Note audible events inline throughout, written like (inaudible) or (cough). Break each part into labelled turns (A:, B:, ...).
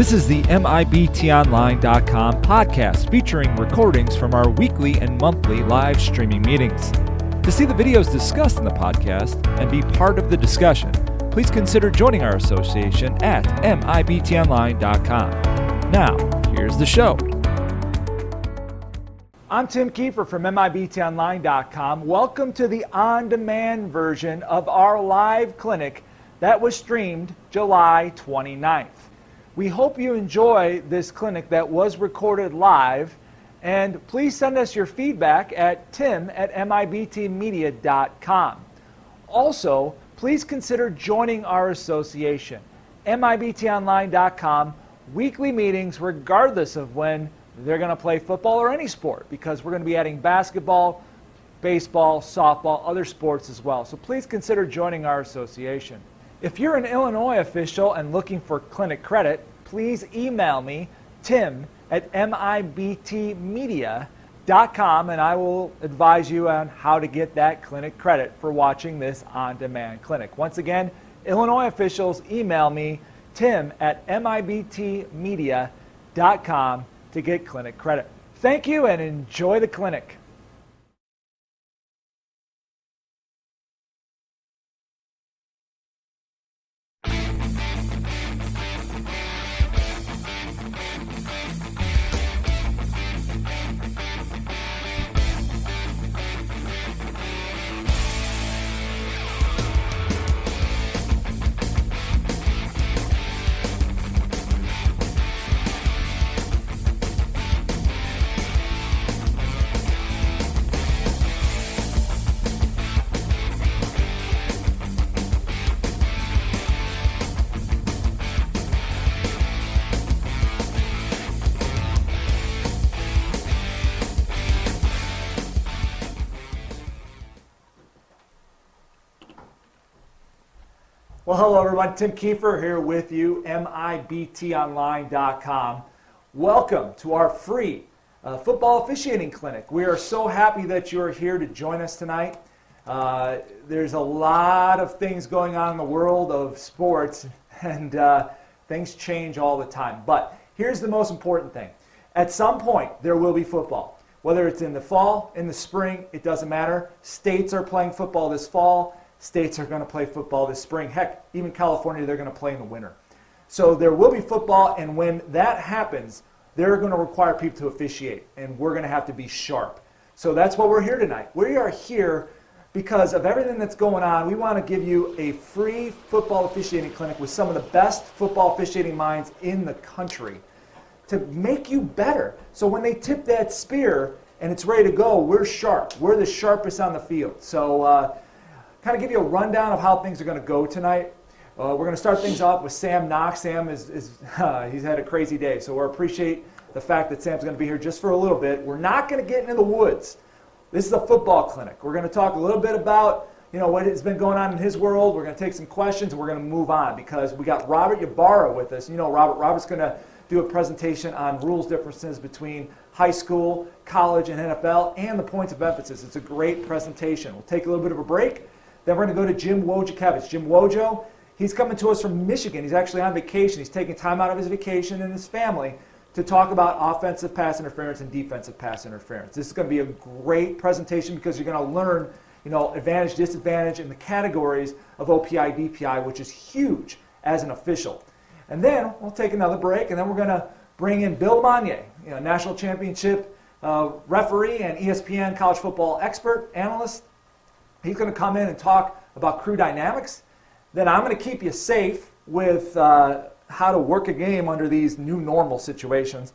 A: This is the MIBTOnline.com podcast featuring recordings from our weekly and monthly live streaming meetings. To see the videos discussed in the podcast and be part of the discussion, please consider joining our association at MIBTOnline.com. Now, here's the show. I'm Tim Kiefer from MIBTOnline.com. Welcome to the on demand version of our live clinic that was streamed July 29th. We hope you enjoy this clinic that was recorded live. And please send us your feedback at tim at mibtmedia.com. Also, please consider joining our association, mibtonline.com, weekly meetings regardless of when they're going to play football or any sport because we're going to be adding basketball, baseball, softball, other sports as well. So please consider joining our association. If you're an Illinois official and looking for clinic credit, please email me, tim at mibtmedia.com, and I will advise you on how to get that clinic credit for watching this on demand clinic. Once again, Illinois officials email me, tim at mibtmedia.com to get clinic credit. Thank you and enjoy the clinic. Hello everyone. Tim Kiefer here with you, MIBTOnline.com. Welcome to our free uh, football officiating clinic. We are so happy that you're here to join us tonight. Uh, there's a lot of things going on in the world of sports, (laughs) and uh, things change all the time. But here's the most important thing at some point, there will be football. Whether it's in the fall, in the spring, it doesn't matter. States are playing football this fall states are going to play football this spring. Heck, even California, they're going to play in the winter. So there will be football, and when that happens, they're going to require people to officiate, and we're going to have to be sharp. So that's why we're here tonight. We are here because of everything that's going on. We want to give you a free football officiating clinic with some of the best football officiating minds in the country to make you better. So when they tip that spear and it's ready to go, we're sharp. We're the sharpest on the field. So, uh, kind of give you a rundown of how things are going to go tonight. Uh, we're going to start things off with Sam Knox. Sam is, is uh, (laughs) he's had a crazy day, so we appreciate the fact that Sam's going to be here just for a little bit. We're not going to get into the woods. This is a football clinic. We're going to talk a little bit about you know what has been going on in his world. We're going to take some questions and we're going to move on because we got Robert Ybarra with us. You know, Robert. Robert's going to do a presentation on rules differences between high school, college, and NFL, and the points of emphasis. It's a great presentation. We'll take a little bit of a break. Then we're going to go to Jim Wojciechowicz. Jim Wojo, he's coming to us from Michigan. He's actually on vacation. He's taking time out of his vacation and his family to talk about offensive pass interference and defensive pass interference. This is going to be a great presentation because you're going to learn, you know, advantage, disadvantage, and the categories of OPI, DPI, which is huge as an official. And then we'll take another break, and then we're going to bring in Bill LeMonnier, you know, national championship uh, referee and ESPN college football expert, analyst, He's going to come in and talk about crew dynamics. Then I'm going to keep you safe with uh, how to work a game under these new normal situations.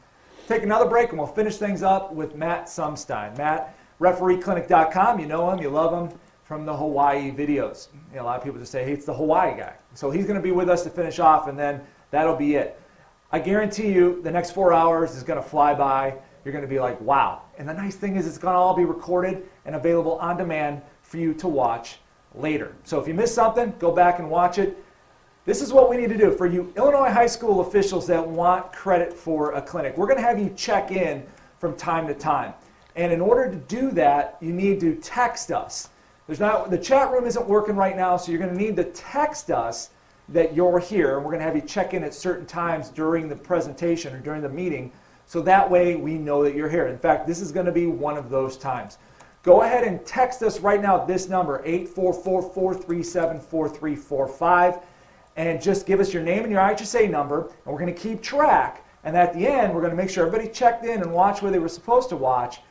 A: Take another break and we'll finish things up with Matt Sumstein. Matt, refereeclinic.com. You know him, you love him from the Hawaii videos. You know, a lot of people just say, hey, it's the Hawaii guy. So he's going to be with us to finish off, and then that'll be it. I guarantee you the next four hours is going to fly by. You're going to be like, wow. And the nice thing is, it's going to all be recorded and available on demand for you to watch later. So if you missed something, go back and watch it. This is what we need to do for you Illinois high school officials that want credit for a clinic. We're going to have you check in from time to time. And in order to do that, you need to text us. There's not the chat room isn't working right now, so you're going to need to text us that you're here, and we're going to have you check in at certain times during the presentation or during the meeting, so that way we know that you're here. In fact, this is going to be one of those times. Go ahead and text us right now at this number, 844 437 4345, and just give us your name and your IHSA number, and we're going to keep track. And at the end, we're going to make sure everybody checked in and watched where they were supposed to watch,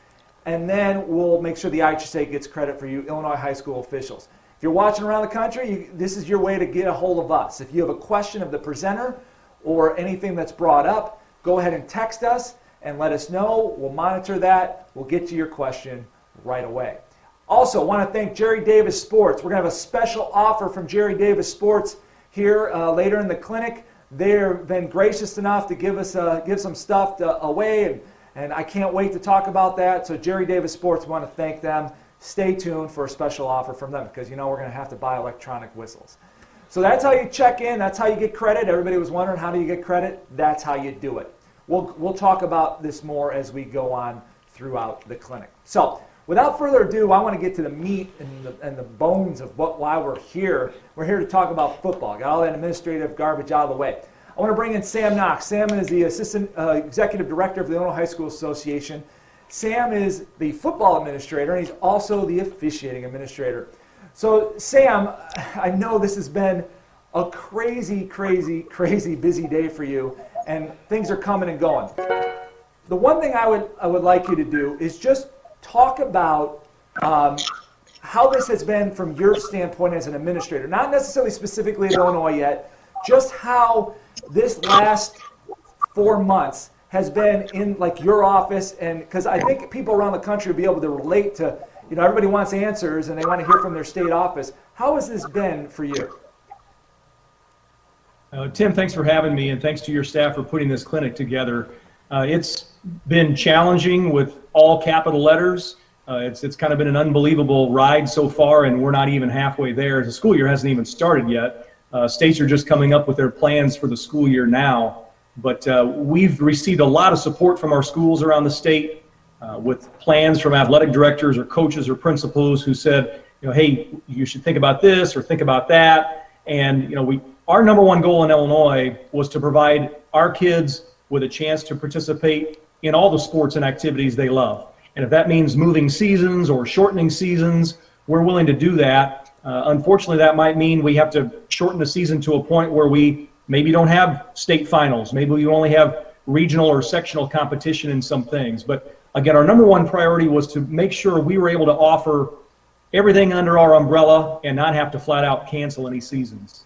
A: and then we'll make sure the IHSA gets credit for you, Illinois high school officials. If you're watching around the country, you, this is your way to get a hold of us. If you have a question of the presenter or anything that's brought up, go ahead and text us and let us know. We'll monitor that. We'll get to your question right away. Also, want to thank Jerry Davis Sports. We're going to have a special offer from Jerry Davis Sports here uh, later in the clinic. They've been gracious enough to give us uh, give some stuff to, away, and, and I can't wait to talk about that. So, Jerry Davis Sports, want to thank them. Stay tuned for a special offer from them because you know we're going to have to buy electronic whistles. So that's how you check in. That's how you get credit. Everybody was wondering how do you get credit? That's how you do it. We'll, we'll talk about this more as we go on throughout the clinic. So without further ado, I want to get to the meat and the, and the bones of what, why we're here. We're here to talk about football. Got all that administrative garbage out of the way. I want to bring in Sam Knox. Sam is the Assistant uh, Executive Director of the Illinois High School Association. Sam is the football administrator, and he's also the officiating administrator. So, Sam, I know this has been a crazy, crazy, crazy busy day for you and things are coming and going. The one thing I would, I would like you to do is just talk about um, how this has been from your standpoint as an administrator, not necessarily specifically at Illinois yet, just how this last four months has been in like your office and because I think people around the country will be able to relate to, you know, everybody wants answers and they want to hear from their state office. How has this been for you?
B: Uh, Tim, thanks for having me, and thanks to your staff for putting this clinic together. Uh, it's been challenging with all capital letters. Uh, it's it's kind of been an unbelievable ride so far, and we're not even halfway there. The school year hasn't even started yet. Uh, states are just coming up with their plans for the school year now. But uh, we've received a lot of support from our schools around the state uh, with plans from athletic directors or coaches or principals who said, you know, hey, you should think about this or think about that. And you know, we our number one goal in Illinois was to provide our kids with a chance to participate in all the sports and activities they love. And if that means moving seasons or shortening seasons, we're willing to do that. Uh, unfortunately, that might mean we have to shorten the season to a point where we maybe don't have state finals. Maybe we only have regional or sectional competition in some things. But again, our number one priority was to make sure we were able to offer everything under our umbrella and not have to flat out cancel any seasons.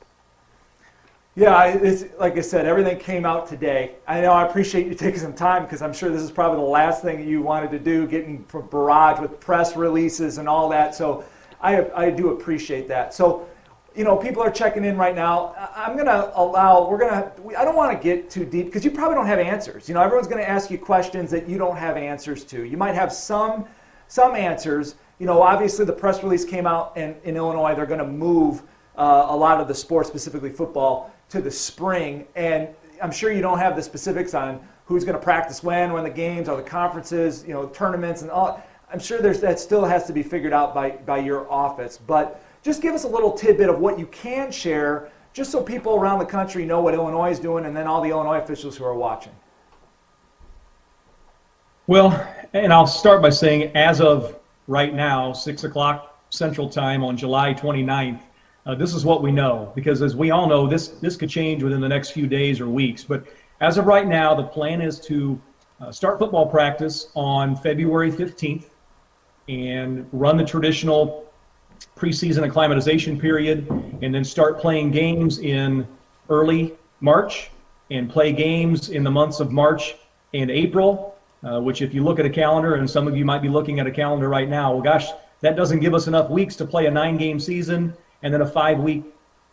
A: Yeah, it's, like I said, everything came out today. I know I appreciate you (laughs) taking some time because I'm sure this is probably the last thing you wanted to do, getting barrage with press releases and all that. So I, I do appreciate that. So, you know, people are checking in right now. I'm going to allow, we're going to, I don't want to get too deep because you probably don't have answers. You know, everyone's going to ask you questions that you don't have answers to. You might have some, some answers. You know, obviously the press release came out and in Illinois, they're going to move uh, a lot of the sports, specifically football, to the spring. And I'm sure you don't have the specifics on who's going to practice when, when the games, or the conferences, you know, tournaments, and all. I'm sure there's that still has to be figured out by, by your office. But just give us a little tidbit of what you can share, just so people around the country know what Illinois is doing, and then all the Illinois officials who are watching.
B: Well, and I'll start by saying, as of right now, 6 o'clock Central Time on July 29th, uh, this is what we know because, as we all know, this this could change within the next few days or weeks. But as of right now, the plan is to uh, start football practice on February 15th and run the traditional preseason acclimatization period, and then start playing games in early March and play games in the months of March and April. Uh, which, if you look at a calendar, and some of you might be looking at a calendar right now, well, gosh, that doesn't give us enough weeks to play a nine-game season and then a five week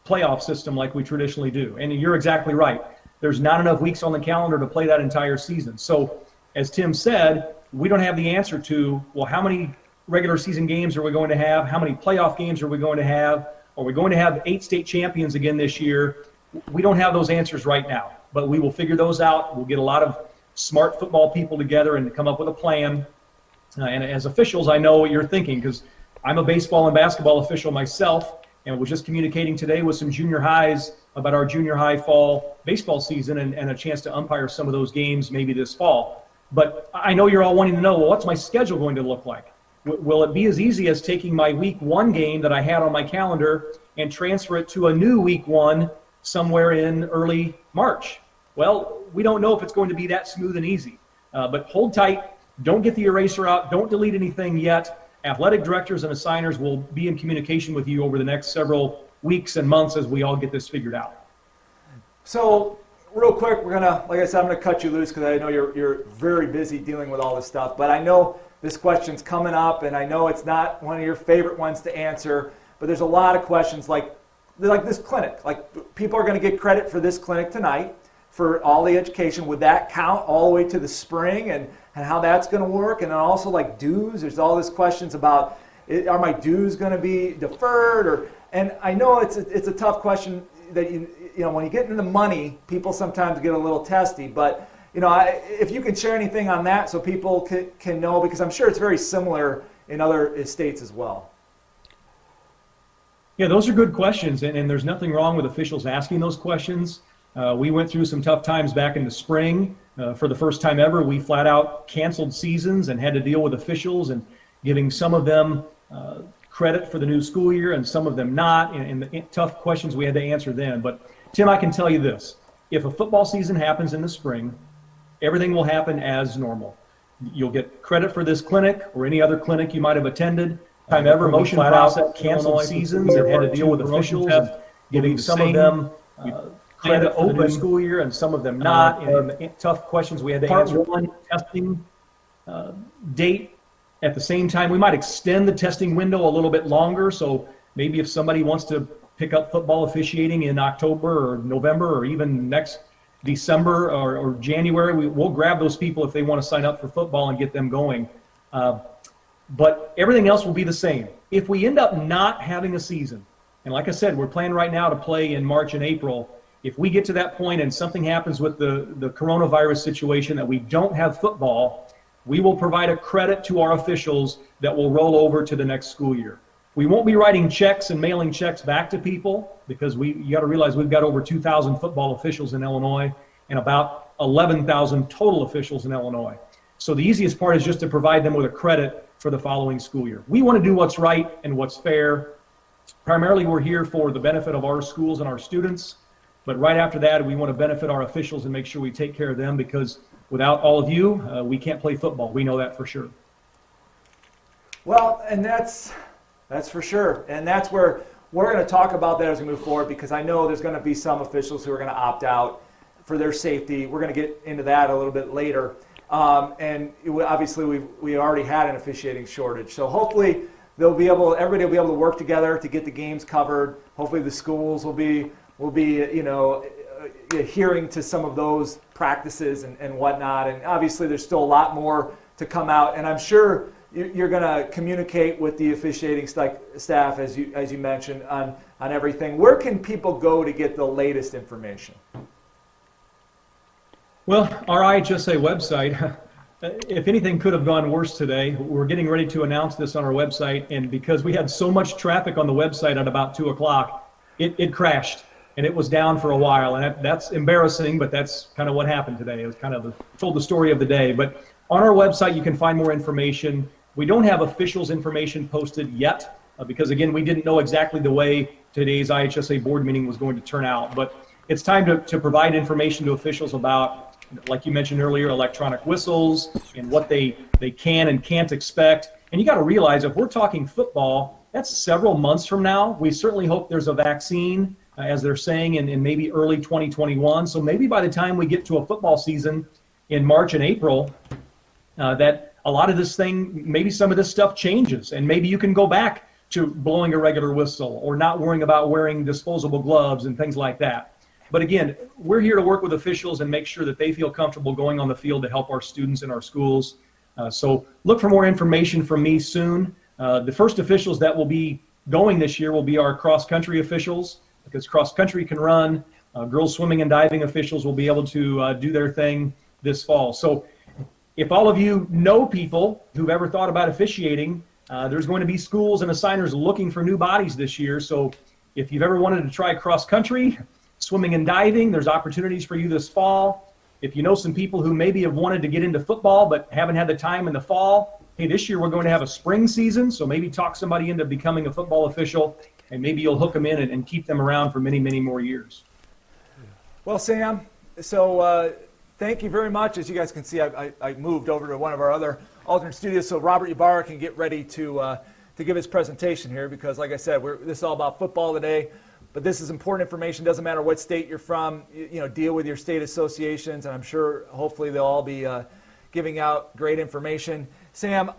B: playoff system like we traditionally do. And you're exactly right. There's not enough weeks on the calendar to play that entire season. So, as Tim said, we don't have the answer to, well, how many regular season games are we going to have? How many playoff games are we going to have? Are we going to have eight state champions again this year? We don't have those answers right now, but we will figure those out. We'll get a lot of smart football people together and come up with a plan. Uh, and as officials, I know what you're thinking because I'm a baseball and basketball official myself and was just communicating today with some junior highs about our junior high fall baseball season and, and a chance to umpire some of those games maybe this fall. But I know you're all wanting to know well, what's my schedule going to look like? W- will it be as easy as taking my week one game that I had on my calendar and transfer it to a new week one somewhere in early March? Well, we don't know if it's going to be that smooth and easy. Uh, but hold tight. Don't get the eraser out. Don't delete anything yet. Athletic directors and assigners will be in communication with you over the next several weeks and months as we all get this figured out.
A: So, real quick, we're gonna, like I said, I'm gonna cut you loose because I know you're you're very busy dealing with all this stuff. But I know this question's coming up, and I know it's not one of your favorite ones to answer. But there's a lot of questions like like this clinic. Like people are to get credit for this clinic tonight for all the education. Would that count all the way to the spring and, and how that's going to work? And then also like dues. There's all these questions about are my dues going to be deferred or and I know it's a, it's a tough question that you you know when you get into money, people sometimes get a little testy, but you know I, if you can share anything on that so people can, can know because I'm sure it's very similar in other states as well.
B: Yeah, those are good questions, and, and there's nothing wrong with officials asking those questions. Uh, we went through some tough times back in the spring. Uh, for the first time ever, we flat out canceled seasons and had to deal with officials and giving some of them uh, credit for the new school year and some of them not, and, and the tough questions we had to answer then. But Tim, I can tell you this: if a football season happens in the spring, everything will happen as normal. You'll get credit for this clinic or any other clinic you might have attended time ever motion flat out canceled seasons and had to deal with officials and giving some of them uh, credit for the school year and some of them not. Uh, and, and tough questions we had to answer. One testing uh, date at the same time. We might extend the testing window a little bit longer. So maybe if somebody wants to pick up football officiating in October or November or even next December or, or January, we, will grab those people if they want to sign up for football and get them going. Uh, but everything else will be the same. If we end up not having a season, and like I said, we're planning right now to play in March and April. If we get to that point and something happens with the, the coronavirus situation that we don't have football, we will provide a credit to our officials that will roll over to the next school year. We won't be writing checks and mailing checks back to people because we you got to realize we've got over 2,000 football officials in Illinois and about 11,000 total officials in Illinois. So the easiest part is just to provide them with a credit for the following school year. We want to do what's right and what's fair. Primarily, we're here for the benefit of our schools and our students. But right after that, we want to benefit our officials and make sure we take care of them because without all of you, uh, we can't play football. We know that for sure.
A: Well, and that's that's for sure. And that's where we're going to talk about that as we move forward because I know there's going to be some officials who are going to opt out for their safety. We're going to get into that a little bit later. Um, and it, obviously, we we already had an officiating shortage. So hopefully, they'll be able, everybody will be able to work together to get the games covered. Hopefully, the schools will be will be you know uh, adhering to some of those practices and, and whatnot. And obviously, there's still a lot more to come out. And I'm sure you're going to communicate with the officiating staff, as you as you mentioned, on on everything. Where can people go to get the latest information?
B: Well, our IHSA website, (laughs) if anything could have gone worse today, we're getting ready to announce this on our website. And because we had so much traffic on the website at about 2 o'clock, it, it crashed and it was down for a while. And that, that's embarrassing, but that's kind of what happened today. It was kind of the, told the story of the day. But on our website, you can find more information. We don't have officials information posted yet uh, because, again, we didn't know exactly the way today's IHSA board meeting was going to turn out. But it's time to, to provide information to officials about like you mentioned earlier, electronic whistles and what they, they can and can't expect. And you got to realize if we're talking football, that's several months from now. We certainly hope there's a vaccine, as they're saying, in, in maybe early 2021. So maybe by the time we get to a football season in March and April, uh, that a lot of this thing, maybe some of this stuff changes, and maybe you can go back to blowing a regular whistle or not worrying about wearing disposable gloves and things like that. But again, we're here to work with officials and make sure that they feel comfortable going on the field to help our students in our schools. Uh, so look for more information from me soon. Uh, the first officials that will be going this year will be our cross country officials because cross country can run. Uh, girls swimming and diving officials will be able to uh, do their thing this fall. So if all of you know people who've ever thought about officiating, uh, there's going to be schools and assigners looking for new bodies this year. So if you've ever wanted to try cross country, swimming and diving, there's opportunities for you this fall. If you know some people who maybe have wanted to get into football but haven't had the time in the fall, hey, this year we're going to have a spring season, so maybe talk somebody into becoming a football official, and maybe you'll hook them in and, and keep them around for many, many more years.
A: Well, Sam, so uh, thank you very much. As you guys can see, I, I, I, moved over to one of our other alternate studios so Robert Ybarra can get ready to, uh, to give his presentation here because, like I said, this is all about football today. But this is important information. Doesn't matter what state you're from. You, you know, deal with your state associations, and I'm sure, hopefully, they'll all be uh, giving out great information. Sam,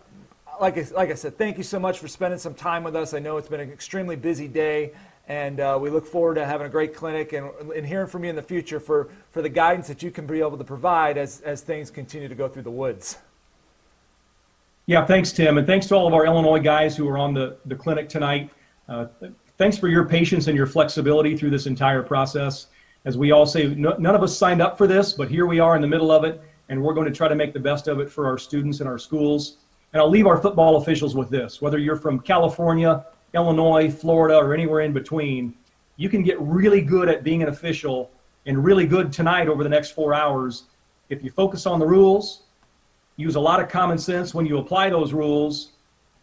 A: like I, like I said, thank you so much for spending some time with us. I know it's been an extremely busy day, and uh, we look forward to having a great clinic and, and hearing from you in the future for, for the guidance that you can be able to provide as, as things continue to go through the woods.
B: Yeah, thanks, Tim, and thanks to all of our Illinois guys who are on the, the clinic tonight. Uh, thanks for your patience and your flexibility through this entire process. As we all say, no, none of us signed up for this, but here we are in the middle of it and we're going to try to make the best of it for our students and our schools. And I'll leave our football officials with this whether you're from California, Illinois, Florida, or anywhere in between, you can get really good at being an official and really good tonight over the next four hours if you focus on the rules, use a lot of common sense when you apply those rules,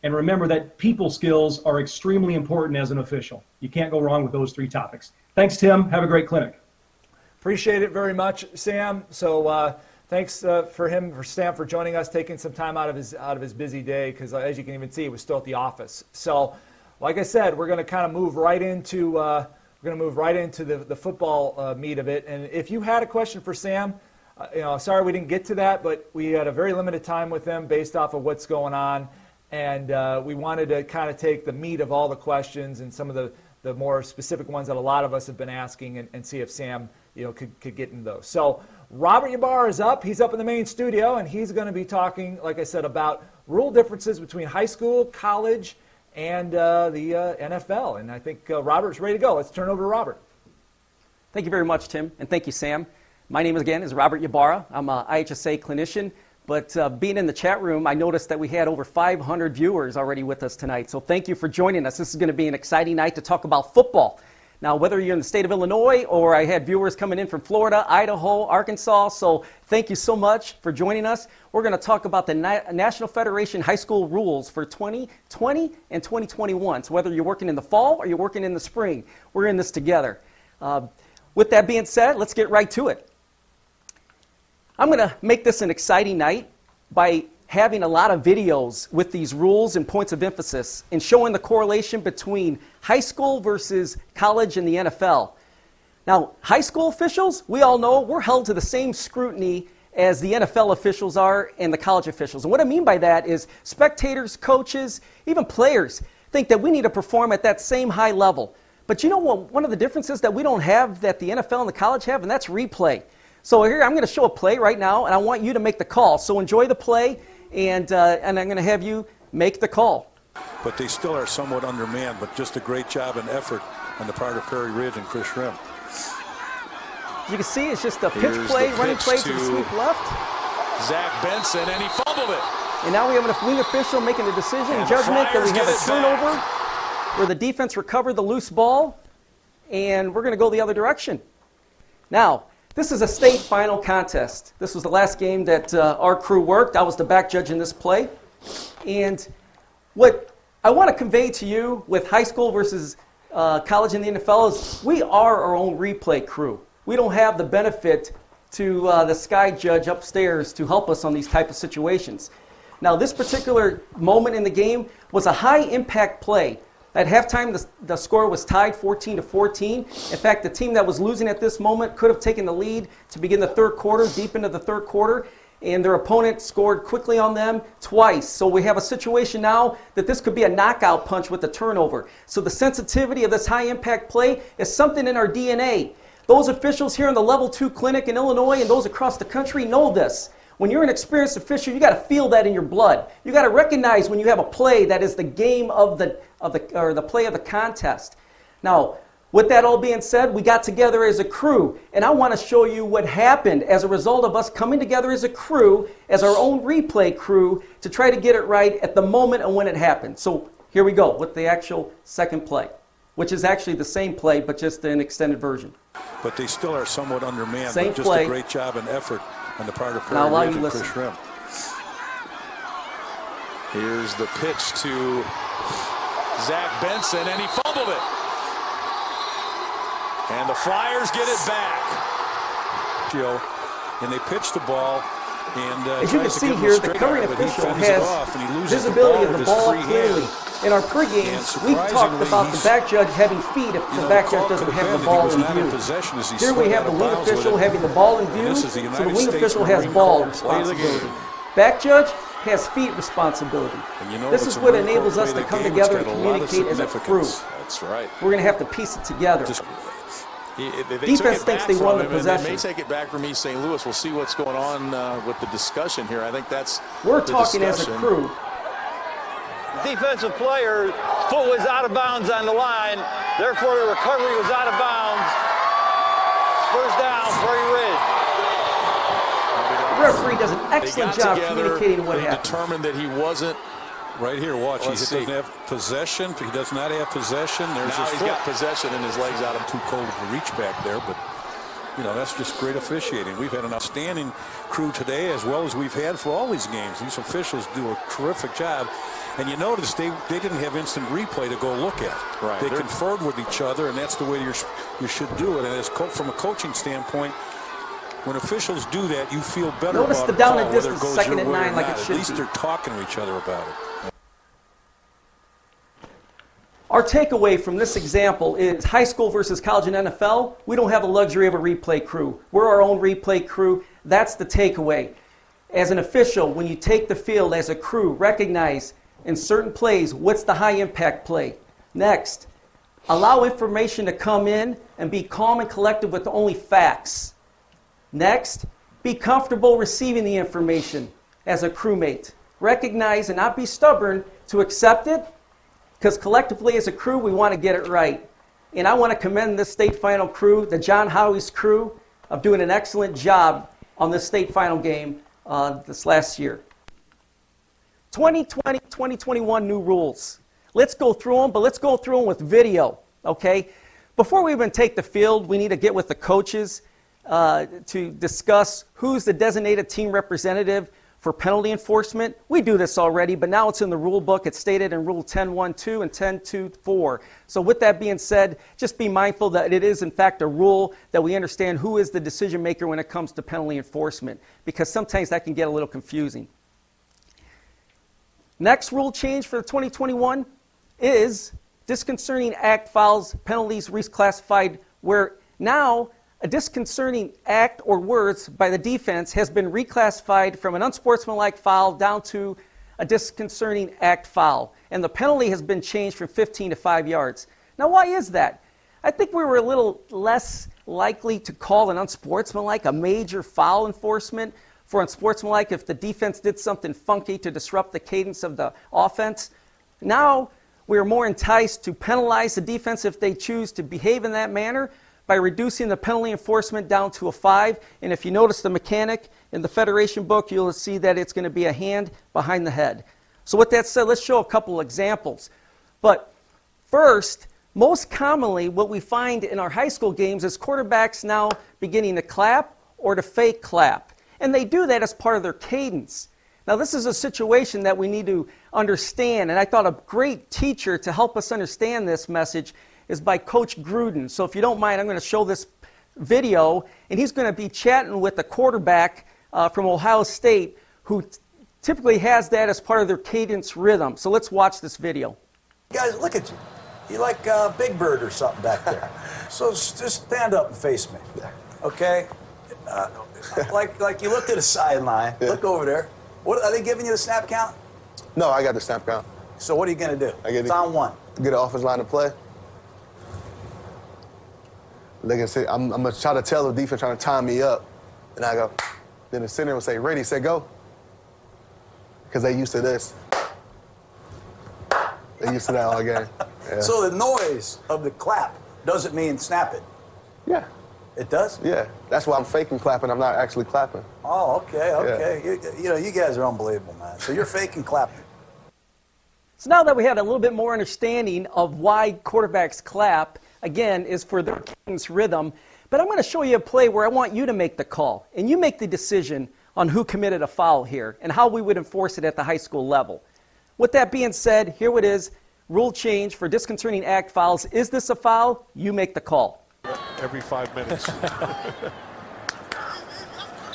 B: and remember that people skills are extremely important as an official. You can't go wrong with those three topics. Thanks, Tim. Have a great clinic.
A: Appreciate it very much, Sam. So, uh, thanks uh, for him for Sam, for joining us, taking some time out of his out of his busy day because uh, as you can even see, he was still at the office. So, like I said, we're going to kind of move right into uh, we're going to move right into the the football uh, meat of it. And if you had a question for Sam, uh, you know, sorry we didn't get to that, but we had a very limited time with him based off of what's going on, and uh, we wanted to kind of take the meat of all the questions and some of the the more specific ones that a lot of us have been asking and, and see if Sam you know could, could get into those. So Robert Ybarra is up. He's up in the main studio, and he's going to be talking, like I said, about rule differences between high school, college, and uh, the uh, NFL. And I think uh, Robert's ready to go. Let's turn over to Robert.
C: Thank you very much, Tim, and thank you, Sam. My name again is Robert Ybarra. I'm a IHSA clinician, but uh, being in the chat room, I noticed that we had over 500 viewers already with us tonight. So thank you for joining us. This is going to be an exciting night to talk about football. Now, whether you're in the state of Illinois or I had viewers coming in from Florida, Idaho, Arkansas, so thank you so much for joining us. We're going to talk about the Na- National Federation High School rules for 2020 and 2021. So, whether you're working in the fall or you're working in the spring, we're in this together. Uh, with that being said, let's get right to it. I'm going to make this an exciting night by having a lot of videos with these rules and points of emphasis and showing the correlation between high school versus college and the NFL. Now, high school officials, we all know we're held to the same scrutiny as the NFL officials are and the college officials. And what I mean by that is spectators, coaches, even players think that we need to perform at that same high level. But you know what? One of the differences that we don't have that the NFL and the college have, and that's replay. So here I'm going to show a play right now, and I want you to make the call. So enjoy the play and, uh, and I'm going to have you make the call.
D: But they still are somewhat undermanned, but just a great job and effort on the part of Prairie Ridge and Chris Shrimp.
C: As you can see, it's just a pitch Here's play, running play to, to the sweep left.
E: Zach Benson, and he fumbled it.
C: And now we have a wing official making a decision, and judgment that we have a turnover where the defense recovered the loose ball, and we're going to go the other direction. Now, this is a state final contest. This was the last game that uh, our crew worked. I was the back judge in this play. And what I want to convey to you with high school versus uh, college in the NFL is we are our own replay crew. We don't have the benefit to uh, the sky judge upstairs to help us on these type of situations. Now, this particular moment in the game was a high impact play. At halftime, the, the score was tied 14 to 14. In fact, the team that was losing at this moment could have taken the lead to begin the third quarter, deep into the third quarter, and their opponent scored quickly on them twice. So we have a situation now that this could be a knockout punch with a turnover. So the sensitivity of this high impact play is something in our DNA. Those officials here in the level two clinic in Illinois and those across the country know this. When you're an experienced official, you got to feel that in your blood. You got to recognize when you have a play that is the game of the, of the or the play of the contest. Now, with that all being said, we got together as a crew, and I want to show you what happened as a result of us coming together as a crew, as our own replay crew, to try to get it right at the moment and when it happened. So here we go with the actual second play, which is actually the same play but just an extended version.
D: but they still are somewhat undermanned.
C: Same
D: but just
C: play.
D: a great job and effort on the part of
C: Now
D: Prairie
C: allow
D: Ridge and
C: listen.
D: Chris Shrimp.
E: Here's the pitch to Zach Benson, and he fumbled it. And the Flyers get it back.
D: Gio, and they pitch the ball. And, uh,
C: As you can see
D: give him a
C: here, the covering
D: arm, but he
C: official has
D: off, and he loses
C: visibility of the ball clearly.
D: hand.
C: In our pregame, we talked about the back judge having feet if the
D: know,
C: back judge doesn't have the ball in
D: in
C: view.
D: he
C: Here we have the wing official having the ball in view,
D: this is the
C: so the wing
D: States
C: official has ball
D: Corps play of the
C: responsibility. Back judge has feet responsibility.
D: And you know,
C: this is what enables us to come together and
D: got a lot of
C: communicate as a crew.
E: That's right.
C: We're going to have to piece it together.
D: Just-
E: He- they- they
C: Defense
E: took
C: thinks they won the
E: him, and They may take it back from East St. Louis. We'll see what's going on uh, with the discussion here. I think that's
C: We're
E: the
C: talking as a
E: discussion.
C: crew.
F: defensive player foot was out of bounds on the line. Therefore, the recovery was out of bounds. First down, Prairie Ridge.
C: The referee does an
E: They
C: excellent job
E: together,
C: communicating what
E: they
C: happened.
E: determined that he wasn't.
D: Right here, watch. He
E: Let's
D: doesn't have possession. He does not have possession. There's
E: Now
D: his
E: he's
D: foot.
E: got possession and his legs out of
D: too cold to reach back there, but you know that's just great officiating. We've had an outstanding crew today, as well as we've had for all these games. These officials do a terrific job, and you notice they they didn't have instant replay to go look at.
E: Right.
D: They
E: They're-
D: conferred with each other, and that's the way you're, you should do it. And as co- from a coaching standpoint. When officials do that, you feel better
C: Notice
D: about
C: the down
D: call,
C: and
D: whether
C: distance,
D: it goes
C: second
D: your
C: and
D: way or
C: nine like it
D: not.
C: should
D: At least
C: be.
D: they're talking to each other about it.
C: Our takeaway from this example is high school versus college and NFL. We don't have the luxury of a replay crew. We're our own replay crew. That's the takeaway. As an official, when you take the field as a crew, recognize in certain plays what's the high impact play. Next, allow information to come in and be calm and collected with only facts. Next, be comfortable receiving the information as a crewmate. Recognize and not be stubborn to accept it because collectively as a crew, we want to get it right. And I want to commend this state final crew, the John Howie's crew, of doing an excellent job on this state final game uh, this last year. 2020 2021 new rules. Let's go through them, but let's go through them with video, okay? Before we even take the field, we need to get with the coaches uh, to discuss who's the designated team representative for penalty enforcement. We do this already, but now it's in the rule book. It's stated in Rule 10.1.2 and 10.2.4. So, with that being said, just be mindful that it is, in fact, a rule that we understand who is the decision maker when it comes to penalty enforcement, because sometimes that can get a little confusing. Next rule change for 2021 is disconcerting act fouls penalties reclassified, where now a disconcerting act or words by the defense has been reclassified from an unsportsmanlike foul down to a disconcerting act foul. And the penalty has been changed from 15 to 5 yards. Now, why is that? I think we were a little less likely to call an unsportsmanlike a major foul enforcement for unsportsmanlike if the defense did something funky to disrupt the cadence of the offense. Now we are more enticed to penalize the defense if they choose to behave in that manner by reducing the penalty enforcement down to a five. And if you notice the mechanic in the Federation book, you'll see that it's going to be a hand behind the head. So, with that said, let's show a couple examples. But first, most commonly, what we find in our high school games is quarterbacks now beginning to clap or to fake clap. And they do that as part of their cadence. Now, this is a situation that we need to understand, and I thought a great teacher to help us understand this message is by Coach Gruden. So, if you don't mind, I'm going to show this video, and he's going to be chatting with a quarterback uh, from Ohio State who t- typically has that as part of their cadence rhythm. So, let's watch this video.
G: Guys, look at you. You like uh, Big Bird or something back there. (laughs) so just stand up and face me. Okay? Uh, like like you looked at a sideline. Look over there. What are they giving you the snap count?
H: No, I got the snap count.
G: So what are you gonna do?
H: I get
G: it's
H: it.
G: on one.
H: Get an offense line to play. They can say, I'm, I'm gonna try to tell the defense trying to time me up, and I go. Then the center will say, "Ready, set, go." Because they used to this. They used to that all game. Yeah.
G: So the noise of the clap doesn't mean snap it.
H: yeah,
G: It does?
H: yeah. That's why I'm faking clapping. I'm not actually clapping.
G: Oh, okay, okay. You, you know, you guys are unbelievable, man. So you're faking clapping.
C: So now that we had a little bit more understanding of why quarterbacks clap, again, is for their cadence rhythm. But I'm going to show you a play where I want you to make the call, and you make the decision on who committed a foul here and how we would enforce it at the high school level. With that being said, here it is rule change for disconcerting act fouls. Is this a foul? You make the call.
E: Every five minutes. (laughs)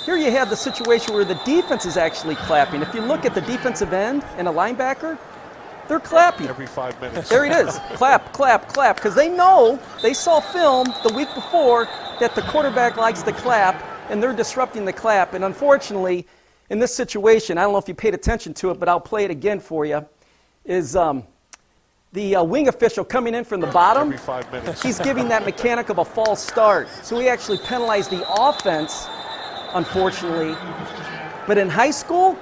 C: Here you have the situation where the defense is actually clapping. If you look at the defensive end and a linebacker, they're clapping.
E: Every five minutes.
C: There it is. clap, clap, clap. Because they know, they saw film the week before that the quarterback likes to clap, and they're disrupting the clap. And unfortunately, in this situation, I don't know if you paid attention to it, but I'll play it again for you, is um, the uh, wing official coming in from the bottom.
E: Every five minutes.
C: He's giving that mechanic of a false start. So he actually penalized the offense, unfortunately. But in high school,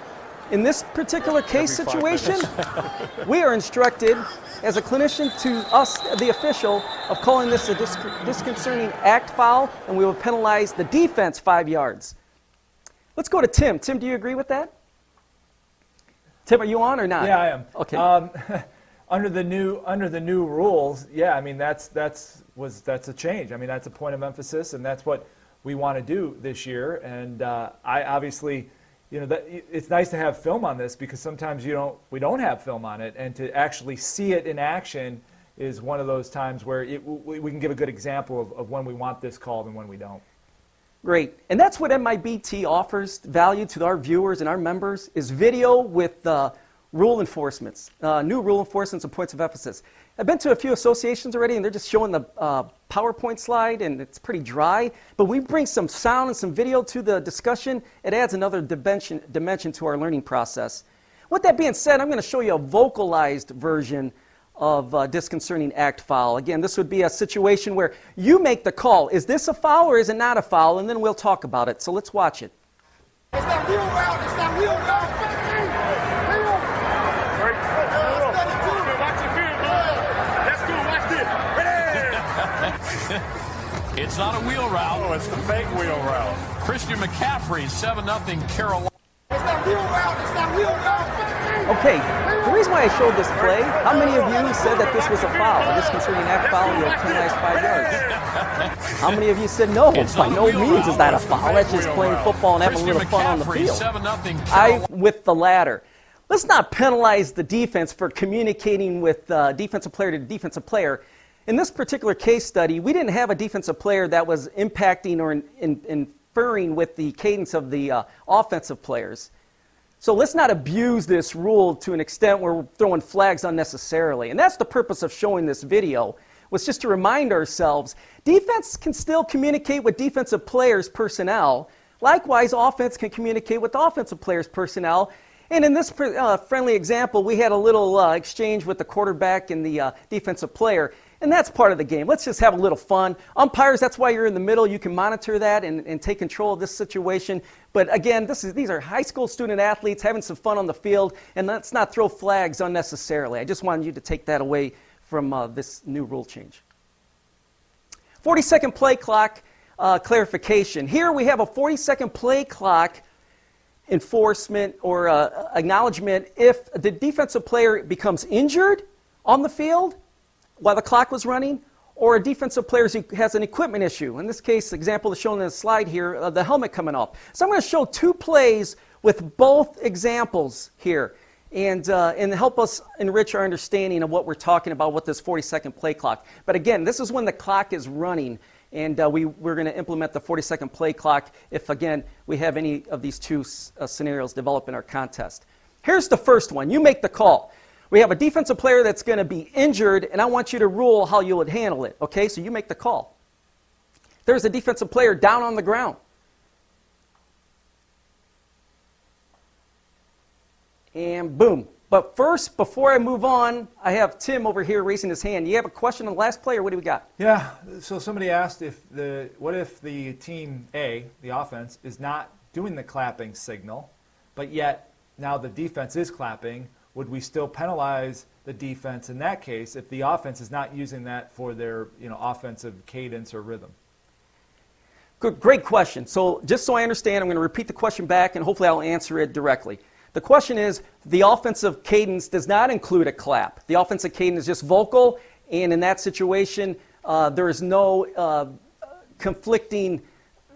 C: in this particular case
E: Every
C: situation, (laughs) we are instructed as a clinician to us, the official, of calling this a dis- disconcerting act foul, and we will penalize the defense five yards. Let's go to Tim. Tim, do you agree with that? Tim, are you on or not?
A: Yeah, I am.
C: Okay.
A: Um, (laughs) under the new under the new rules, yeah, I mean that's that's was that's a change. I mean that's a point of emphasis, and that's what we want to do this year. And uh, I obviously, you know, that, it's nice to have film on this because sometimes you don't we don't have film on it, and to actually see it in action is one of those times where it, we, we can give a good example of, of when we want this called and when we don't.
C: Great. And that's what MIBT offers value to our viewers and our members is video with uh, rule enforcements, uh, new rule enforcements and points of emphasis. I've been to a few associations already, and they're just showing the uh, PowerPoint slide, and it's pretty dry. But we bring some sound and some video to the discussion. It adds another dimension, dimension to our learning process. With that being said, I'm going to show you a vocalized version of uh, disconcerting act foul. Again, this would be a situation where you make the call. Is this a foul or is it not a foul? And then we'll talk about it. So let's watch it.
I: It's. It's.
J: It's not a wheel route.
E: Oh, it's the fake wheel route.
J: Christian McCaffrey, 7 0 Carolina.
I: It's that wheel route. It's that wheel route.
C: Okay, the reason why I showed this play, how many of you said that this was a foul, This disconcerting act foul, and you'll penalize five yards? (laughs) How many of you said no?
J: It's
C: By no
J: a wheel
C: means is that a foul. That's just playing football and having a
J: Christian
C: little fun on the
J: McCaffrey,
C: field.
J: 7 0
C: I with the latter. Let's not penalize the defense for communicating with uh, defensive player to defensive player. In this particular case study, we didn't have a defensive player that was impacting or in, in, inferring with the cadence of the uh, offensive players. So let's not abuse this rule to an extent where we're throwing flags unnecessarily. And that's the purpose of showing this video, was just to remind ourselves defense can still communicate with defensive players' personnel. Likewise, offense can communicate with offensive players' personnel. And in this uh, friendly example, we had a little uh, exchange with the quarterback and the uh, defensive player. And that's part of the game. Let's just have a little fun. Umpires, that's why you're in the middle. You can monitor that and, and take control of this situation. But again, this is, these are high school student athletes having some fun on the field, and let's not throw flags unnecessarily. I just wanted you to take that away from uh, this new rule change. 40 second play clock uh, clarification. Here we have a 40 second play clock enforcement or uh, acknowledgement if the defensive player becomes injured on the field while the clock was running, or a defensive player has an equipment issue. In this case, example is shown in the slide here, uh, the helmet coming off. So I'm going to show two plays with both examples here and, uh, and help us enrich our understanding of what we're talking about with this 40 second play clock. But again, this is when the clock is running, and uh, we, we're going to implement the 40 second play clock if, again, we have any of these two uh, scenarios develop in our contest. Here's the first one you make the call. We have a defensive player that's going to be injured, and I want you to rule how you would handle it. Okay, so you make the call. There's a defensive player down on the ground. And boom. But first, before I move on, I have Tim over here raising his hand. You have a question on the last player? What do we got?
A: Yeah. So somebody asked if the what if the team A, the offense, is not doing the clapping signal, but yet now the defense is clapping. Would we still penalize the defense in that case if the offense is not using that for their you know offensive cadence or rhythm?
C: Good, great question. So, just so I understand, I'm going to repeat the question back and hopefully I'll answer it directly. The question is the offensive cadence does not include a clap. The offensive cadence is just vocal, and in that situation, uh, there is no uh, conflicting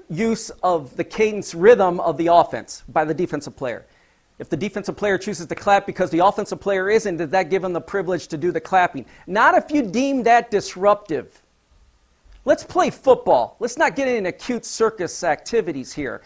C: use of the cadence rhythm of the offense by the defensive player. If the defensive player chooses to clap because the offensive player isn't, does that give him the privilege to do the clapping? Not if you deem that disruptive. Let's play football. Let's not get into cute circus activities here.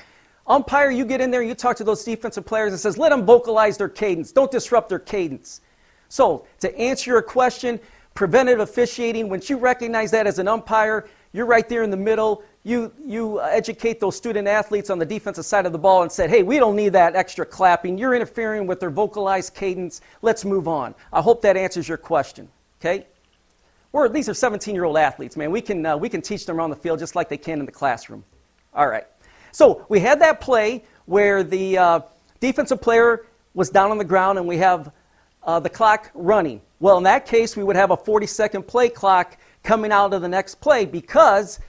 C: Umpire, you get in there, you talk to those defensive players and says, let them vocalize their cadence. Don't disrupt their cadence. So, to answer your question, preventive officiating, once you recognize that as an umpire, you're right there in the middle. You, you educate those student athletes on the defensive side of the ball and said, hey, we don't need that extra clapping. You're interfering with their vocalized cadence. Let's move on. I hope that answers your question. Okay? We're, these are 17 year old athletes, man. We can, uh, we can teach them around the field just like they can in the classroom. All right. So we had that play where the uh, defensive player was down on the ground and we have uh, the clock running. Well, in that case, we would have a 40 second play clock coming out of the next play because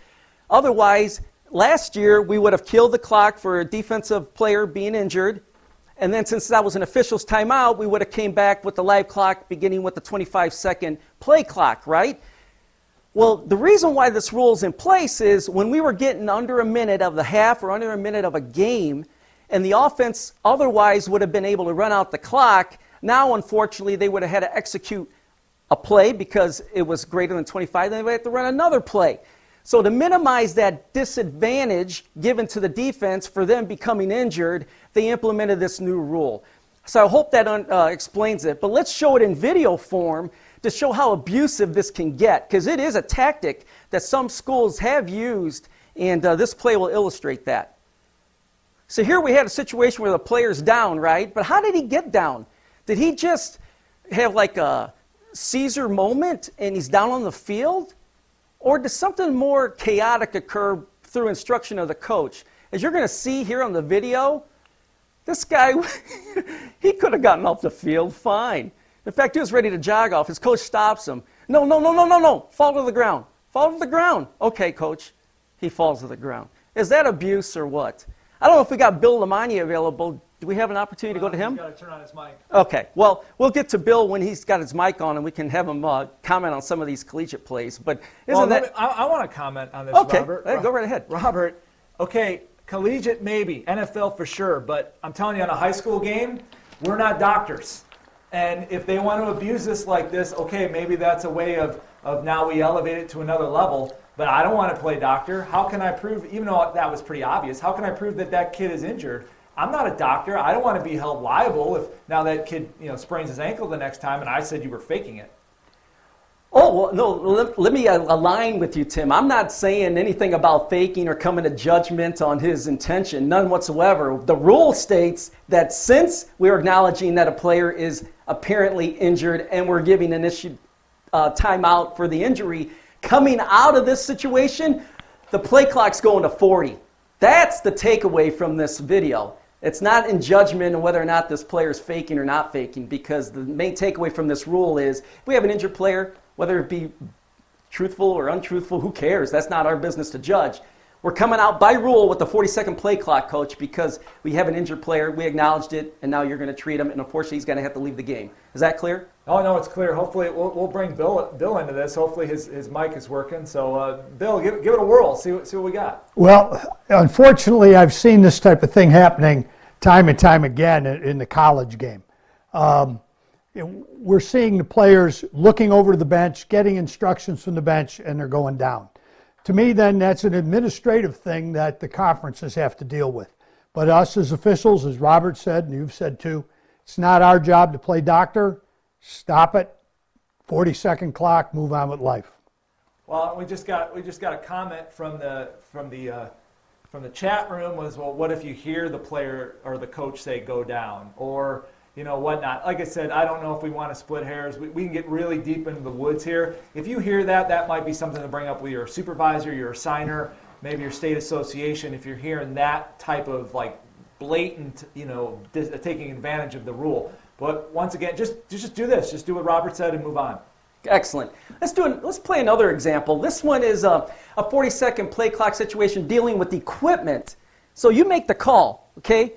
C: otherwise, last year we would have killed the clock for a defensive player being injured. And then since that was an official's timeout, we would have came back with the live clock beginning with the 25 second play clock, right? Well, the reason why this rule is in place is when we were getting under a minute of the half or under a minute of a game, and the offense otherwise would have been able to run out the clock, now unfortunately they would have had to execute a play because it was greater than 25, then they would have to run another play. So, to minimize that disadvantage given to the defense for them becoming injured, they implemented this new rule. So, I hope that uh, explains it. But let's show it in video form to show how abusive this can get, because it is a tactic that some schools have used, and uh, this play will illustrate that. So, here we had a situation where the player's down, right? But how did he get down? Did he just have like a Caesar moment and he's down on the field? Or does something more chaotic occur through instruction of the coach? As you're going to see here on the video, this guy, (laughs) he could have gotten off the field fine. In fact, he was ready to jog off. His coach stops him. No, no, no, no, no, no. Fall to the ground. Fall to the ground. Okay, coach. He falls to the ground. Is that abuse or what? I don't know if we got Bill LeMonnier available. Do we have an opportunity
A: well,
C: to go to him?
A: Got to turn on his mic.
C: Okay. Well, we'll get to Bill when he's got his mic on, and we can have him uh, comment on some of these collegiate plays. But isn't
A: well,
C: that?
A: Me, I, I want to comment on this,
C: okay.
A: Robert.
C: Okay. Go right ahead.
A: Robert. Okay, collegiate maybe, NFL for sure, but I'm telling you, on a high school game, we're not doctors. And if they want to abuse this like this, okay, maybe that's a way of, of now we elevate it to another level. But I don't want to play doctor. How can I prove, even though that was pretty obvious, how can I prove that that kid is injured? I'm not a doctor. I don't want to be held liable if now that kid you know sprains his ankle the next time and I said you were faking it.
C: Oh, well, no, let, let, me align with you, Tim. I'm not saying anything about faking or coming to judgment on his intention, none whatsoever. The rule states that since we're acknowledging that a player is apparently injured and we're giving an issue uh, timeout for the injury, coming out of this situation, the play clock's going to 40. That's the takeaway from this video. It's not in judgment on whether or not this player is faking or not faking, because the main takeaway from this rule is we have an injured player, whether it be truthful or untruthful, who cares? That's not our business to judge. We're coming out by rule with the 40 second play clock, coach, because we have an injured player. We acknowledged it, and now you're going to treat him, and unfortunately, he's going to have to leave the game. Is that clear?
A: Oh, no, it's clear. Hopefully, we'll, we'll bring Bill, Bill into this. Hopefully, his, his mic is working. So, uh, Bill, give, give it a whirl. See what, see what we got.
K: Well, unfortunately, I've seen this type of thing happening time and time again in the college game. Um, we're seeing the players looking over to the bench, getting instructions from the bench, and they're going down. To me, then, that's an administrative thing that the conferences have to deal with. But us as officials, as Robert said, and you've said too, it's not our job to play doctor. Stop it. 40 second clock, move on with life.
A: Well, we just got we just got a comment from the from the uh, from the chat room was well, what if you hear the player or the coach say go down or you know, whatnot. Like I said, I don't know if we want to split hairs. We, we can get really deep into the woods here. If you hear that, that might be something to bring up with your supervisor, your assigner, maybe your state association. If you're hearing that type of like blatant, you know, dis- taking advantage of the rule. But once again, just just do this. Just do what Robert said and move on.
C: Excellent. Let's do an, let's play another example. This one is a, a 40 second play clock situation dealing with equipment. So you make the call, okay?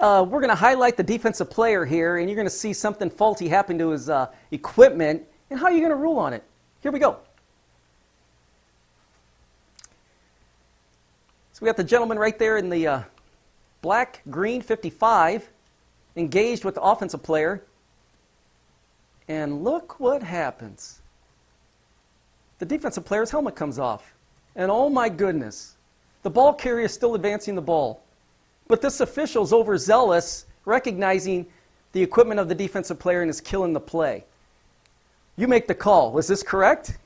C: Uh, we're going to highlight the defensive player here, and you're going to see something faulty happen to his uh, equipment, and how are you going to rule on it? Here we go. So we got the gentleman right there in the uh, black, green 55, engaged with the offensive player. And look what happens. The defensive player's helmet comes off. And oh my goodness, the ball carrier is still advancing the ball. But this official is overzealous, recognizing the equipment of the defensive player and is killing the play. You make the call. Is this correct?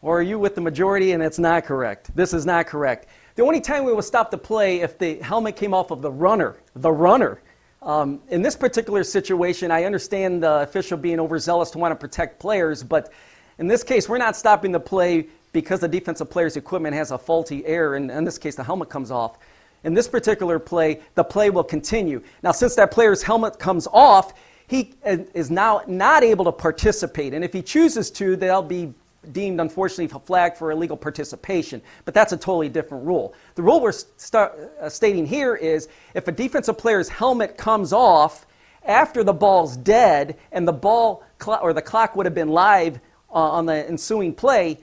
C: Or are you with the majority and it's not correct? This is not correct. The only time we will stop the play if the helmet came off of the runner, the runner. Um, in this particular situation, I understand the official being overzealous to want to protect players, but in this case, we're not stopping the play because the defensive player's equipment has a faulty error, and in this case, the helmet comes off. In this particular play, the play will continue. Now, since that player's helmet comes off, he is now not able to participate. And if he chooses to, they'll be deemed, unfortunately, a flag for illegal participation. But that's a totally different rule. The rule we're start, uh, stating here is if a defensive player's helmet comes off after the ball's dead and the ball cl- or the clock would have been live uh, on the ensuing play,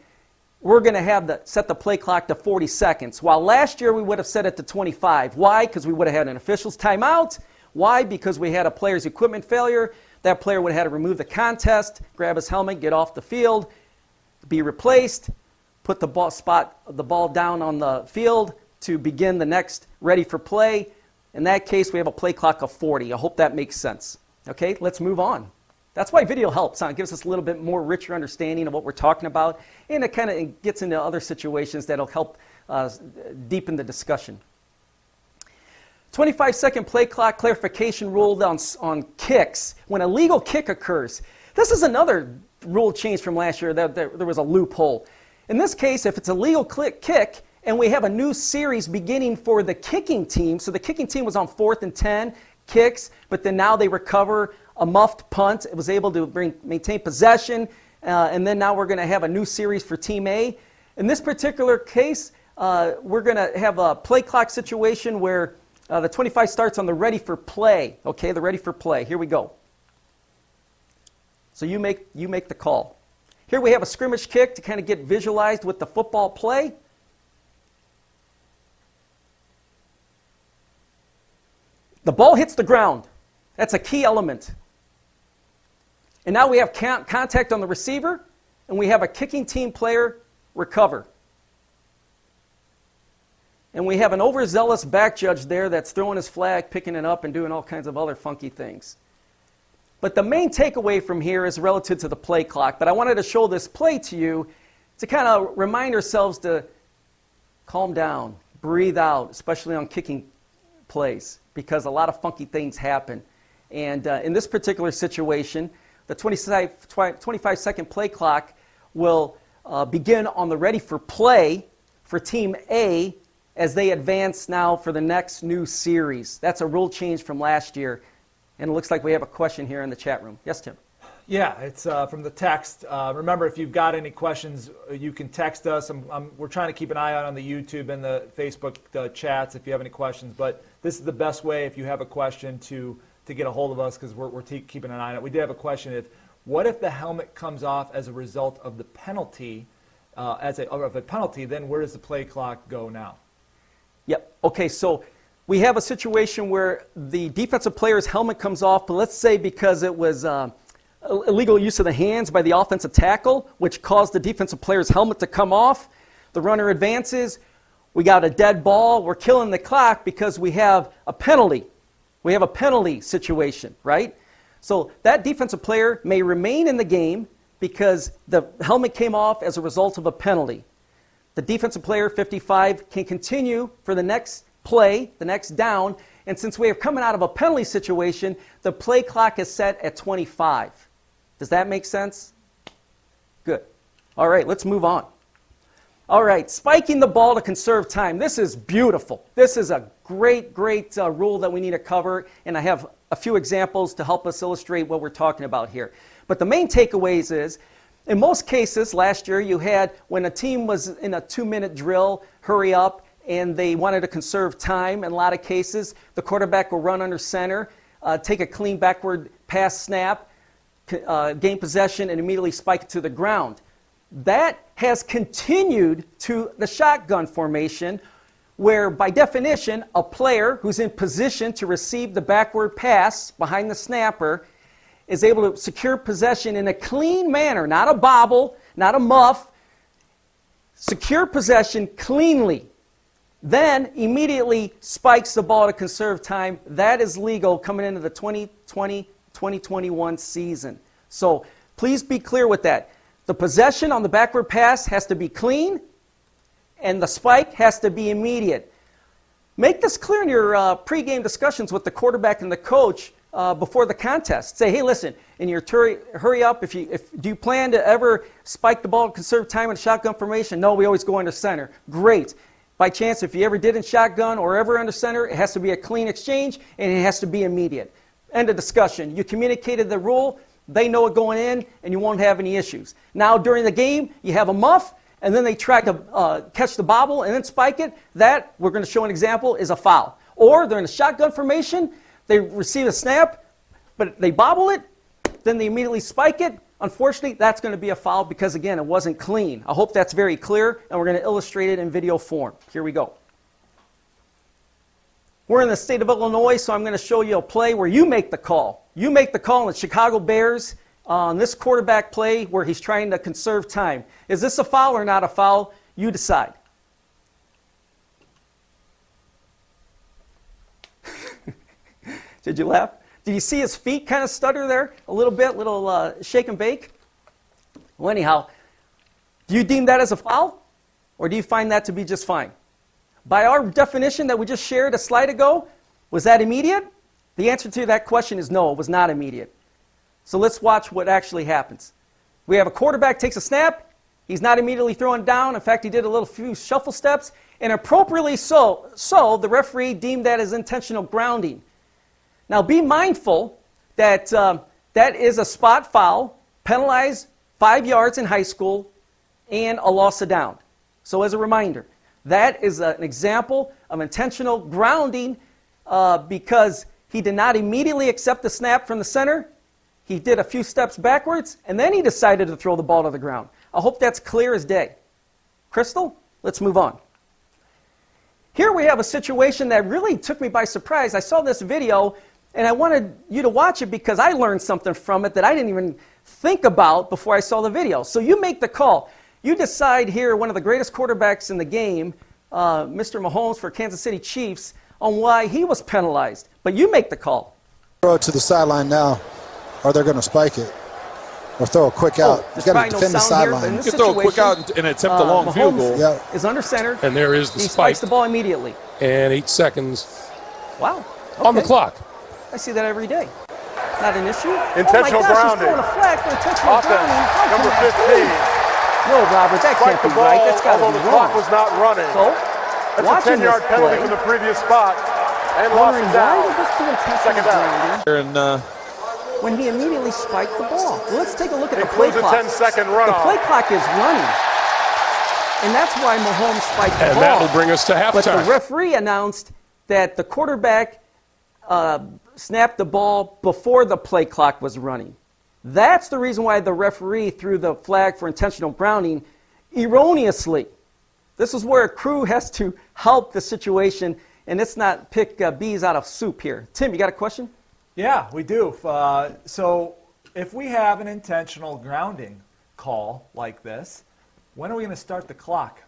C: we're going to have the set the play clock to 40 seconds. While last year we would have set it to 25. Why? Because we would have had an official's timeout. Why? Because we had a player's equipment failure. That player would have had to remove the contest, grab his helmet, get off the field, be replaced, put the ball spot the ball down on the field to begin the next ready for play. In that case, we have a play clock of 40. I hope that makes sense. Okay, let's move on. That's why video helps. Huh? It gives us a little bit more richer understanding of what we're talking about, and it kind of gets into other situations that'll help uh, deepen the discussion. 25 second play clock clarification rule on, on kicks. When a legal kick occurs, this is another rule change from last year that there, there was a loophole. In this case, if it's a legal kick and we have a new series beginning for the kicking team, so the kicking team was on fourth and 10 kicks, but then now they recover a muffed punt. It was able to bring, maintain possession, uh, and then now we're going to have a new series for Team A. In this particular case, uh, we're going to have a play clock situation where uh, the 25 starts on the ready for play. Okay, the ready for play. Here we go. So you make, you make the call. Here we have a scrimmage kick to kind of get visualized with the football play. The ball hits the ground. That's a key element. And now we have contact on the receiver, and we have a kicking team player recover. And we have an overzealous back judge there that's throwing his flag, picking it up, and doing all kinds of other funky things. But the main takeaway from here is relative to the play clock. But I wanted to show this play to you to kind of remind ourselves to calm down, breathe out, especially on kicking plays, because a lot of funky things happen. And uh, in this particular situation, the 25, 25 second play clock will uh, begin on the ready for play for Team A as they advance now for the next new series. That's a rule change from last year. And it looks like we have a question here in the chat room. Yes, Tim.
A: Yeah, it's uh, from the text. Uh, remember, if you've got any questions, you can text us. I'm, I'm, we're trying to keep an eye out on the YouTube and the Facebook uh, chats if you have any questions. But this is the best way if you have a question to to get a hold of us because we're, we're t- keeping an eye on it. We did have a question: If what if the helmet comes off as a result of the penalty, uh, as a of a penalty, then where does the play clock go now?
C: Yep. Okay. So we have a situation where the defensive player's helmet comes off, but let's say because it was. Uh, illegal use of the hands by the offensive tackle, which caused the defensive player's helmet to come off. The runner advances. We got a dead ball. We're killing the clock because we have a penalty. We have a penalty situation, right? So that defensive player may remain in the game because the helmet came off as a result of a penalty. The defensive player, 55, can continue for the next play, the next down, and since we are coming out of a penalty situation, the play clock is set at 25. Does that make sense? Good. All right, let's move on. All right, spiking the ball to conserve time. This is beautiful. This is a great, great uh, rule that we need to cover, and I have a few examples to help us illustrate what we're talking about here. But the main takeaways is, in most cases, last year you had when a team was in a two-minute drill, hurry up, and they wanted to conserve time. In a lot of cases, the quarterback will run under center, uh, take a clean backward pass snap, uh, gain possession, and immediately spike it to the ground That has continued to the shotgun formation, where by definition, a player who's in position to receive the backward pass behind the snapper is able to secure possession in a clean manner, not a bobble, not a muff, secure possession cleanly. Then immediately spikes the ball to conserve time. That is legal coming into the 2020 2021 season. So please be clear with that. The possession on the backward pass has to be clean, and the spike has to be immediate. Make this clear in your uh, pregame discussions with the quarterback and the coach uh, before the contest. Say, hey, listen, in your hurry, up. If you, if, do you plan to ever spike the ball conserve time in shotgun formation? No, we always go under center. Great. By chance, if you ever did in shotgun or ever under center, it has to be a clean exchange and it has to be immediate. End of discussion. You communicated the rule. They know it going in, and you won't have any issues. Now, during the game, you have a muff, and then they try to uh, catch the bobble and then spike it. That, we're going to show an example, is a foul. Or they're in a shotgun formation, they receive a snap, but they bobble it, then they immediately spike it. Unfortunately, that's going to be a foul because, again, it wasn't clean. I hope that's very clear, and we're going to illustrate it in video form. Here we go. We're in the state of Illinois, so I'm going to show you a play where you make the call. You make the call in Chicago Bears on this quarterback play where he's trying to conserve time. Is this a foul or not a foul? You decide. (laughs) Did you laugh? Did you see his feet kind of stutter there a little bit, little uh, shake and bake? Well, anyhow, do you deem that as a foul, or do you find that to be just fine? By our definition that we just shared a slide ago, was that immediate? The answer to that question is no, it was not immediate. So let's watch what actually happens. We have a quarterback takes a snap. He's not immediately thrown down. In fact, he did a little few shuffle steps, and appropriately so, so the referee deemed that as intentional grounding. Now, be mindful that um, that is a spot foul, penalized five yards in high school, and a loss of down. So, as a reminder, that is an example of intentional grounding uh, because he did not immediately accept the snap from the center. He did a few steps backwards, and then he decided to throw the ball to the ground. I hope that's clear as day. Crystal, let's move on. Here we have a situation that really took me by surprise. I saw this video, and I wanted you to watch it because I learned something from it that I didn't even think about before I saw the video. So you make the call. You decide here, one of the greatest quarterbacks in the game, uh, Mr. Mahomes for Kansas City Chiefs, on why he was penalized. But you make the call.
L: To the sideline now, or they're going to spike it. Or throw a quick out.
C: Oh,
L: you got to defend
C: no
L: the sideline.
J: You can throw a quick out and, and attempt a long
C: uh,
J: field goal.
L: Yeah.
C: Is under center.
J: And there is the
C: he
J: spike.
C: spikes the ball immediately.
J: And eight seconds
C: Wow.
J: on the clock.
C: I see that every day. Not an issue.
M: Intentional
C: oh gosh,
M: grounding.
C: He's throwing a flag for intentional
M: Offense,
C: grounding.
M: Number 15.
C: No, Robert, that
M: Spike
C: can't
M: the
C: be
M: ball,
C: right. That's got to
M: although
C: be
M: the
C: wrong.
M: clock was not running.
C: So,
M: That's a
C: watching
M: 10-yard penalty
C: play,
M: from the previous spot. And lost
C: wondering
M: it
C: why
M: down.
C: did this do intentional
M: Second down.
C: grounding
J: And uh,
C: when he immediately spiked the ball? Well, let's take a look at the play
M: Includes a
C: clock.
M: 10-second
C: The play clock is running. And that's why Mahomes spiked the
J: and
C: ball.
J: And that'll bring us to halftime.
C: But the referee announced that the quarterback uh, snapped the ball before the play clock was running. That's the reason why the referee threw the flag for intentional grounding erroneously. This is where a crew has to help the situation, and it's not pick uh, bees out of soup here. Tim, you got a question?
A: Yeah, we do. Uh, so if we have an intentional grounding call like this, when are we going to start the clock?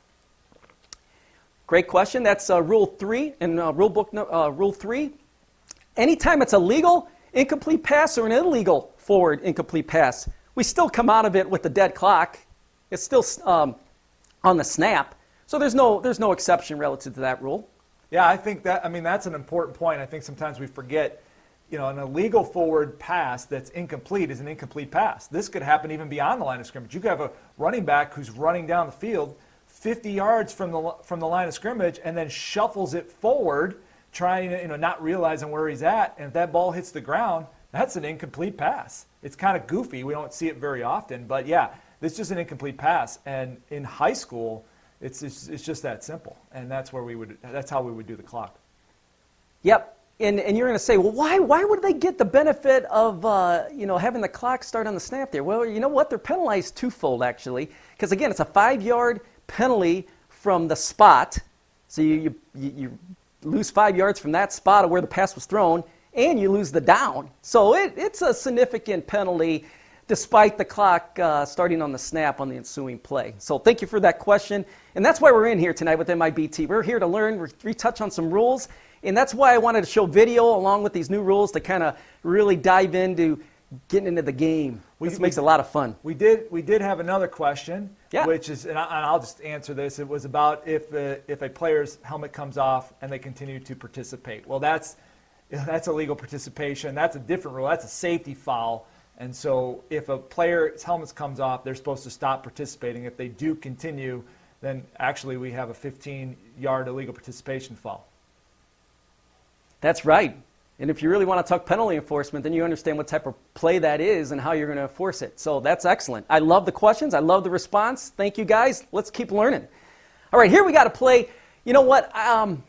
C: Great question. That's uh, Rule 3 in uh, Rule Book no- uh, Rule 3. Anytime it's a legal incomplete pass or an illegal forward incomplete pass, we still come out of it with the dead clock. It's still um, on the snap. So there's no, there's no exception relative to that rule.
A: Yeah, I think that, I mean, that's an important point. I think sometimes we forget, you know, an illegal forward pass that's incomplete is an incomplete pass. This could happen even beyond the line of scrimmage. You could have a running back who's running down the field 50 yards from the, from the line of scrimmage and then shuffles it forward, trying to, you know, not realizing where he's at. And if that ball hits the ground, that's an incomplete pass. It's kind of goofy. We don't see it very often. But yeah, this is just an incomplete pass. And in high school, it's, it's, it's just that simple. And that's where we would, that's how we would do the clock.
C: Yep. And, and you're going to say, well, why, why would they get the benefit of uh, you know, having the clock start on the snap there? Well, you know what? They're penalized twofold, actually. Because, again, it's a five yard penalty from the spot. So you, you, you lose five yards from that spot of where the pass was thrown, and you lose the down. So it, it's a significant penalty despite the clock uh, starting on the snap on the ensuing play. So thank you for that question. And that's why we're in here tonight with MIBT. We're here to learn, we retouch on some rules. And that's why I wanted to show video along with these new rules to kind of really dive into getting into the game.
A: We,
C: this makes a lot of fun.
A: We did we did have another question,
C: yeah.
A: which is, and, I, will just answer this. It was about if the if a player's helmet comes off and they continue to participate. Well, that's that's illegal participation. That's a different rule. That's a safety foul. And so, if a player's helmet comes off, they're supposed to stop participating. If they do continue, then actually we have a 15-yard illegal participation foul.
C: That's right. And if you really want to talk penalty enforcement, then you understand what type of play that is and how you're going to enforce it. So that's excellent. I love the questions. I love the response. Thank you, guys. Let's keep learning. All right, here we got to play. You know what? Um,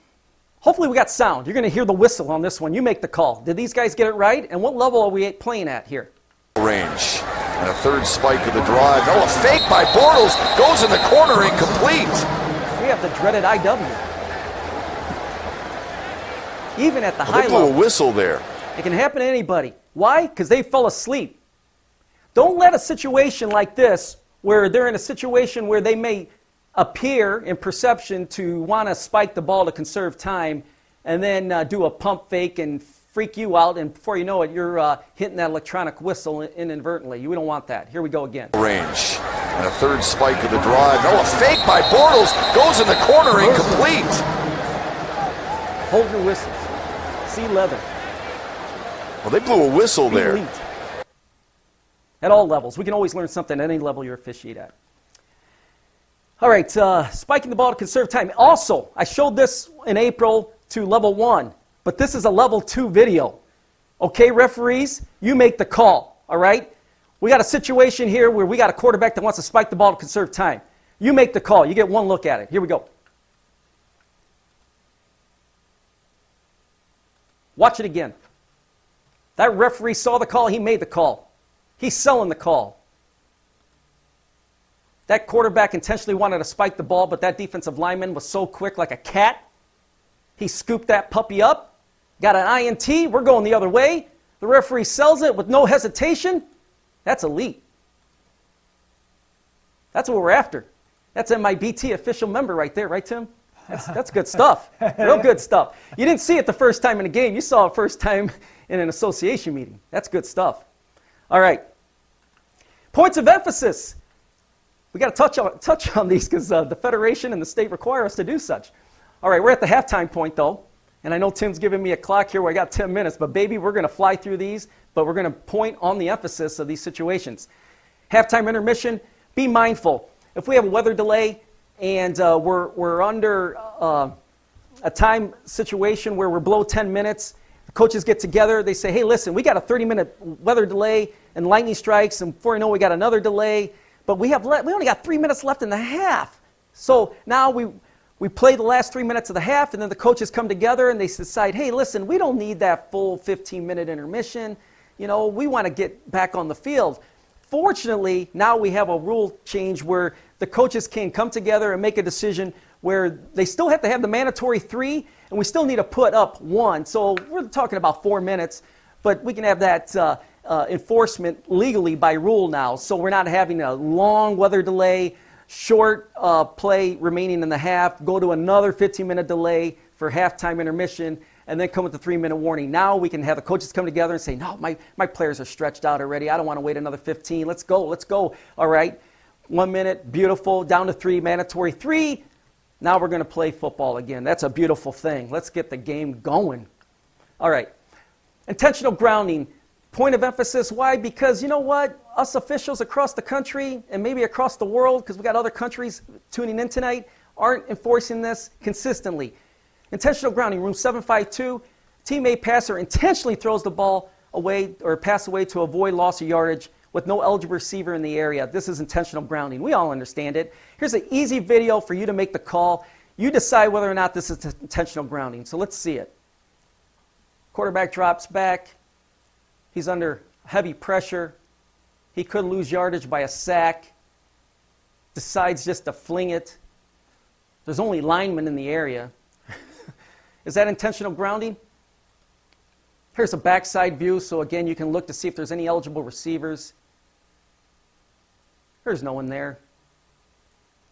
C: hopefully, we got sound. You're going to hear the whistle on this one. You make the call. Did these guys get it right? And what level are we playing at here?
N: Range. And a third spike of the drive. Oh, a fake by Bortles goes in the corner, incomplete.
C: We have the dreaded IW even at the
N: well,
C: high
N: they blew
C: level.
N: a whistle there.
C: It can happen to anybody. Why? Because they fell asleep. Don't let a situation like this, where they're in a situation where they may appear in perception to want to spike the ball to conserve time, and then uh, do a pump fake and freak you out, and before you know it, you're uh, hitting that electronic whistle inadvertently. You don't want that. Here we go again.
N: Range. And a third spike of the drive. Oh, a fake by Bortles goes in the corner, incomplete.
C: Hold your whistles. C11.
N: Well, they blew a whistle there.
C: Elite. At all levels. We can always learn something at any level you officiate at. All right, uh, spiking the ball to conserve time. Also, I showed this in April to level one, but this is a level two video. Okay, referees, you make the call, all right? We got a situation here where we got a quarterback that wants to spike the ball to conserve time. You make the call. You get one look at it. Here we go. Watch it again. That referee saw the call, he made the call. He's selling the call. That quarterback intentionally wanted to spike the ball, but that defensive lineman was so quick like a cat. He scooped that puppy up, got an INT, we're going the other way. The referee sells it with no hesitation. That's elite. That's what we're after. That's MIBT official member right there, right, Tim? That's, that's good stuff. Real good stuff. You didn't see it the first time in a game. You saw it first time (laughs) in an association meeting. That's good stuff. All right. Points of emphasis. We got to touch on, touch on these because uh, the Federation and the state require us to do such. All right, we're at the halftime point, though. And I know Tim's giving me a clock here where I got 10 minutes, but baby, we're going to fly through these, but we're going to point on the emphasis of these situations. Halftime intermission, be mindful. If we have a weather delay, and uh, we're, we're under uh, a time situation where we're below 10 minutes. The coaches get together. They say, hey, listen, we got a 30 minute weather delay and lightning strikes, and before you know, we got another delay. But we, have le- we only got three minutes left in the half. So now we, we play the last three minutes of the half, and then the coaches come together and they decide, hey, listen, we don't need that full 15 minute intermission. You know, we want to get back on the field. Fortunately, now we have a rule change where the coaches can come together and make a decision where they still have to have the mandatory three, and we still need to put up one. So we're talking about four minutes, but we can have that uh, uh, enforcement legally by rule now. So we're not having a long weather delay, short uh, play remaining in the half, go to another 15 minute delay for halftime intermission, and then come with the three minute warning. Now we can have the coaches come together and say, No, my, my players are stretched out already. I don't want to wait another 15. Let's go, let's go. All right. One minute, beautiful, down to three, mandatory three. Now we're going to play football again. That's a beautiful thing. Let's get the game going. All right. Intentional grounding. Point of emphasis. Why? Because you know what? Us officials across the country and maybe across the world, because we got other countries tuning in tonight, aren't enforcing this consistently. Intentional grounding, room 752. Teammate passer intentionally throws the ball away or pass away to avoid loss of yardage with no eligible receiver in the area. This is intentional grounding. We all understand it. Here's an easy video for you to make the call. You decide whether or not this is intentional grounding. So let's see it. Quarterback drops back. He's under heavy pressure. He could lose yardage by a sack. Decides just to fling it. There's only linemen in the area. (laughs) Is that intentional grounding? Here's a backside view, so again, you can look to see if there's any eligible receivers. There's no one there.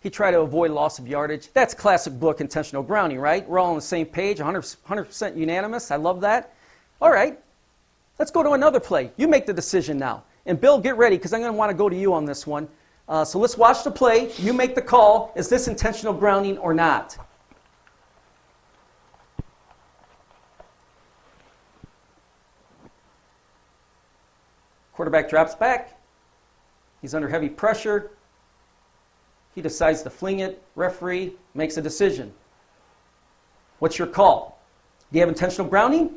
C: He tried to avoid loss of yardage. That's classic book intentional grounding, right? We're all on the same page, 100%, 100% unanimous. I love that. All right, let's go to another play. You make the decision now. And Bill, get ready because I'm going to want to go to you on this one. Uh, so let's watch the play. You make the call. Is this intentional grounding or not? Quarterback drops back. He's under heavy pressure. He decides to fling it. Referee makes a decision. What's your call? Do you have intentional grounding?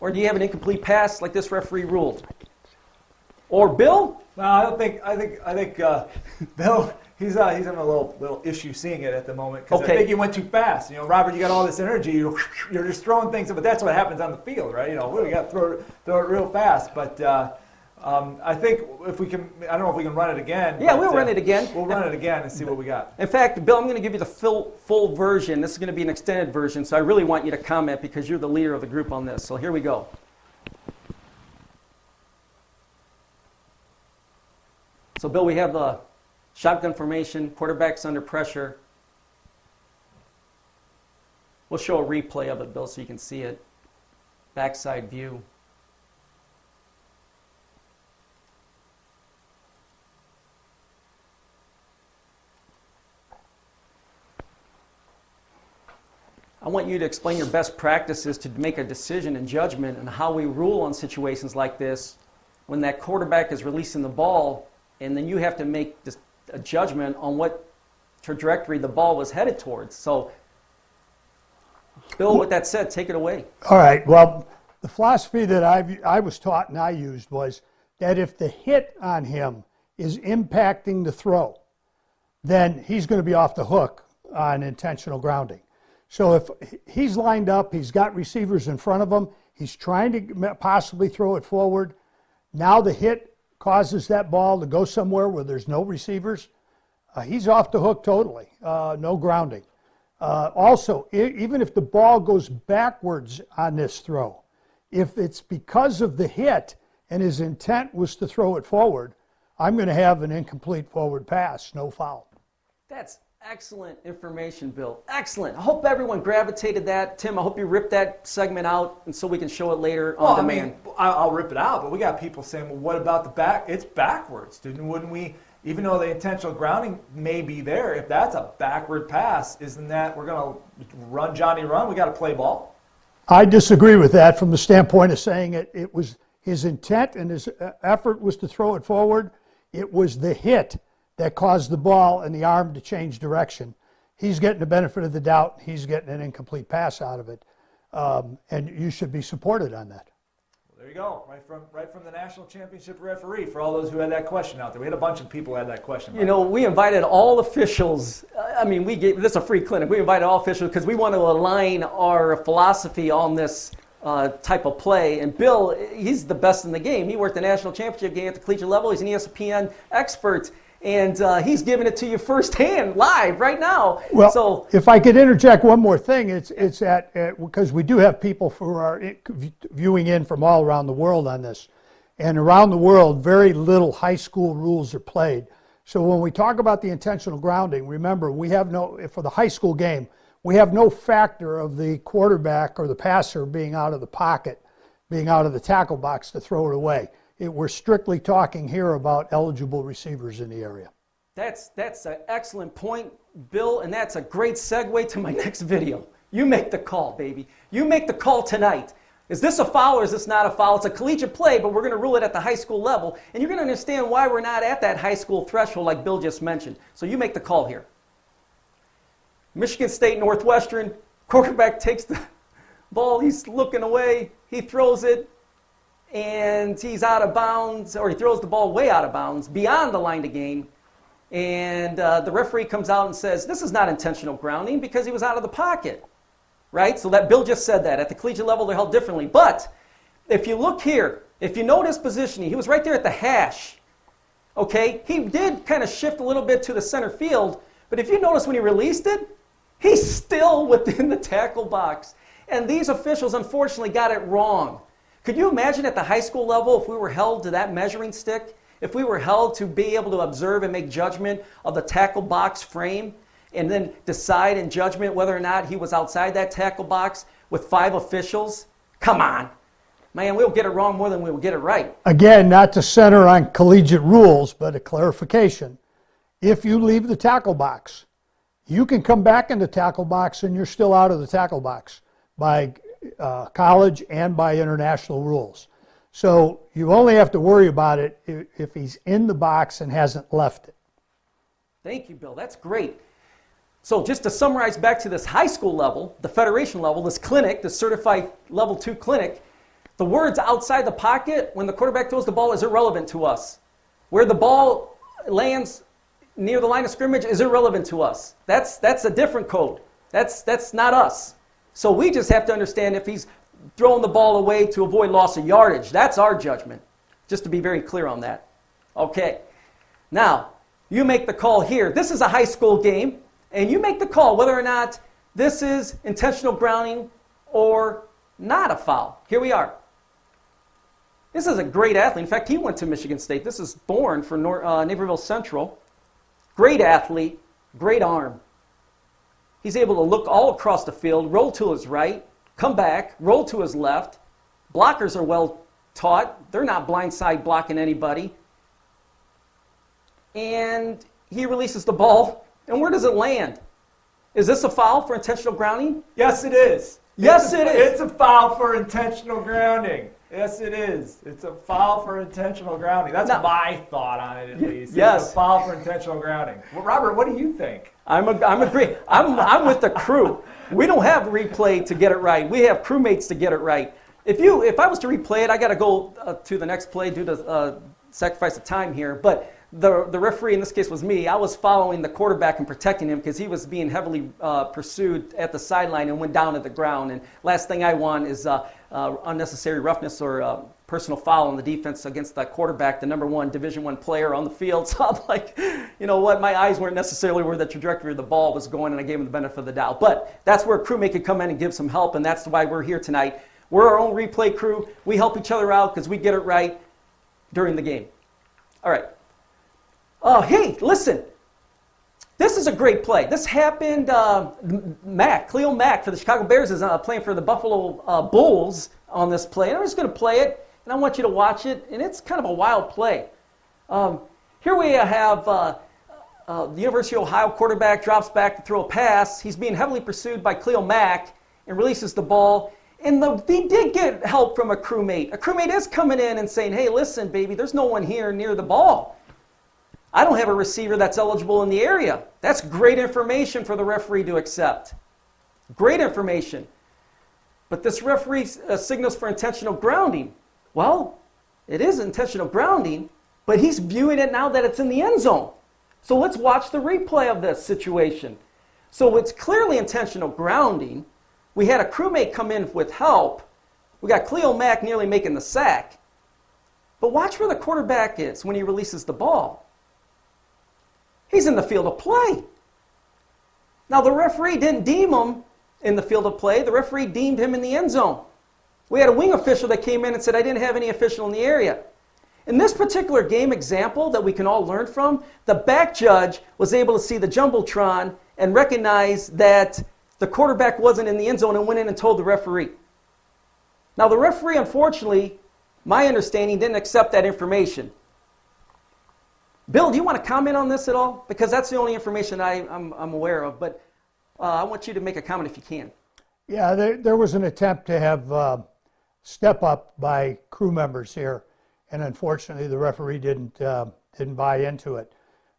C: Or do you have an incomplete pass like this referee ruled? Or Bill?
A: No, I don't think. I think. I think uh, (laughs) Bill. He's uh, he's having a little little issue seeing it at the moment because
C: Okay.
A: I think you went too fast. You know, Robert, you got all this energy. You're, you're just throwing things, but that's what happens on the field, right? You know, we got to throw it- throw it real fast. But uh, um, I think if we can, I don't know if we can run it again.
C: Yeah, we'll
A: uh,
C: run it again.
A: We'll run it again and see what we got.
C: In fact, Bill, I'm going to give you the full, full version. This is going to be an extended version, so I really want you to comment because you're the leader of the group on this. So here we go. So, Bill, we have the shotgun formation, quarterback's under pressure. We'll show a replay of it, Bill, so you can see it. Backside view. I want you to explain your best practices to make a decision and judgment and how we rule on situations like this when that quarterback is releasing the ball and then you have to make a judgment on what trajectory the ball was headed towards. So, Bill, with that said, take it away.
K: All right. Well, the philosophy that I I was taught and I used was that if the hit on him is impacting the throw, then he's going to be off the hook on intentional grounding. So if he's lined up, he's got receivers in front of him, he's trying to possibly throw it forward. Now the hit causes that ball to go somewhere where there's no receivers. Uh, he's off the hook totally. Uh, no grounding. Uh, also, e- even if the ball goes backwards on this throw, if it's because of the hit and his intent was to throw it forward, I'm going to have an incomplete forward pass, no foul.
C: That's excellent information, Bill. Excellent. I hope everyone gravitated that. Tim, I hope you ripped that segment out and so we can show it later on
A: Well, I
C: demand.
A: mean, I- I'll rip it out, but we got people saying, well, what about the back? It's backwards, dude. Wouldn't we, even though the intentional grounding may be there, if that's a backward pass, isn't that we're going to run Johnny run? We got to play ball.
K: I disagree with that from the standpoint of saying it, it was his intent and his uh, effort was to throw it forward. It was the hit that caused the ball and the arm to change direction. He's getting the benefit of the doubt. He's getting an incomplete pass out of it. Um, and you should be supported on that.
A: Well, There you go, right from right from the national championship referee. For all those who had that question out there, we had a bunch of people who had that question.
C: You know, we invited all officials. I mean, we gave this is a free clinic. We invited all officials because we want to align our philosophy on this uh, type of play. And Bill, he's the best in the game. He worked the national championship game at the collegiate level. He's an ESPN expert, and uh, he's giving it to you firsthand, live, right now.
K: Well,
C: so
K: if I could interject one more thing, it's it's at because we do have people who are viewing in from all around the world on this, and around the world, very little high school rules are played. So when we talk about the intentional grounding, remember we have no for the high school game, we have no factor of the quarterback or the passer being out of the pocket, being out of the tackle box to throw it away. It, we're strictly talking here about eligible receivers in the area.
C: That's that's an excellent point, Bill, and that's a great segue to my (laughs) next video. You make the call, baby. You make the call tonight. Is this a foul or is this not a foul? It's a collegiate play, but we're going to rule it at the high school level, and you're going to understand why we're not at that high school threshold like Bill just mentioned. So you make the call here. Michigan State Northwestern quarterback takes the (laughs) ball. He's looking away. He throws it, and he's out of bounds, or he throws the ball way out of bounds, beyond the line to gain. And uh, the referee comes out and says, This is not intentional grounding because he was out of the pocket. right? So that Bill just said that. At the collegiate level, they're held differently. But if you look here, if you notice positioning, he was right there at the hash. Okay? He did kind of shift a little bit to the center field, but if you notice when he released it, he's still (laughs) within the tackle box. And these officials unfortunately got it wrong. Could you imagine at the high school level if we were held to that measuring stick? If we were held to be able to observe and make judgment of the tackle box frame and then decide in judgment whether or not he was outside that tackle box with five officials? Come on. Man, we'll get it wrong more than we'll get it right.
K: Again, not to center on collegiate rules, but a clarification. If you leave the tackle box, you can come back in the tackle box and you're still out of the tackle box by uh, college and by international rules. So you only have to worry about it if, he's in the box and hasn't left it.
C: Thank you, Bill. That's great. So, just to summarize back to this high school level, the federation level, this clinic, the certified level two clinic, the words outside the pocket when the quarterback throws the ball is irrelevant to us. Where the ball lands near the line of scrimmage is irrelevant to us. That's, that's a different code. That's, that's not us. So we just have to understand if he's throwing the ball away to avoid loss of yardage. That's our judgment, just to be very clear on that. Okay. Now, you make the call here. This is a high school game, and you make the call whether or not this is intentional grounding or not a foul. Here we are. This is a great athlete. In fact, he went to Michigan State. This is born for Nor- uh, Naperville Central. Great athlete, great arm. He's able to look all across the field, roll to his right, come back, roll to his left. Blockers are well taught. They're not blindside blocking anybody. And he releases the ball. And where does it land? Is this a foul for intentional grounding?
A: Yes, it is.
C: Yes,
A: it's a,
C: it is.
A: It's a foul for intentional grounding. Yes, it is. It's a foul for intentional grounding. That's
C: Now-
A: my thought on it, at least.
C: yes.
A: It's a foul for intentional grounding. Well, Robert, what do you think?
C: I'm, a, I'm agree. I'm, I'm with the crew. We don't have replay to get it right. We have crewmates to get it right. If you, if I was to replay it, I got to go uh, to the next play due to uh, sacrifice of time here. But the, the referee in this case was me. I was following the quarterback and protecting him because he was being heavily uh, pursued at the sideline and went down to the ground. And last thing I want is uh, uh, unnecessary roughness or uh, personal foul on the defense against the quarterback, the number one Division One player on the field. (laughs) So I'm like, you know what? My eyes weren't necessarily where the trajectory of the ball was going, and I gave him the benefit of the doubt. But that's where a crewmate could come in and give some help, and that's why we're here tonight. We're our own replay crew. We help each other out because we get it right during the game. All right. Uh, hey, listen. This is a great play. This happened. Uh, Khalil Mack for the Chicago Bears is uh, playing for the Buffalo uh, Bulls on this play. And I'm just going to play it, and I want you to watch it. And it's kind of a wild play. Um, here we have uh, uh, the University of Ohio quarterback drops back to throw a pass. He's being heavily pursued by Khalil Mack and releases the ball. And the, he did get help from a crewmate. A crewmate is coming in and saying, hey, listen, baby, there's no one here near the ball. I don't have a receiver that's eligible in the area. That's great information for the referee to accept. Great information. But this referee uh, signals for intentional grounding. Well, it is intentional grounding, but he's viewing it now that it's in the end zone. So let's watch the replay of this situation. So it's clearly intentional grounding. We had a crewmate come in with help. We got Khalil Mack nearly making the sack. But watch where the quarterback is when he releases the ball. He's in the field of play. Now, the referee didn't deem him in the field of play, the referee deemed him in the end zone. We had a wing official that came in and said, I didn't have any official in the area. In this particular game example that we can all learn from, the back judge was able to see the Jumbotron and recognize that the quarterback wasn't in the end zone and went in and told the referee. Now, the referee, unfortunately, my understanding, didn't accept that information. Bill, do you want to comment on this at all? Because that's the only information I, am aware of, but uh, I want you to make a comment if you can.
K: Yeah, there, there was an attempt to have uh, step up by crew members here, and unfortunately, the referee didn't uh, didn't buy into it.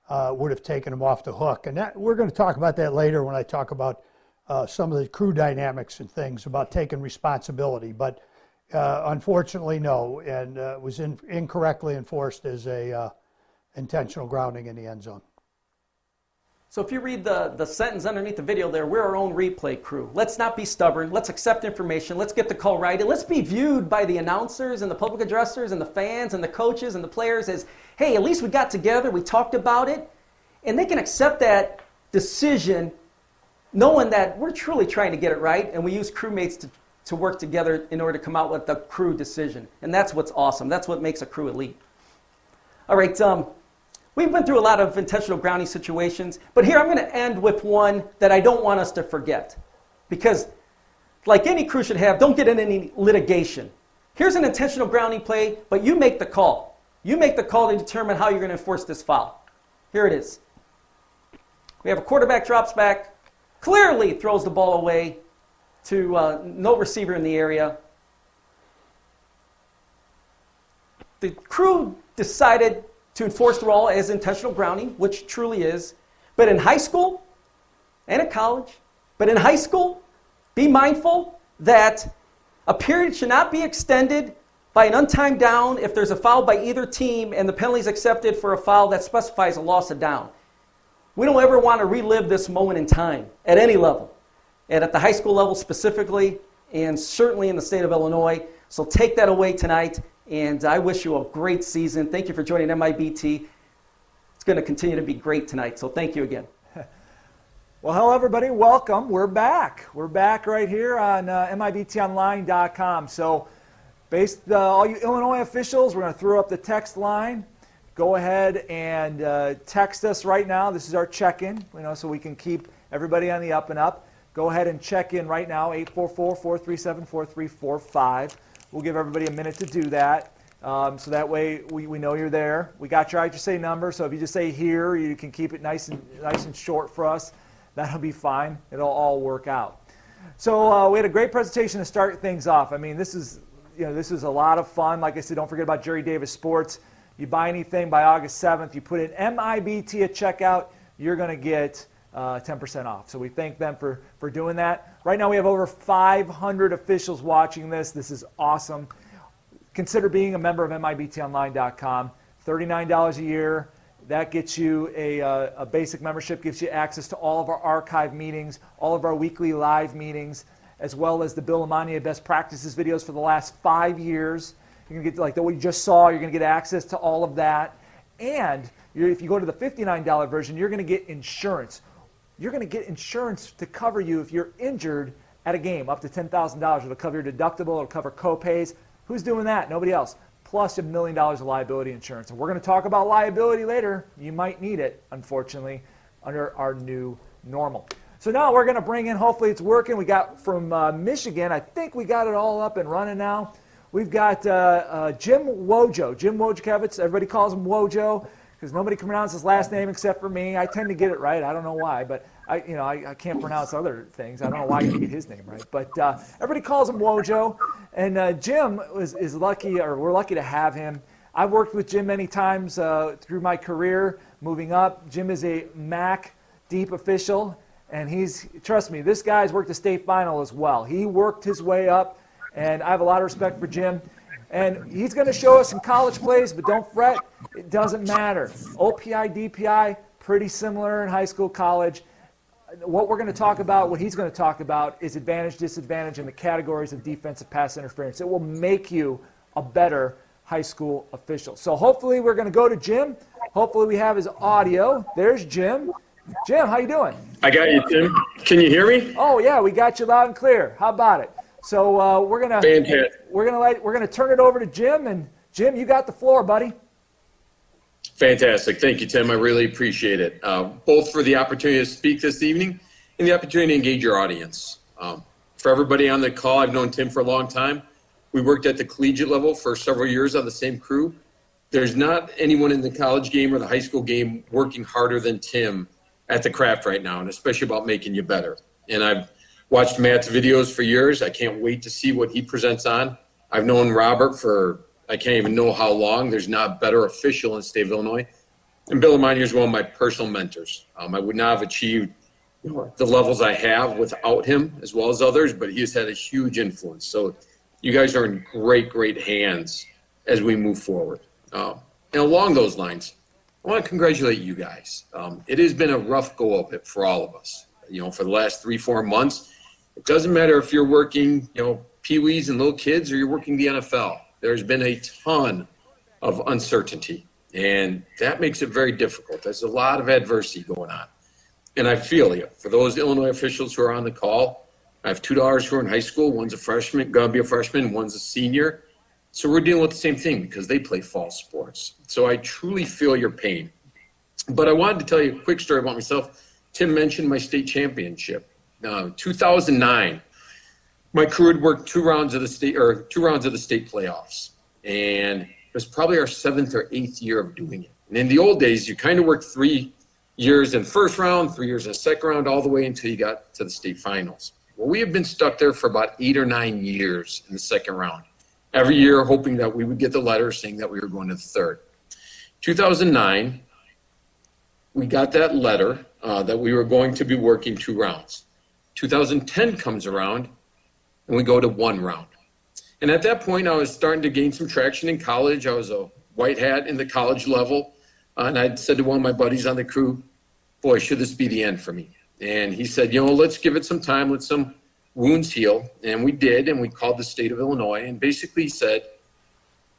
K: Uh, would have taken him off the hook, and that, we're going to talk about that later when I talk about uh, some of the crew dynamics and things about taking responsibility. But uh, unfortunately, no, and uh, was in, incorrectly enforced as a uh, intentional grounding in the end zone.
C: So if you read the, the sentence underneath the video there, we're our own replay crew. Let's not be stubborn. Let's accept information. Let's get the call right. And let's be viewed by the announcers and the public addressers and the fans and the coaches and the players as, hey, at least we got together, we talked about it. And they can accept that decision knowing that we're truly trying to get it right and we use crewmates to, to work together in order to come out with the crew decision. And that's what's awesome. That's what makes a crew elite. All right, um, We've been through a lot of intentional grounding situations, but here I'm going to end with one that I don't want us to forget. Because, like any crew should have, don't get in any litigation. Here's an intentional grounding play, but you make the call. You make the call to determine how you're going to enforce this foul. Here it is. We have a quarterback drops back, clearly throws the ball away to uh, no receiver in the area. The crew decided to enforce the law as intentional grounding, which truly is. But in high school and at college, but in high school, be mindful that a period should not be extended by an untimed down if there's a foul by either team and the penalty is accepted for a foul that specifies a loss of down. We don't ever want to relive this moment in time at any level, and at the high school level specifically, and certainly in the state of Illinois. So take that away tonight and I wish you a great season. Thank you for joining MIBT. It's going to continue to be great tonight, so thank you again. (laughs)
A: Well, hello, everybody. Welcome. We're back. We're back right here on uh, MIBTOnline.com. So, based uh, all you Illinois officials, we're going to throw up the text line. Go ahead and uh, text us right now. This is our check-in, you know, so we can keep everybody on the up and up. Go ahead and check in right now, 844-437-4345. We'll give everybody a minute to do that. Um, so that way we, we know you're there. We got your say number, so if you just say here, you can keep it nice and nice and short for us. That'll be fine. It'll all work out. So uh, we had a great presentation to start things off. I mean, this is you know this is a lot of fun. Like I said, don't forget about Gerry Davis Sports. You buy anything by August 7th, you put in MIBT at checkout, you're going to get uh, 10% off. So we thank them for, for doing that. Right now we have over 500 officials watching this. This is awesome. Consider being a member of MIBTOnline.com. $39 a year. That gets you a, uh, a basic membership, gives you access to all of our archive meetings, all of our weekly live meetings, as well as the Bill LeMonnier best practices videos for the last five years. You're going to get, like what you just saw, you're going to get access to all of that. And if you go to the $59 version, you're going to get insurance you're going to get insurance to cover you if you're injured at a game, up to $10,000. It'll cover your deductible, it'll cover co-pays. Who's doing that? Nobody else. Plus a million dollars of liability insurance. And we're going to talk about liability later. You might need it, unfortunately, under our new normal. So now we're going to bring in, hopefully it's working. We got from uh, Michigan, I think we got it all up and running now. We've got uh, uh, Jim Wojo, Jim Wojciechowicz. Everybody calls him Wojo because nobody can pronounce his last name except for me. I tend to get it right. I don't know why, but I, you know, I, I can't pronounce other things. I don't know why you get his name right, but uh, everybody calls him Wojo. And uh, Jim is, is lucky, or we're lucky to have him. I've worked with Jim many times uh, through my career, moving up. Jim is a MAC deep official, and he's trust me, this guy's worked the state final as well. He worked his way up, and I have a lot of respect for Jim. And he's going to show us some college plays, but don't fret, it doesn't matter. OPI, DPI, pretty similar in high school, college. What we're going to talk about, what he's going to talk about, is advantage, disadvantage and the categories of defensive pass interference. It will make you a better high school official. So hopefully we're going to go to Jim. Hopefully we have his audio. There's Jim. Jim, how you doing?
O: I got you, Jim. Can you hear me?
A: Oh yeah, we got you loud and clear. How about it? So uh, we're gonna
O: Fantastic.
A: we're gonna let, we're gonna turn it over to Jim, and Jim, you got the floor, buddy.
O: Fantastic. Thank you, Tim. I really appreciate it, uh, both for the opportunity to speak this evening and the opportunity to engage your audience. Um, for everybody on the call, I've known Tim for a long time. We worked at the collegiate level for several years on the same crew. There's not anyone in the college game or the high school game working harder than Tim at the craft right now, and especially about making you better. And I've watched Matt's videos for years. I can't wait to see what he presents on. I've known Robert for I can't even know how long. There's not better official in the state of Illinois. And Bill LeMonnier is one of my personal mentors. Um, I would not have achieved the levels I have without him, as well as others, but he has had a huge influence. So you guys are in great, great hands as we move forward. Um, and along those lines, I want to congratulate you guys. Um, it has been a rough go of it for all of us. You know, for the last three, four months, it doesn't matter if you're working, you know, peewees and little kids or you're working the NFL. There's been a ton of uncertainty, and that makes it very difficult. There's a lot of adversity going on. And I feel you. For those Illinois officials who are on the call, I have two daughters who are in high school. One's a freshman, to be a freshman. One's a senior. So we're dealing with the same thing because they play fall sports. So I truly feel your pain. But I wanted to tell you a quick story about myself. Tim mentioned my state championship. Uh, 2009, my crew had worked two rounds of the state or two rounds of the state playoffs, and it was probably our seventh or eighth year of doing it. And in the old days, you kind of worked three years in first round, three years in second round, all the way until you got to the state finals. Well, we have been stuck there for about eight or nine years in the second round, every year hoping that we would get the letter saying that we were going to the third. 2009, we got that letter uh, that we were going to be working two rounds. 2010 comes around, and we go to one round. And at that point, I was starting to gain some traction in college. I was a white hat in the college level. Uh, and I said to one of my buddies on the crew, boy, should this be the end for me? And he said, you know, let's give it some time, let some wounds heal. And we did, and we called the state of Illinois and basically said,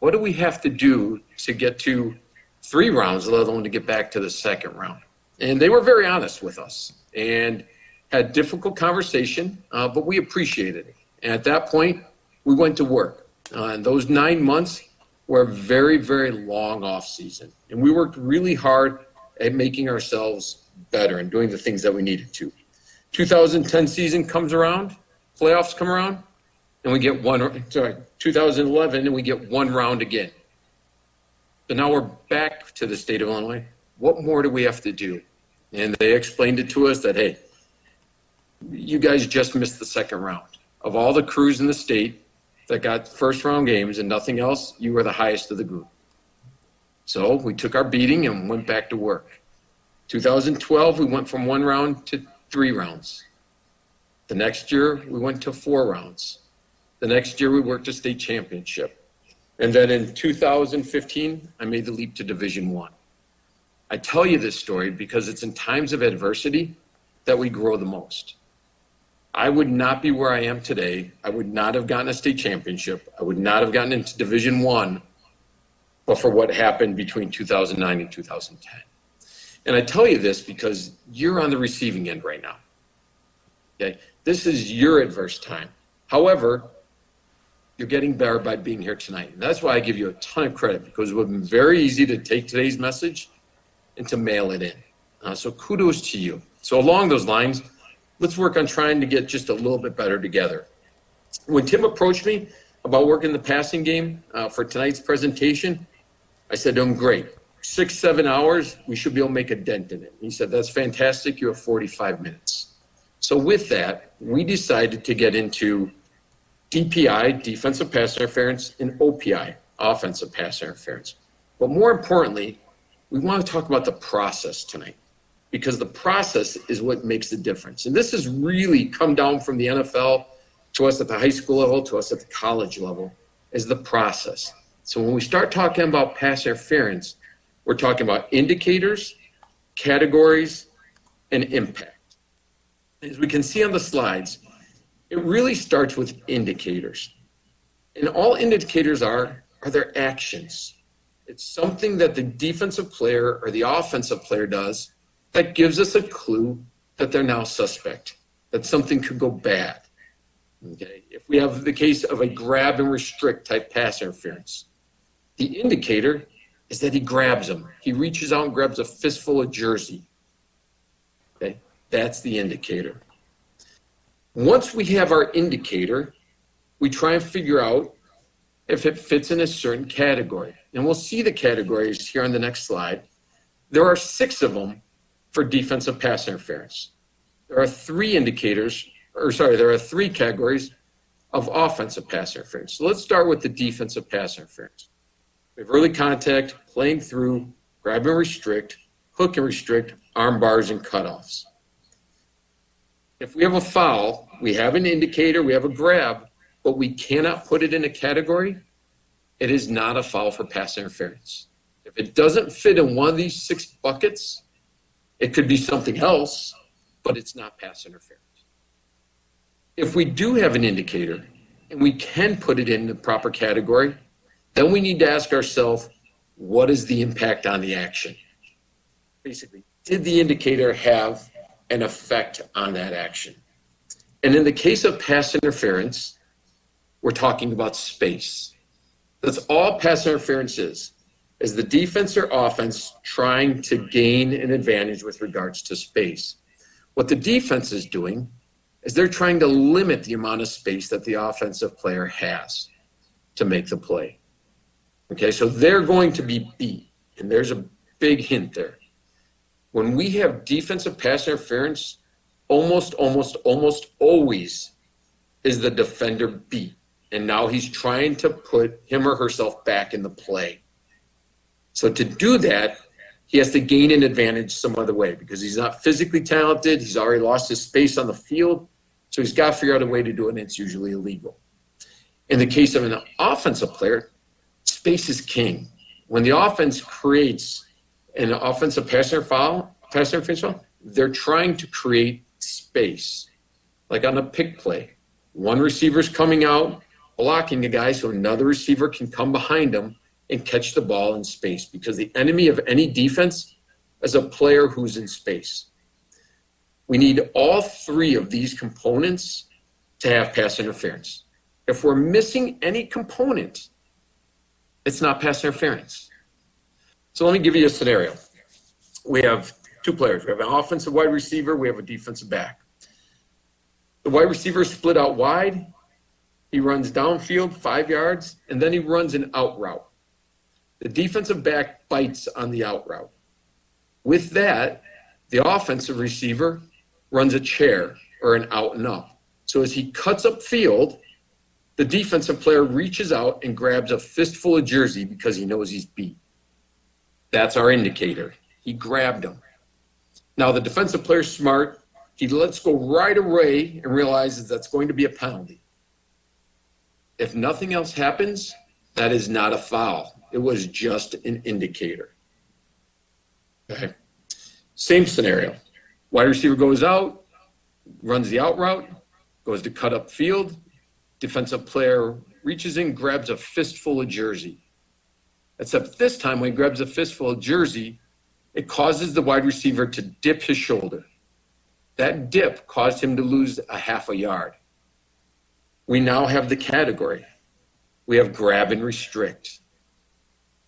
O: what do we have to do to get to three rounds, let alone to get back to the second round? And they were very honest with us and had difficult conversation, uh, but we appreciated it. And at that point, we went to work. Uh, and those nine months were a very, very long off season. And we worked really hard at making ourselves better and doing the things that we needed to. 2010 season comes around, playoffs come around, and we get one, sorry, 2011, and we get one round again. So now we're back to the state of Illinois. What more do we have to do? And they explained it to us that, hey, you guys just missed the second round. Of all the crews in the state that got first round games and nothing else, you were the highest of the group. So we took our beating and went back to work. 2012, we went from one round to three rounds. The next year, we went to four rounds. The next year, we worked a state championship. And then in 2015, I made the leap to Division One. I. I tell you this story because it's in times of adversity that we grow the most. I would not be where I am today. I would not have gotten a state championship. I would not have gotten into Division One, but for what happened between 2009 and 2010. And I tell you this because you're on the receiving end right now. Okay, this is your adverse time. However, you're getting better by being here tonight. And that's why I give you a ton of credit because it would have been very easy to take today's message and to mail it in. Uh, so kudos to you. So along those lines, let's work on trying to get just a little bit better together. When Tim approached me about working the passing game uh, for tonight's presentation, I said to him, great. Six, seven hours, we should be able to make a dent in it. He said, that's fantastic. You have 45 minutes. So with that, we decided to get into DPI, defensive pass interference, and OPI, offensive pass interference. But more importantly, we want to talk about the process tonight because the process is what makes the difference. And this has really come down from the NFL to us at the high school level to us at the college level is the process. So when we start talking about pass interference, we're talking about indicators, categories, and impact. As we can see on the slides, it really starts with indicators. And all indicators are are their actions. It's something that the defensive player or the offensive player does that gives us a clue that they're now suspect, that something could go bad. Okay. If we have the case of a grab and restrict type pass interference, the indicator is that he grabs them. He reaches out and grabs a fistful of jersey. Okay. That's the indicator. Once we have our indicator, we try and figure out if it fits in a certain category. And we'll see the categories here on the next slide. There are six of them for defensive pass interference. There are three indicators, or sorry, there are three categories of offensive pass interference. So let's start with the defensive pass interference. We have early contact, playing through, grab and restrict, hook and restrict, arm bars, and cutoffs. If we have a foul, we have an indicator, we have a grab, but we cannot put it in a category, it is not a foul for pass interference. If it doesn't fit in one of these six buckets, it could be something else, but it's not pass interference. If we do have an indicator and we can put it in the proper category, then we need to ask ourselves, what is the impact on the action? Basically, did the indicator have an effect on that action? And in the case of pass interference, we're talking about space. That's all pass interference is, is the defense or offense trying to gain an advantage with regards to space. What the defense is doing is they're trying to limit the amount of space that the offensive player has to make the play. Okay, so they're going to be beat, and there's a big hint there. When we have defensive pass interference, almost, almost, almost always is the defender beat. And now he's trying to put him or herself back in the play. So to do that, he has to gain an advantage some other way because he's not physically talented. He's already lost his space on the field. So he's got to figure out a way to do it, and it's usually illegal. In the case of an offensive player, space is king. When the offense creates an offensive passer foul, passer foul, they're trying to create space. Like on a pick play, one receiver's coming out, blocking the guy so another receiver can come behind him and catch the ball in space because the enemy of any defense is a player who's in space. We need all three of these components to have pass interference. If we're missing any component, it's not pass interference. So let me give you a scenario. We have two players. We have an offensive wide receiver, we have a defensive back. The wide receiver is split out wide. He runs downfield five yards, and then he runs an out route. The defensive back bites on the out route. With that, the offensive receiver runs a chair or an out and up. So as he cuts up field, the defensive player reaches out and grabs a fistful of jersey because he knows he's beat. That's our indicator. He grabbed him. Now the defensive player's smart. He lets go right away and realizes that's going to be a penalty. If nothing else happens, that is not a foul. It was just an indicator. Okay. Same scenario. Wide receiver goes out, runs the out route, goes to cut up field. Defensive player reaches in, grabs a fistful of jersey. Except this time, when he grabs a fistful of jersey, it causes the wide receiver to dip his shoulder. That dip caused him to lose a half a yard. We now have the category. We have grab and restrict.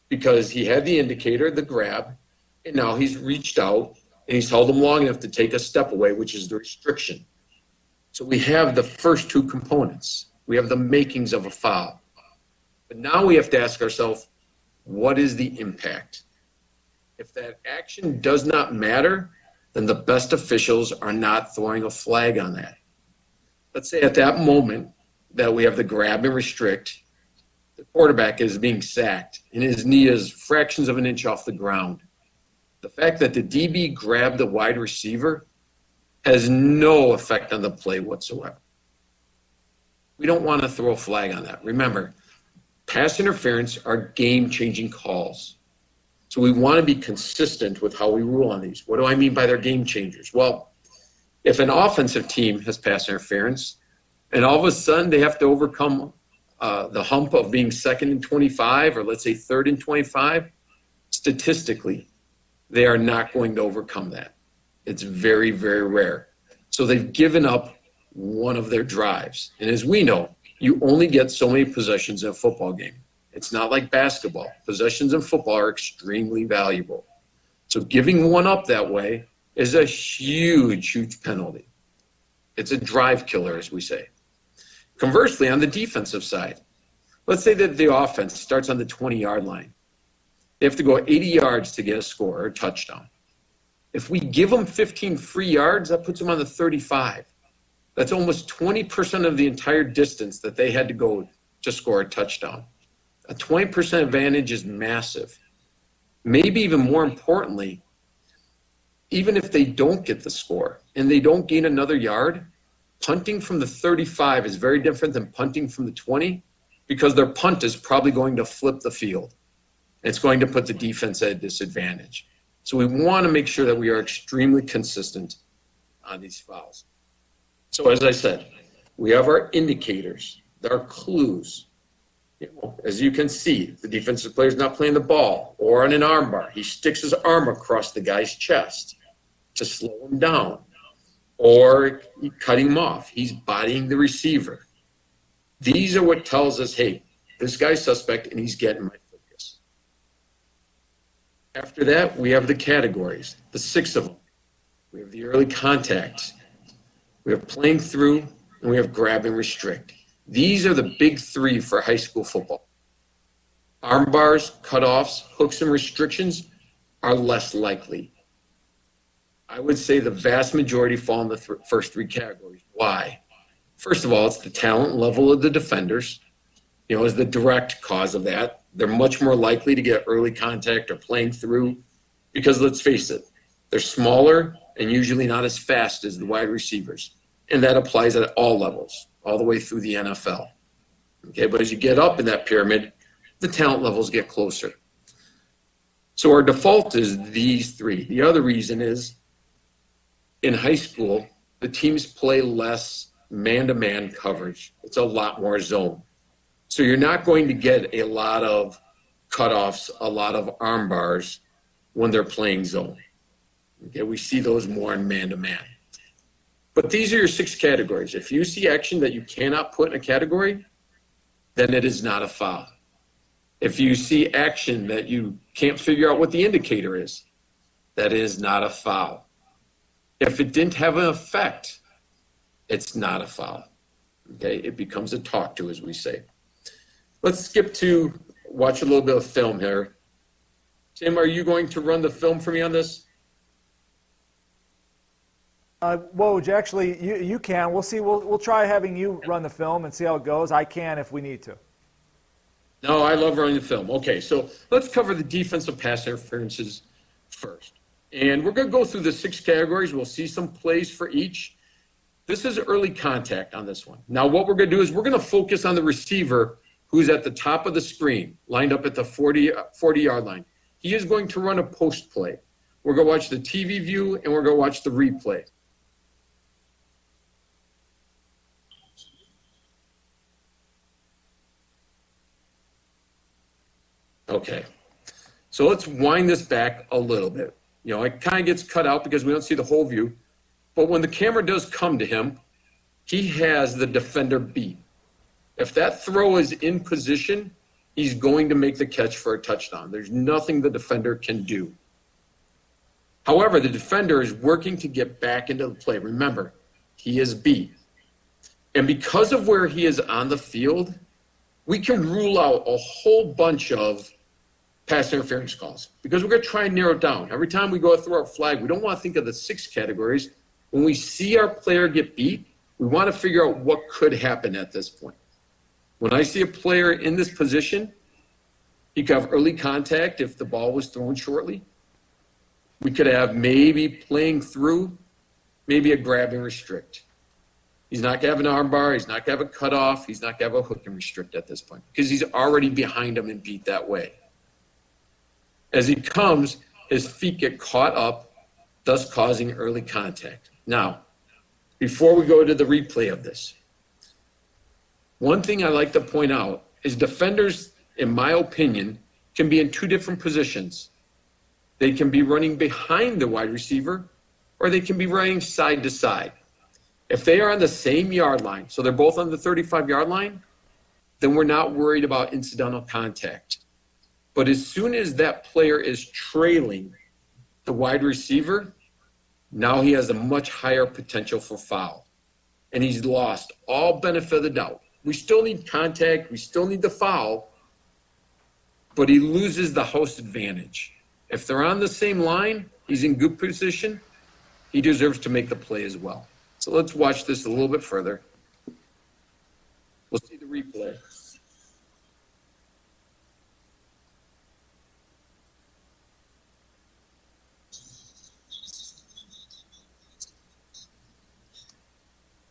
O: Because he had the indicator, the grab, and now he's reached out and he's held them long enough to take a step away, which is the restriction. So we have the first two components. We have the makings of a foul. But now we have to ask ourselves, what is the impact? If that action does not matter, then the best officials are not throwing a flag on that. Let's say at that moment that we have the grab and restrict, the quarterback is being sacked and his knee is fractions of an inch off the ground the fact that the DB grabbed the wide receiver has no effect on the play whatsoever. We don't want to throw a flag on that. Remember, pass interference are game changing calls. So we want to be consistent with how we rule on these. What do I mean by they're game changers? Well, if an offensive team has pass interference and all of a sudden they have to overcome uh, the hump of being second and 25 or let's say third and 25, statistically, they are not going to overcome that. It's very, very rare. So they've given up one of their drives. And as we know, you only get so many possessions in a football game. It's not like basketball. Possessions in football are extremely valuable. So giving one up that way is a huge, huge penalty. It's a drive killer, as we say. Conversely, on the defensive side, let's say that the offense starts on the 20 yard line. They have to go 80 yards to get a score or a touchdown. If we give them 15 free yards, that puts them on the 35. That's almost 20% of the entire distance that they had to go to score a touchdown. A 20% advantage is massive. Maybe even more importantly, even if they don't get the score and they don't gain another yard, punting from the 35 is very different than punting from the 20 because their punt is probably going to flip the field. It's going to put the defense at a disadvantage. So we want to make sure that we are extremely consistent on these fouls. So as I said, we have our indicators, our clues. You know, as you can see, the defensive player is not playing the ball or on an armbar. He sticks his arm across the guy's chest to slow him down or cutting him off. He's bodying the receiver. These are what tells us, hey, this guy's suspect and he's getting my focus. After that, we have the categories, the six of them. We have the early contacts. We have playing through and we have grab and restrict. These are the big three for high school football. Arm bars, cutoffs, hooks, and restrictions are less likely. I would say the vast majority fall in the th- first three categories. Why? First of all, it's the talent level of the defenders, you know, is the direct cause of that. They're much more likely to get early contact or playing through because let's face it, they're smaller and usually not as fast as the wide receivers. And that applies at all levels, all the way through the NFL. Okay, but as you get up in that pyramid, the talent levels get closer. So our default is these three. The other reason is in high school, the teams play less man to man coverage. It's a lot more zone. So you're not going to get a lot of cutoffs, a lot of arm bars when they're playing zone. Okay, we see those more in man to man. But these are your six categories. If you see action that you cannot put in a category, then it is not a foul. If you see action that you can't figure out what the indicator is, that is not a foul. If it didn't have an effect, it's not a foul. Okay, it becomes a talk to, as we say. Let's skip to watch a little bit of film here. Tim, are you going to run the film for me on this?
A: Uh, Woj, actually, you, you can. We'll see. We'll, we'll try having you run the film and see how it goes. I can if we need to.
O: No, I love running the film. Okay, so let's cover the defensive pass interferences first. And we're going to go through the six categories. We'll see some plays for each. This is early contact on this one. Now, what we're going to do is we're going to focus on the receiver who's at the top of the screen, lined up at the 40, 40 yard line. He is going to run a post play. We're going to watch the TV view and we're going to watch the replay. Okay. So let's wind this back a little bit. You know, it kind of gets cut out because we don't see the whole view. But when the camera does come to him, he has the defender beat. If that throw is in position, he's going to make the catch for a touchdown. There's nothing the defender can do. However, the defender is working to get back into the play. Remember, he is beat. And because of where he is on the field, we can rule out a whole bunch of pass interference calls because we're going to try and narrow down. Every time we go through our flag, we don't want to think of the six categories. When we see our player get beat, we want to figure out what could happen at this point. When I see a player in this position, he could have early contact if the ball was thrown shortly. We could have maybe playing through, maybe a grab and restrict. He's not going to have an arm bar. He's not going to have a cutoff. He's not going to have a hook and restrict at this point because he's already behind him and beat that way. As he comes, his feet get caught up, thus causing early contact. Now, before we go to the replay of this, one thing I like to point out is defenders, in my opinion, can be in two different positions. They can be running behind the wide receiver, or they can be running side to side. If they are on the same yard line, so they're both on the 35 yard line, then we're not worried about incidental contact. But as soon as that player is trailing the wide receiver, now he has a much higher potential for foul. And he's lost all benefit of the doubt. We still need contact, we still need the foul, but he loses the house advantage. If they're on the same line, he's in good position, he deserves to make the play as well. So let's watch this a little bit further. We'll see the replay.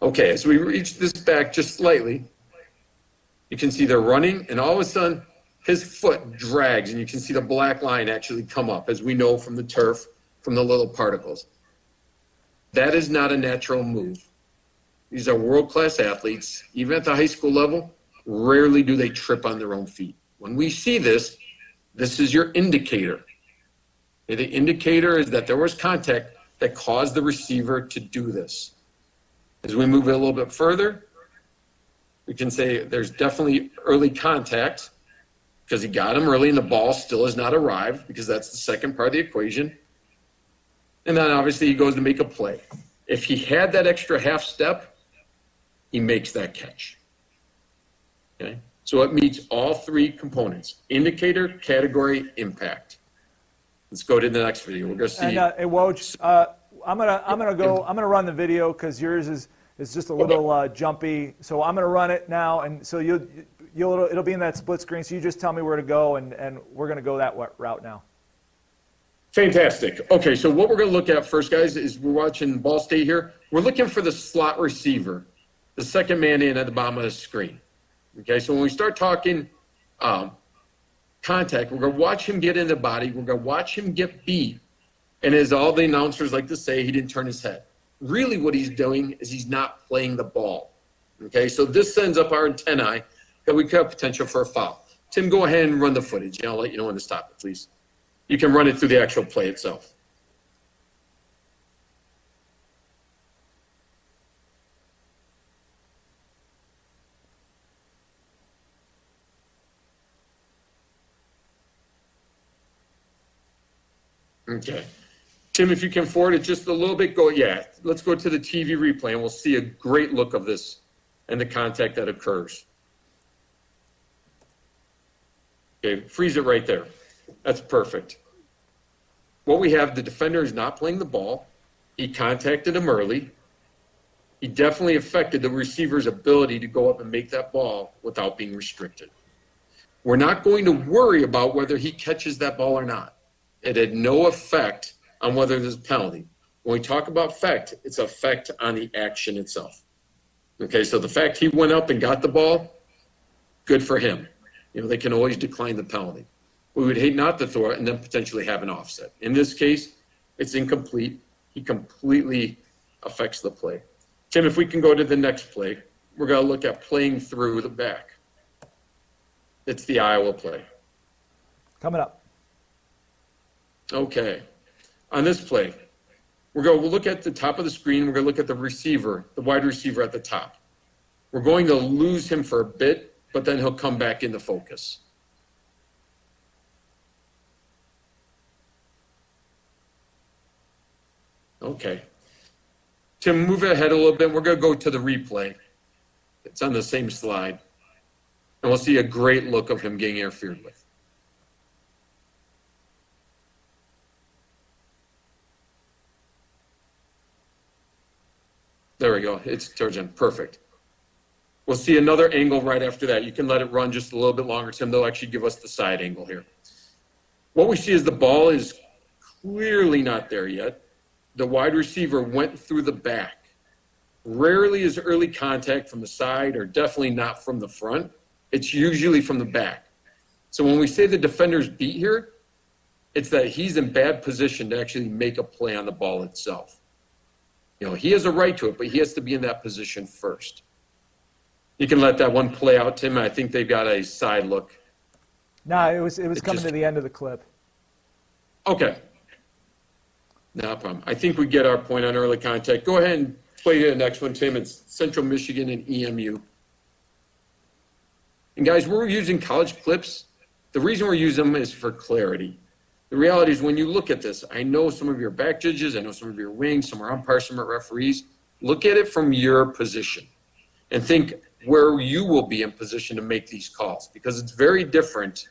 O: Okay, as we reach this back just slightly, you can see they're running, and all of a sudden, his foot drags, and you can see the black line actually come up, as we know from the turf, from the little particles. That is not a natural move. These are world class athletes. Even at the high school level, rarely do they trip on their own feet. When we see this, this is your indicator. The indicator is that there was contact that caused the receiver to do this. As we move a little bit further, we can say there's definitely early contact because he got him early and the ball still has not arrived because that's the second part of the equation. And then obviously he goes to make a play. If he had that extra half step, he makes that catch. Okay? So it meets all three components indicator, category, impact. Let's go to the next video. We're going to see.
A: And, uh, Woj, uh, I'm gonna I'm gonna go I'm gonna run the video because yours is is just a little uh, jumpy. So I'm gonna run it now, and so you'll you'll it'll, it'll be in that split screen. So you just tell me where to go, and and we're gonna go that route now.
O: Fantastic. Okay, so what we're going to look at first, guys, is we're watching Ball State here. We're looking for the slot receiver, the second man in at the bottom of the screen. Okay, so when we start talking um, contact, we're going to watch him get in the body. We're going to watch him get beat. And as all the announcers like to say, he didn't turn his head. Really, what he's doing is he's not playing the ball. Okay, so this sends up our antennae that we could have potential for a foul. Tim, go ahead and run the footage, I'll let you know when to stop it, please you can run it through the actual play itself. Okay. Tim, if you can forward it just a little bit, go, yeah, let's go to the TV replay and we'll see a great look of this and the contact that occurs. Okay, freeze it right there. That's perfect. What we have, the defender is not playing the ball. He contacted him early. He definitely affected the receiver's ability to go up and make that ball without being restricted. We're not going to worry about whether he catches that ball or not. It had no effect on whether there's a penalty. When we talk about effect, it's effect on the action itself. Okay, so the fact he went up and got the ball, good for him. You know, they can always decline the penalty. We would hate not to throw it and then potentially have an offset. In this case, it's incomplete. He completely affects the play. Tim, if we can go to the next play, we're going to look at playing through the back. It's the Iowa play.
A: Coming up.
O: Okay. On this play, we're going to look at the top of the screen. We're going to look at the receiver, the wide receiver at the top. We're going to lose him for a bit, but then he'll come back into focus. Okay. To move ahead a little bit. We're going to go to the replay. It's on the same slide. And we'll see a great look of him getting interfered with. There we go. It's Turgeon. Perfect. We'll see another angle right after that. You can let it run just a little bit longer, Tim. They'll actually give us the side angle here. What we see is the ball is clearly not there yet the wide receiver went through the back. Rarely is early contact from the side or definitely not from the front. It's usually from the back. So when we say the defender's beat here, it's that he's in bad position to actually make a play on the ball itself. You know, he has a right to it, but he has to be in that position first. You can let that one play out, Tim. I think they've got a side look.
A: No, it was it was it coming just, to the end of the clip.
O: Okay, no problem. I think we get our point on early contact. Go ahead and play the next one, Tim. It's Central Michigan and EMU. And guys, we're using college clips. The reason we're using them is for clarity. The reality is when you look at this, I know some of your back judges, I know some of your wings, some are umpires, some are referees. Look at it from your position and think where you will be in position to make these calls because it's very different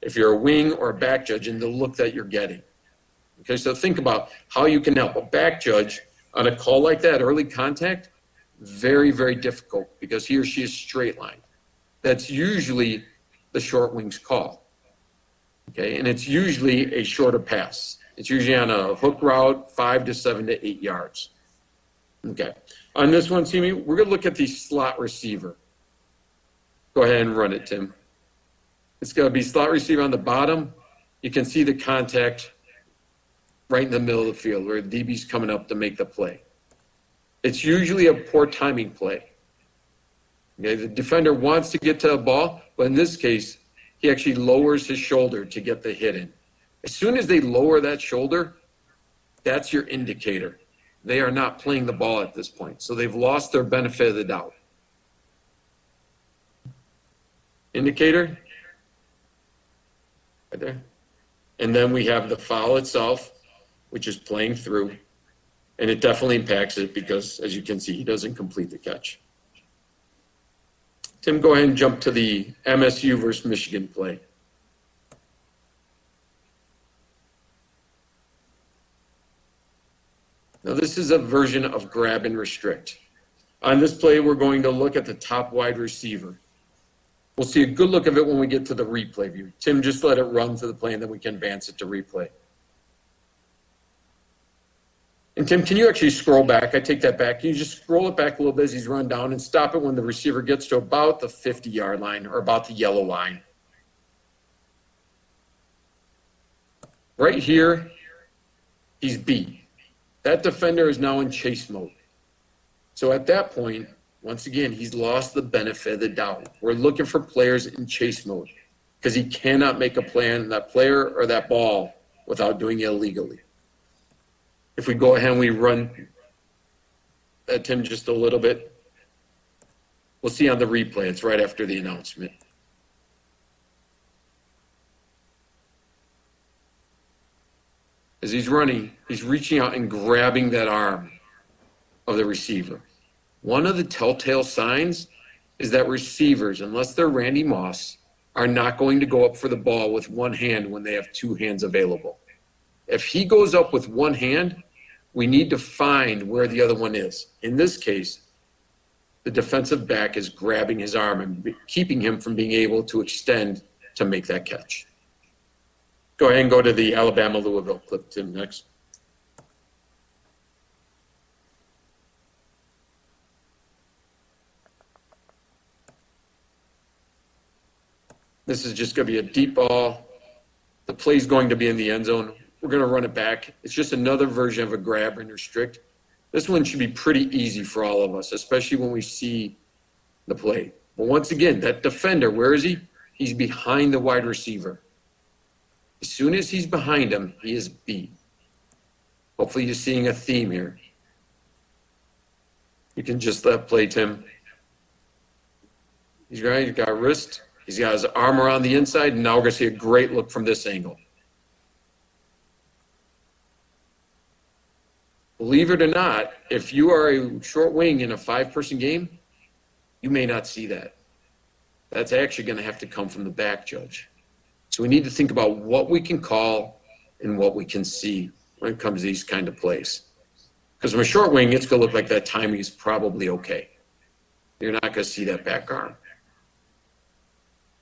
O: if you're a wing or a back judge and the look that you're getting. Okay, so think about how you can help a back judge on a call like that, early contact, very, very difficult because he or she is straight line. That's usually the short wings call. Okay, and it's usually a shorter pass. It's usually on a hook route, five to seven to eight yards. Okay, on this one, Timmy, we're going to look at the slot receiver. Go ahead and run it, Tim. It's going to be slot receiver on the bottom. You can see the contact right in the middle of the field where the DB's coming up to make the play. It's usually a poor timing play. Okay, the defender wants to get to the ball, but in this case, he actually lowers his shoulder to get the hit in. As soon as they lower that shoulder, that's your indicator. They are not playing the ball at this point, so they've lost their benefit of the doubt. Indicator, right there. And then we have the foul itself, which is playing through. And it definitely impacts it because, as you can see, he doesn't complete the catch. Tim, go ahead and jump to the MSU versus Michigan play. Now, this is a version of grab and restrict. On this play, we're going to look at the top wide receiver. We'll see a good look of it when we get to the replay view. Tim, just let it run to the play and then we can advance it to replay. And Tim, can you actually scroll back? I take that back. Can you just scroll it back a little bit as he's run down and stop it when the receiver gets to about the 50 yard line or about the yellow line? Right here, he's beat. That defender is now in chase mode. So at that point, once again, he's lost the benefit of the doubt. We're looking for players in chase mode because he cannot make a play on that player or that ball without doing it illegally. If we go ahead and we run at Tim just a little bit, we'll see on the replay. It's right after the announcement. As he's running, he's reaching out and grabbing that arm of the receiver. One of the telltale signs is that receivers, unless they're Randy Moss, are not going to go up for the ball with one hand when they have two hands available. If he goes up with one hand, we need to find where the other one is. In this case, the defensive back is grabbing his arm and keeping him from being able to extend to make that catch. Go ahead and go to the Alabama Louisville clip, Tim, next. This is just going to be a deep ball. The play's going to be in the end zone. We're going to run it back. It's just another version of a grab and restrict. This one should be pretty easy for all of us, especially when we see the play. But once again, that defender, where is he? He's behind the wide receiver. As soon as he's behind him, he is beat. Hopefully, you're seeing a theme here. You can just let play, Tim. He's right. He's got wrist. He's got his arm around the inside, and now we're going to see a great look from this angle. Believe it or not, if you are a short wing in a five person game, you may not see that. That's actually going to have to come from the back judge. So we need to think about what we can call and what we can see when it comes to these kind of plays. Because from a short wing, it's going to look like that timing is probably okay. You're not going to see that back arm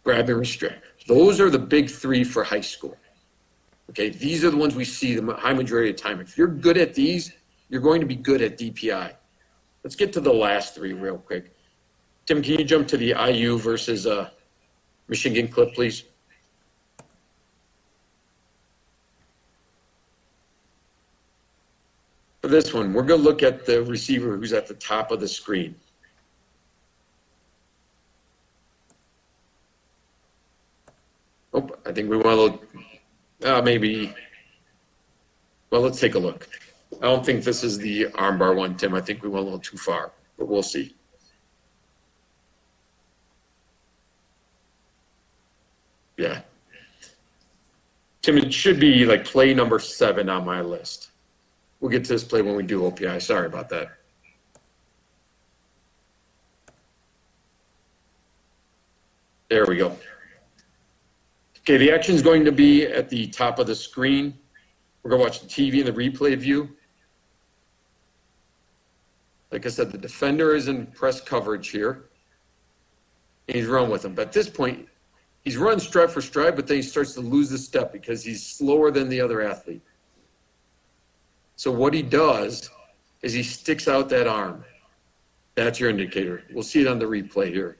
O: grab and restrict. Those are the big three for high school. Okay, these are the ones we see the high majority of time. If you're good at these, you're going to be good at DPI. Let's get to the last three real quick. Tim, can you jump to the IU versus uh, Michigan clip, please? For this one, we're going to look at the receiver who's at the top of the screen. Oh, I think we want to look, uh, maybe, well, let's take a look. I don't think this is the armbar one, Tim. I think we went a little too far, but we'll see. Yeah. Tim, it should be like play number seven on my list. We'll get to this play when we do OPI. Sorry about that. There we go. Okay, the action is going to be at the top of the screen. We're going to watch the TV in the replay view. Like I said, the defender is in press coverage here. And he's run with him. But at this point, he's run stride for stride, but then he starts to lose the step because he's slower than the other athlete. So what he does is he sticks out that arm. That's your indicator. We'll see it on the replay here.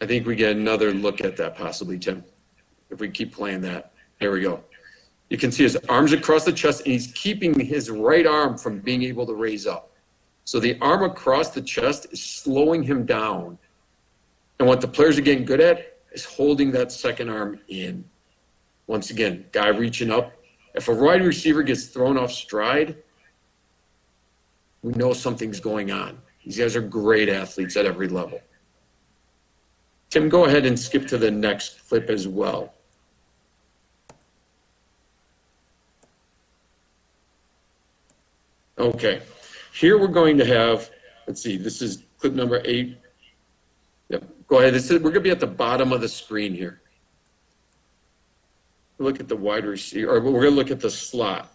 O: I think we get another look at that possibly, Tim. If we keep playing that. There we go. You can see his arms across the chest, and he's keeping his right arm from being able to raise up. So the arm across the chest is slowing him down. And what the players are getting good at is holding that second arm in. Once again, guy reaching up. If a wide receiver gets thrown off stride, we know something's going on. These guys are great athletes at every level. Tim, go ahead and skip to the next clip as well. Okay, here we're going to have, let's see, this is clip number eight. Yep, go ahead. This is, we're going to be at the bottom of the screen here. Look at the wide receiver, or we're going to look at the slot.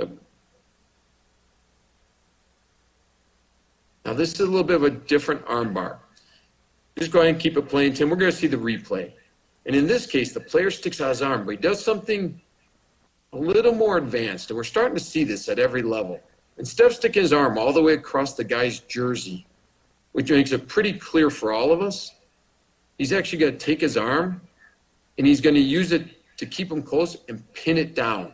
O: Yep. Now, this is a little bit of a different armbar. Just go ahead and keep it playing, Tim. We're going to see the replay. And in this case, the player sticks out his arm, but he does something a little more advanced. And we're starting to see this at every level. Instead of sticking his arm all the way across the guy's jersey, which makes it pretty clear for all of us, he's actually going to take his arm and he's going to use it to keep him close and pin it down.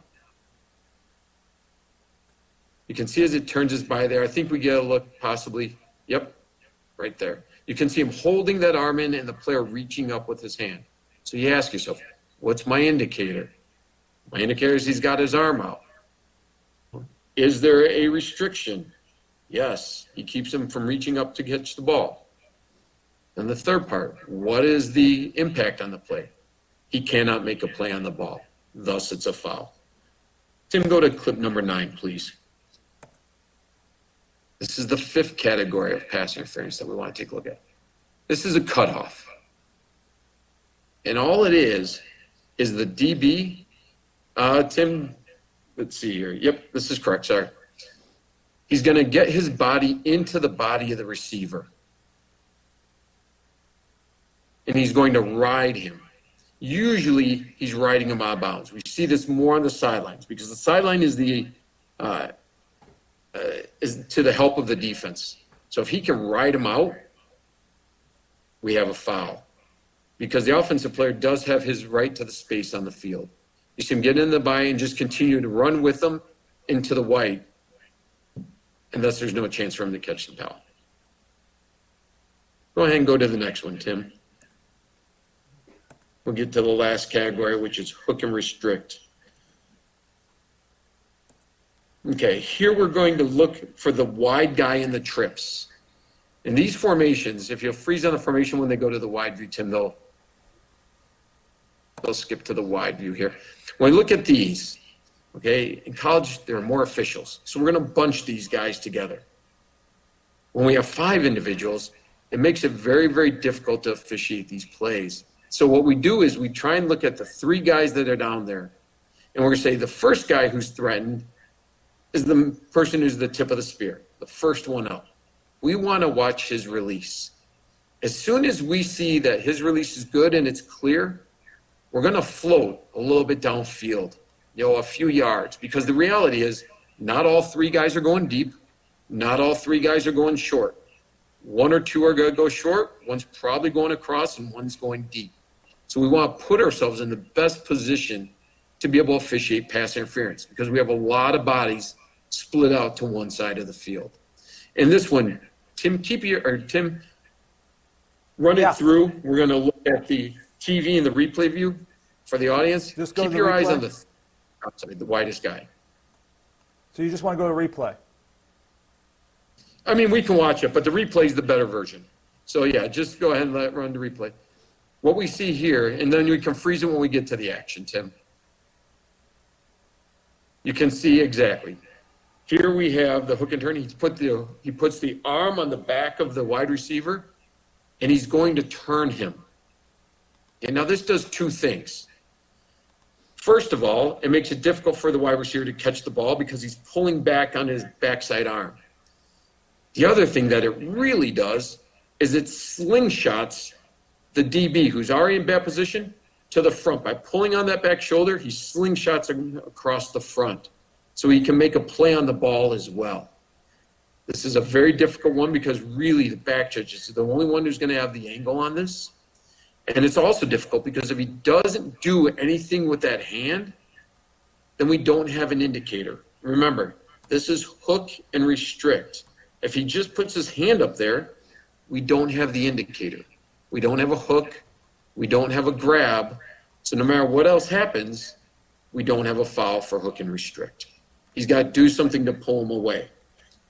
O: You can see as it turns his by there. I think we get a look possibly. Yep, right there. You can see him holding that arm in and the player reaching up with his hand. So you ask yourself, what's my indicator? Indicator is he's got his arm out. Is there a restriction? Yes, he keeps him from reaching up to catch the ball. And the third part, what is the impact on the play? He cannot make a play on the ball. Thus, it's a foul. Tim, go to clip number nine, please. This is the fifth category of pass interference that we want to take a look at. This is a cutoff. And all it is, is the DB. Uh, Tim, let's see here. Yep, this is correct, sorry. He's going to get his body into the body of the receiver. And he's going to ride him. Usually, he's riding him out of bounds. We see this more on the sidelines because the sideline is the uh, uh, is to the help of the defense. So if he can ride him out, we have a foul because the offensive player does have his right to the space on the field. You see him get in the buy and just continue to run with them into the white, and thus there's no chance for him to catch the ball. Go ahead and go to the next one, Tim. We'll get to the last category, which is hook and restrict. Okay, here we're going to look for the wide guy in the trips. In these formations, if you freeze on the formation when they go to the wide view, Tim, they'll they'll skip to the wide view here. When we look at these, okay, in college there are more officials, so we're going to bunch these guys together. When we have five individuals, it makes it very, very difficult to officiate these plays. So what we do is we try and look at the three guys that are down there, and we're going to say the first guy who's threatened is the person who's the tip of the spear, the first one up. We want to watch his release. As soon as we see that his release is good and it's clear, we're going to float a little bit downfield, you know, a few yards, because the reality is not all three guys are going deep, not all three guys are going short. One or two are going to go short, one's probably going across, and one's going deep. So we want to put ourselves in the best position to be able to officiate pass interference because we have a lot of bodies split out to one side of the field. And this one, Tim, keep your or Tim, run
A: Yeah.
O: it through. We're going to look at the TV and the replay view for the audience.
A: Just go
O: keep
A: to the
O: your eyes
A: replay?
O: on the, I'm sorry, the widest guy.
A: So you just want to go to replay.
O: I mean, we can watch it, but the replay is the better version. So yeah, just go ahead and let it run the replay. What we see here, and then we can freeze it when we get to the action, Tim. You can see exactly. Here we have the hook and turn. He's put the he puts the arm on the back of the wide receiver, and he's going to turn him. And now this does two things. First of all, it makes it difficult for the wide receiver to catch the ball because he's pulling back on his backside arm. The other thing that it really does is it slingshots the DB who's already in bad position to the front. By pulling on that back shoulder, he slingshots him across the front so he can make a play on the ball as well. This is a very difficult one because really the back judge is the only one who's going to have the angle on this. And it's also difficult because if he doesn't do anything with that hand, then we don't have an indicator. Remember, this is hook and restrict. If he just puts his hand up there, we don't have the indicator. We don't have a hook. We don't have a grab. So no matter what else happens, we don't have a foul for hook and restrict. He's got to do something to pull him away.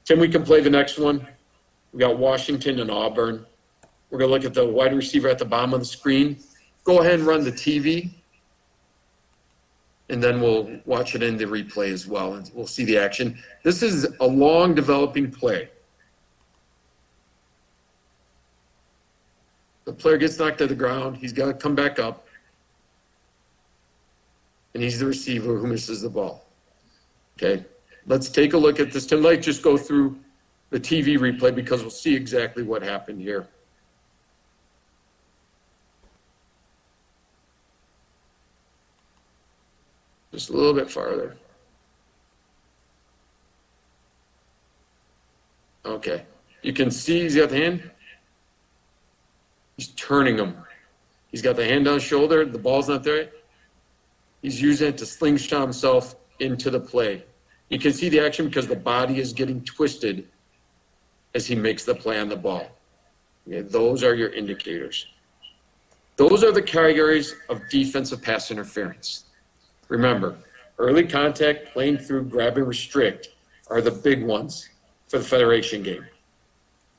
O: Tim, we can play the next one. We got Washington and Auburn. We're going to look at the wide receiver at the bottom of the screen. Go ahead and run the TV. And then we'll watch it in the replay as well, and we'll see the action. This is a long developing play. The player gets knocked to the ground. He's got to come back up. And he's the receiver who misses the ball. Okay, let's take a look at this. Tim, just go through the TV replay because we'll see exactly what happened here. Just a little bit farther. Okay. You can see he's got the hand. He's turning him. He's got the hand on his shoulder. The ball's not there. He's using it to slingshot himself into the play. You can see the action because the body is getting twisted as he makes the play on the ball. Okay, those are your indicators. Those are the categories of defensive pass interference. Remember, early contact, playing through, grab and restrict are the big ones for the Federation game.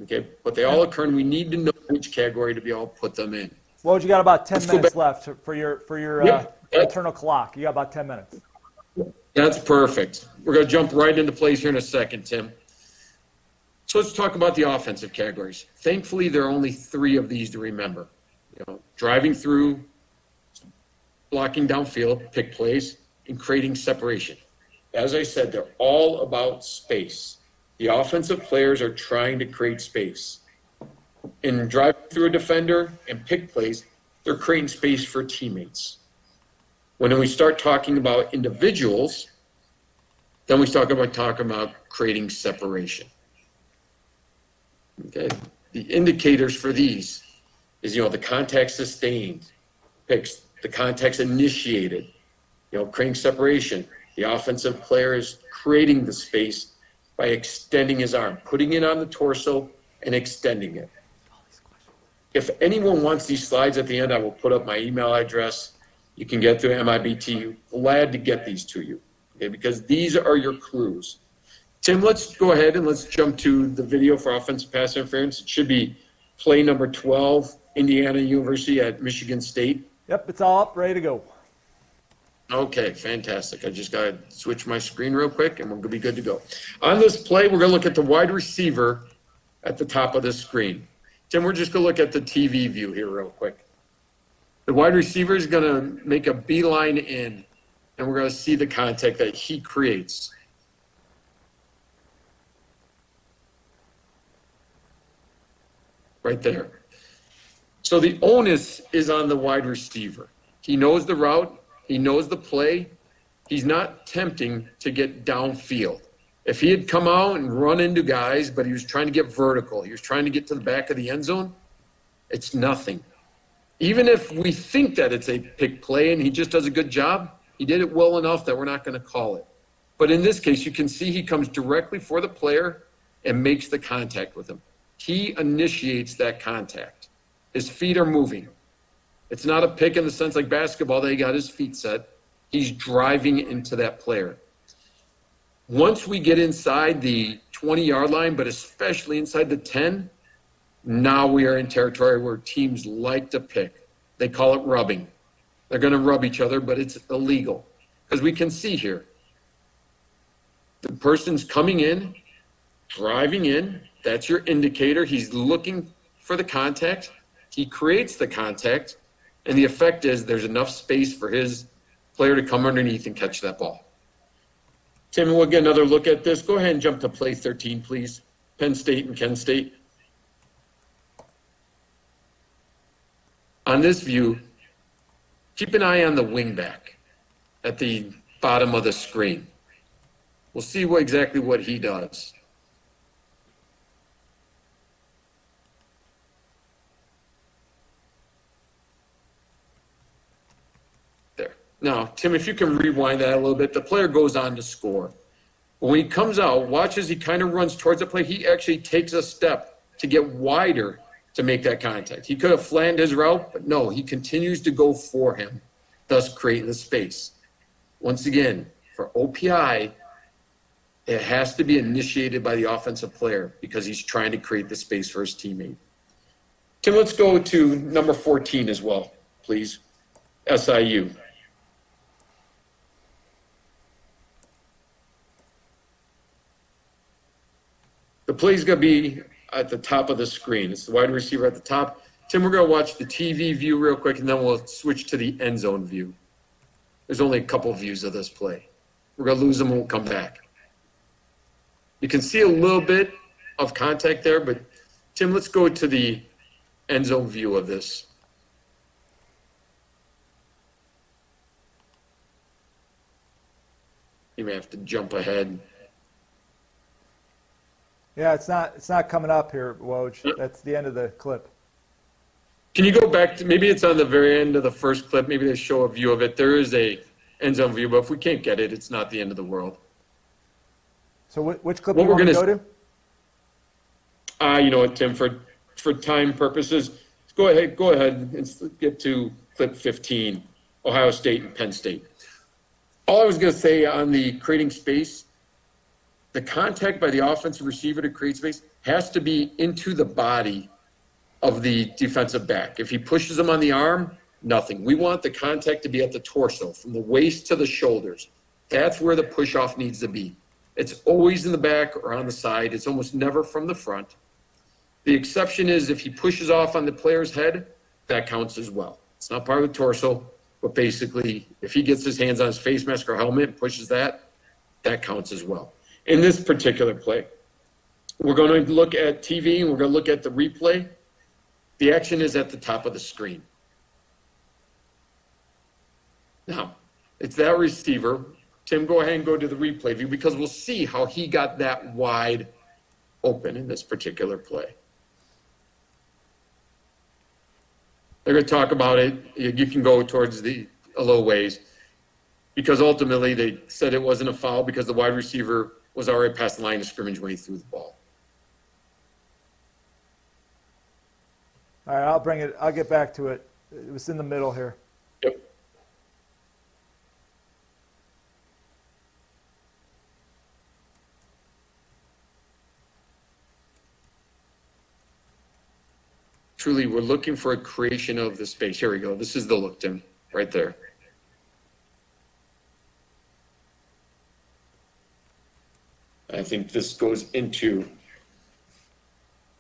O: Okay, but they all occur, and we need to know which category to be able to put them in.
A: Well, you got about 10
O: Let's
A: minutes left for your for your
O: Yep.
A: uh, internal clock. You got about 10 minutes.
O: That's perfect. We're going to jump right into plays here in a second, Tim. So let's talk about the offensive categories. Thankfully, there are only three of these to remember. You know, driving through, blocking downfield, pick plays, and creating separation. As I said, they're all about space. The offensive players are trying to create space. In driving through a defender and pick plays, they're creating space for teammates. When we start talking about individuals, then we start about talking about creating separation. Okay, the indicators for these is you know the contact sustained, picks the context initiated, you know creating separation. The offensive player is creating the space by extending his arm, putting it on the torso and extending it. If anyone wants these slides at the end, I will put up my email address. You can get through MIBT. Glad to get these to you, okay? Because these are your clues. Tim, let's go ahead and let's jump to the video for offensive pass interference. It should be play number 12, Indiana University at Michigan State.
A: Yep, it's all up, ready to go.
O: Okay, fantastic. I just got to switch my screen real quick and we're going to be good to go. On this play, we're going to look at the wide receiver at the top of the screen. Tim, we're just going to look at the TV view here real quick. The wide receiver is going to make a beeline in, and we're going to see the contact that he creates. Right there. So the onus is on the wide receiver. He knows the route, he knows the play. He's not tempting to get downfield. If he had come out and run into guys, but he was trying to get vertical, he was trying to get to the back of the end zone, it's nothing. Even if we think that it's a pick play and he just does a good job, he did it well enough that we're not going to call it. But in this case, you can see he comes directly for the player and makes the contact with him. He initiates that contact. His feet are moving. It's not a pick in the sense like basketball that he got his feet set. He's driving into that player. Once we get inside the 20 yard line, but especially inside the 10, now we are in territory where teams like to pick. They call it rubbing. They're going to rub each other, but it's illegal. Because we can see here the person's coming in, driving in. That's your indicator. He's looking for the contact. He creates the contact. And the effect is there's enough space for his player to come underneath and catch that ball. Tim, we'll get another look at this. Go ahead and jump to play 13, please. Penn State and Kent State. On this view, keep an eye on the wingback at the bottom of the screen. We'll see what, exactly what he does. Now, Tim, if you can rewind that a little bit, the player goes on to score. When he comes out, watch as he kind of runs towards the play. He actually takes a step to get wider to make that contact. He could have flanned his route, but no, he continues to go for him, thus creating the space. Once again, for OPI, it has to be initiated by the offensive player because he's trying to create the space for his teammate. Tim, let's go to number 14 as well, please. SIU. The play's going to be at the top of the screen. It's the wide receiver at the top. Tim, we're going to watch the TV view real quick, and then we'll switch to the end zone view. There's only a couple views of this play. We're going to lose them we'll come back. You can see a little bit of contact there, but Tim, let's go to the end zone view of this. You may have to jump ahead.
A: Yeah, it's not it's not coming up here, Woj. That's the end of the clip.
O: Can you go back to maybe it's on the very end of the first clip? Maybe they show a view of it. There is a end zone view, but if we can't get it, it's not the end of the world.
A: So wh- which clip
O: What
A: do you
O: we're
A: want to
O: gonna
A: go to?
O: Ah, you know what, Tim? For for time purposes, go ahead. Go ahead and get to clip 15, Ohio State and Penn State. All I was going to say on the creating space, the contact by the offensive receiver to create space has to be into the body of the defensive back. If he pushes him on the arm, nothing. We want the contact to be at the torso, from the waist to the shoulders. That's where the push off needs to be. It's always in the back or on the side. It's almost never from the front. The exception is if he pushes off on the player's head, that counts as well. It's not part of the torso, but basically, if he gets his hands on his face mask or helmet and pushes that, that counts as well. In this particular play, we're going to look at TV and we're going to look at the replay. The action is at the top of the screen. Now, it's that receiver. Tim, go ahead and go to the replay view because we'll see how he got that wide open in this particular play. They're going to talk about it. You can go towards the a little ways because ultimately they said it wasn't a foul because the wide receiver was already past the line of scrimmage when he threw the ball.
A: All right, I'll bring it. I'll get back to it. It was in the middle here.
O: Yep. Truly, we're looking for a creation of the space. Here we go. This is the look, Tim, right there. I think this goes into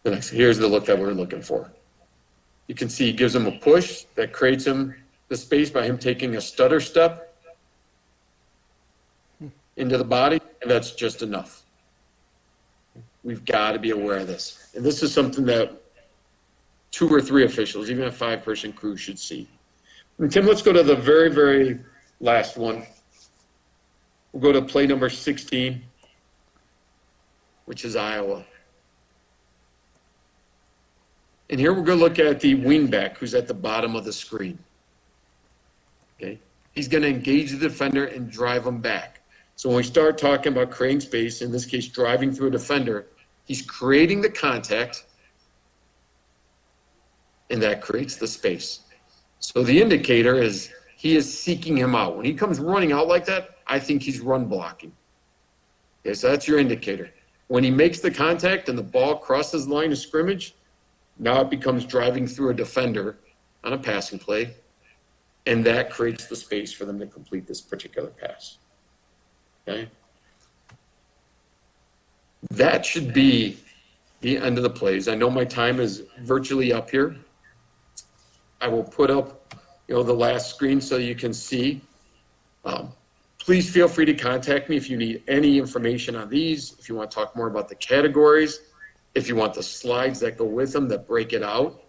O: the next. Here's the look that we're looking for. You can see he gives him a push that creates him the space by him taking a stutter step into the body, and that's just enough. We've got to be aware of this. And this is something that two or three officials, even a five person crew, should see. And Tim, let's go to the very, very last one. We'll go to play number 16, which is Iowa. And here we're going to look at the wingback who's at the bottom of the screen. Okay. He's going to engage the defender and drive him back. So when we start talking about creating space, in this case, driving through a defender, he's creating the contact, and that creates the space. So the indicator is he is seeking him out. When he comes running out like that, I think he's run blocking. Okay, so that's your indicator. When he makes the contact and the ball crosses the line of scrimmage, now it becomes driving through a defender on a passing play, and that creates the space for them to complete this particular pass. Okay? That should be the end of the plays. I know my time is virtually up here. I will put up, you know, the last screen so you can see. Um, please feel free to contact me if you need any information on these, if you want to talk more about the categories, if you want the slides that go with them that break it out.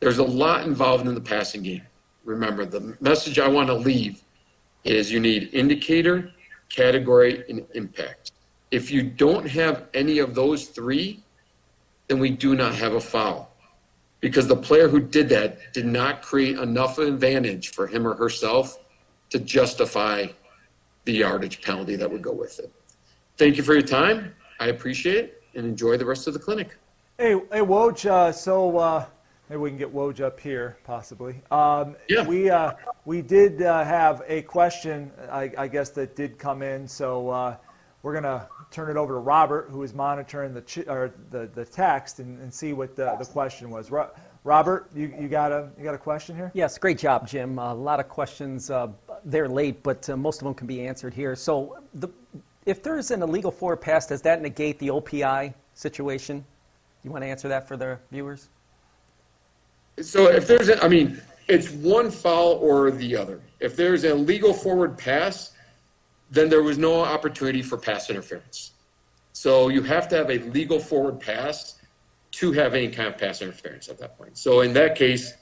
O: There's a lot involved in the passing game. Remember, the message I want to leave is you need indicator, category, and impact. If you don't have any of those three, then we do not have a foul. Because the player who did that did not create enough advantage for him or herself to justify the yardage penalty that would go with it. Thank you for your time. I appreciate it and enjoy the rest of the clinic.
A: Hey, hey, Woj. Uh, so uh, maybe we can get Woj up here, possibly. Um,
O: yeah.
A: We uh, we did uh, have a question, I, I, guess, that did come in. So uh, we're gonna turn it over to Robert, who is monitoring the ch- or the, the text, and, and see what the, the question was. Ro- Robert, you, you got a you got a question here?
C: Yes, great job, Jim. a lot of questions. They're late, but uh, most of them can be answered here. So, the, if there is an illegal forward pass, does that negate the OPI situation? You want to answer that for the viewers?
O: So if there's, a, I mean, it's one foul or the other. If there's a legal forward pass, then there was no opportunity for pass interference. So you have to have a legal forward pass to have any kind of pass interference at that point. So in that case,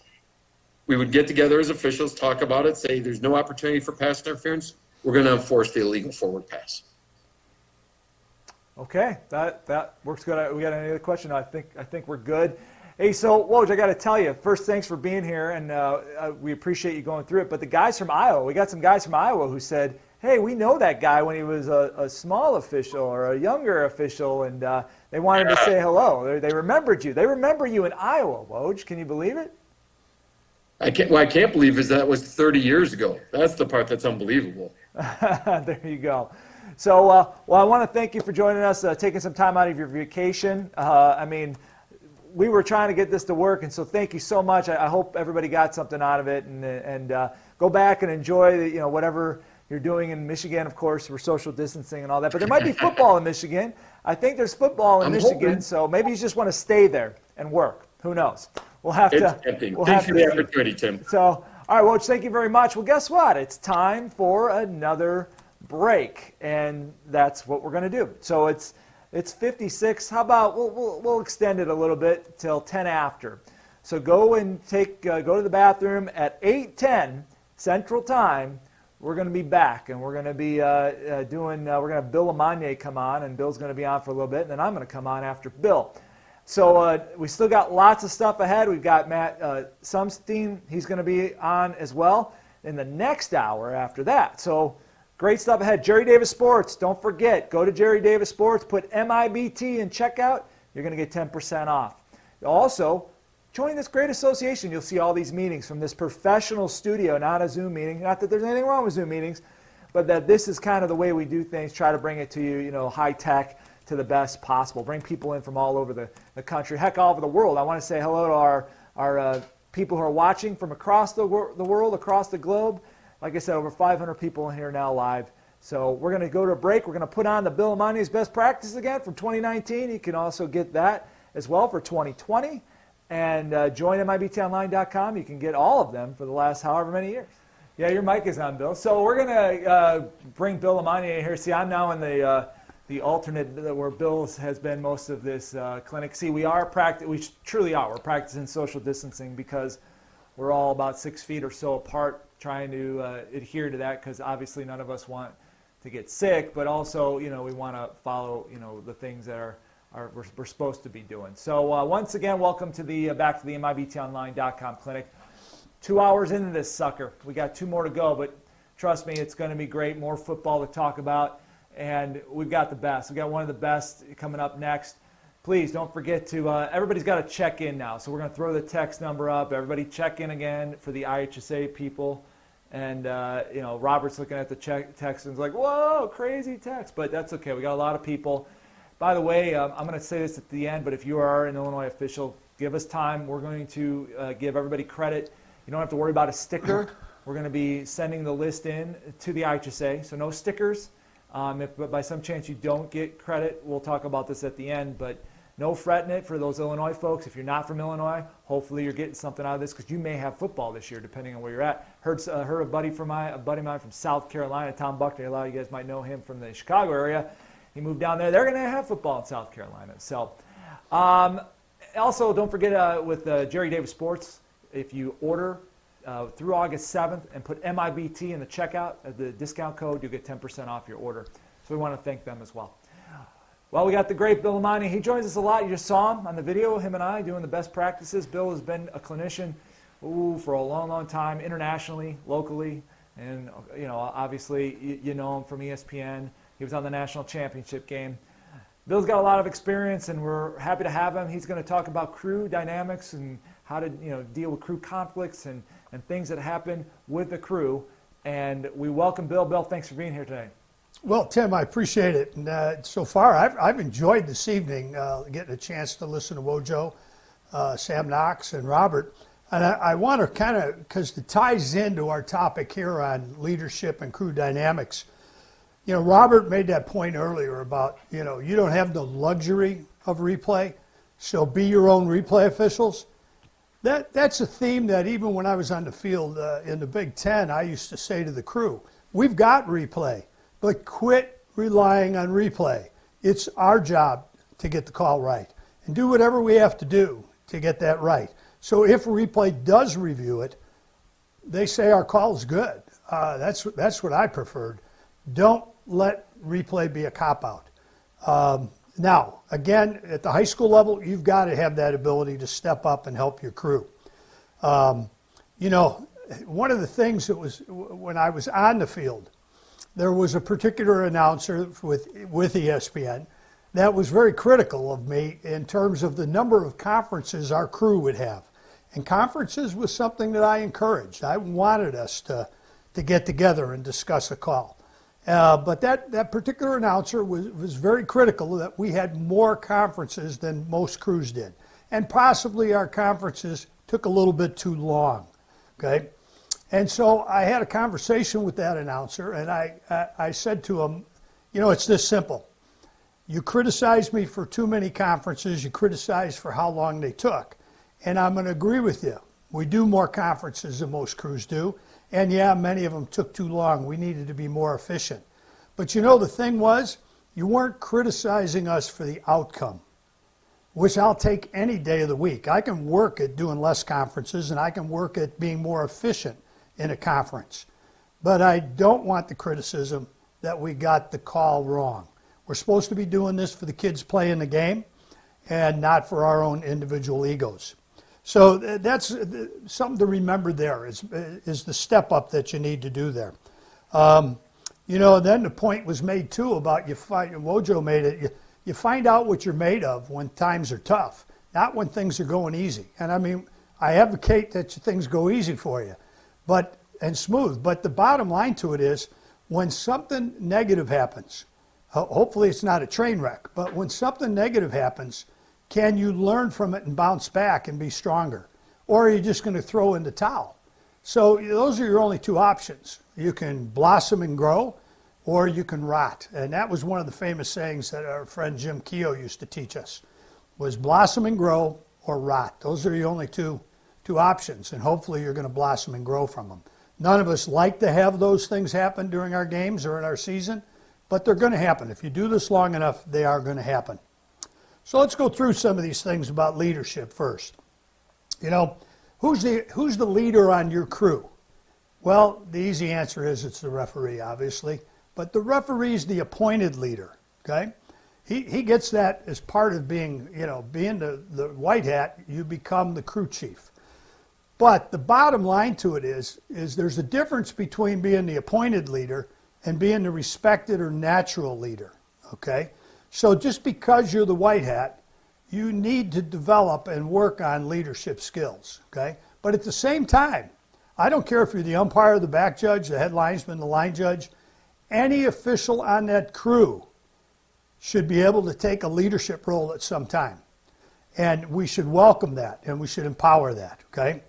O: we would get together as officials, talk about it, say there's no opportunity for pass interference. We're going to enforce the illegal forward pass.
A: Okay, that that works good. We got any other question? I think I think we're good. Hey, so Woj, I got to tell you, first, thanks for being here, and uh, uh, we appreciate you going through it. But the guys from Iowa, we got some guys from Iowa who said, "Hey, we know that guy when he was a, a small official or a younger official, and uh, they wanted to say hello. They, they, remembered you. They remember you in Iowa, Woj. Can you believe it?"
O: I can't. What I can't believe is that was 30 years ago. That's the part that's unbelievable. (laughs)
A: there you go. So, uh, well, I want to thank you for joining us, uh, taking some time out of your vacation. Uh, I mean, we were trying to get this to work, and so thank you so much. I, I hope everybody got something out of it, and, and uh, go back and enjoy, you know, whatever you're doing in Michigan. Of course, we're social distancing and all that, but there might be football in Michigan. I think there's football in
O: I'm
A: Michigan,
O: hoping.
A: so maybe you just want to stay there and work. Who knows? We'll have
O: it's
A: to.
O: tempting.
A: We'll
O: Thanks
A: have
O: for
A: to
O: the opportunity, Tim.
A: So, all right, Woj, thank you very much. Well, guess what? It's time for another break, and that's what we're going to do. So it's it's 56. How about we'll, we'll, we'll extend it a little bit till 10 after. So go and take uh, go to the bathroom at 8:10 Central Time. We're going to be back, and we're going to be uh, uh, doing. Uh, we're going to have Bill LeMonnier come on, and Bill's going to be on for a little bit, and then I'm going to come on after Bill. So uh, we still got lots of stuff ahead. We've got Matt uh, Sumstein. He's going to be on as well in the next hour after that. So great stuff ahead. Gerry Davis Sports. Don't forget, go to Gerry Davis Sports, put MIBT in checkout. You're going to get 10% off. Also, join this great association. You'll see all these meetings from this professional studio, not a Zoom meeting. Not that there's anything wrong with Zoom meetings, but that this is kind of the way we do things. Try to bring it to you, you know, high tech to the best possible. Bring people in from all over the, the country, heck, all over the world. I want to say hello to our, our uh, people who are watching from across the, wor- the world, across the globe. Like I said, over 500 people in here now live. So we're going to go to a break. We're going to put on the Bill LeMonnier's best practice again from 2019. You can also get that as well for 2020. And uh, join MIBTOnline.com. You can get all of them for the last however many years. Yeah, your mic is on, Bill. So we're going to uh, bring Bill Amani in here. See, I'm now in the uh, the alternate where Bill has been most of this uh, clinic. See, we are practic- we truly are. We're practicing social distancing because we're all about six feet or so apart, trying to uh, adhere to that because obviously none of us want to get sick, but also you know we want to follow you know the things that are. Are, we're, we're supposed to be doing. So uh, once again, welcome to the uh, back to the MIBTOnline.com clinic. Two hours into this sucker, we got two more to go, but trust me, it's going to be great. More football to talk about and we've got the best. We've got one of the best coming up next. Please don't forget to, uh, everybody's got to check in now. So we're going to throw the text number up. Everybody check in again for the IHSA people. And, uh, you know, Robert's looking at the check, text and is like, whoa, crazy text. But that's okay. We got a lot of people. By the way, um, I'm going to say this at the end, but if you are an Illinois official, give us time. We're going to uh, give everybody credit. You don't have to worry about a sticker. We're going to be sending the list in to the IHSA. So no stickers. Um, if by some chance you don't get credit, we'll talk about this at the end, but no fretting it for those Illinois folks. If you're not from Illinois, hopefully you're getting something out of this because you may have football this year, depending on where you're at. Heard, uh, heard a buddy from my, a buddy of mine from South Carolina, Tom Buckner. A lot of you guys might know him from the Chicago area. He moved down there. They're going to have football in South Carolina. So, um, also don't forget uh, with uh, Gerry Davis Sports, if you order uh, through August 7th and put MIBT in the checkout, uh, the discount code, you'll get 10% off your order. So we want to thank them as well. Well, we got the great Bill LeMonnier. He joins us a lot. You just saw him on the video, him and I doing the best practices. Bill has been a clinician ooh, for a long, long time, internationally, locally. and you know, obviously, you, you know him from ESPN. He was on the national championship game. Bill's got a lot of experience, and we're happy to have him. He's going to talk about crew dynamics and how to you know deal with crew conflicts and, and things that happen with the crew. And we welcome Bill. Bill, thanks for being here today.
K: Well, Tim, I appreciate it. And uh, so far, I've, I've enjoyed this evening uh, getting a chance to listen to Wojo, uh, Sam Knox, and Robert. And I, I want to kind of, because it ties into our topic here on leadership and crew dynamics. You know, Robert made that point earlier about, you know, you don't have the luxury of replay, so be your own replay officials. That, that's a theme that even when I was on the field uh, in the Big Ten, I used to say to the crew, we've got replay, but quit relying on replay. It's our job to get the call right and do whatever we have to do to get that right. So if replay does review it, they say our call is good. Uh, that's, that's what I preferred. Don't let replay be a cop out. Um, now, again, at the high school level, you've got to have that ability to step up and help your crew. Um, you know, one of the things that was when I was on the field, there was a particular announcer with with ESPN that was very critical of me in terms of the number of conferences our crew would have. And conferences was something that I encouraged. I wanted us to, to get together and discuss a call. Uh, but that, that particular announcer was, was very critical that we had more conferences than most crews did. And possibly our conferences took a little bit too long. Okay? And so I had a conversation with that announcer, and I, I, I said to him, you know, it's this simple. You criticize me for too many conferences, you criticize for how long they took. And I'm going to agree with you. We do more conferences than most crews do. And yeah, many of them took too long. We needed to be more efficient. But you know, the thing was, you weren't criticizing us for the outcome, which I'll take any day of the week. I can work at doing less conferences and I can work at being more efficient in a conference. But I don't want the criticism that we got the call wrong. We're supposed to be doing this for the kids playing the game and not for our own individual egos. So that's something to remember there is, is the step up that you need to do there. Um, you know, then the point was made too about you find, Wojo made it, you, you find out what you're made of when times are tough, not when things are going easy. And I mean, I advocate that things go easy for you but and smooth. But the bottom line to it is when something negative happens, hopefully it's not a train wreck, but when something negative happens, can you learn from it and bounce back and be stronger? Or are you just going to throw in the towel? So those are your only two options. You can blossom and grow, or you can rot. And that was one of the famous sayings that our friend Jim Keogh used to teach us was blossom and grow or rot. Those are your only two, two options, and hopefully you're going to blossom and grow from them. None of us like to have those things happen during our games or in our season, but they're going to happen. If you do this long enough, they are going to happen. So let's go through some of these things about leadership first. You know, who's the, who's the leader on your crew? Well, the easy answer is it's the referee, obviously. But the referee is the appointed leader, okay? He, he gets that as part of being, you know, being the, the white hat, you become the crew chief. But the bottom line to it is, is there's a difference between being the appointed leader and being the respected or natural leader, okay? So just because you're the white hat, you need to develop and work on leadership skills, okay? But at the same time, I don't care if you're the umpire, the back judge, the head linesman, the line judge, any official on that crew should be able to take a leadership role at some time. And we should welcome that and we should empower that, okay?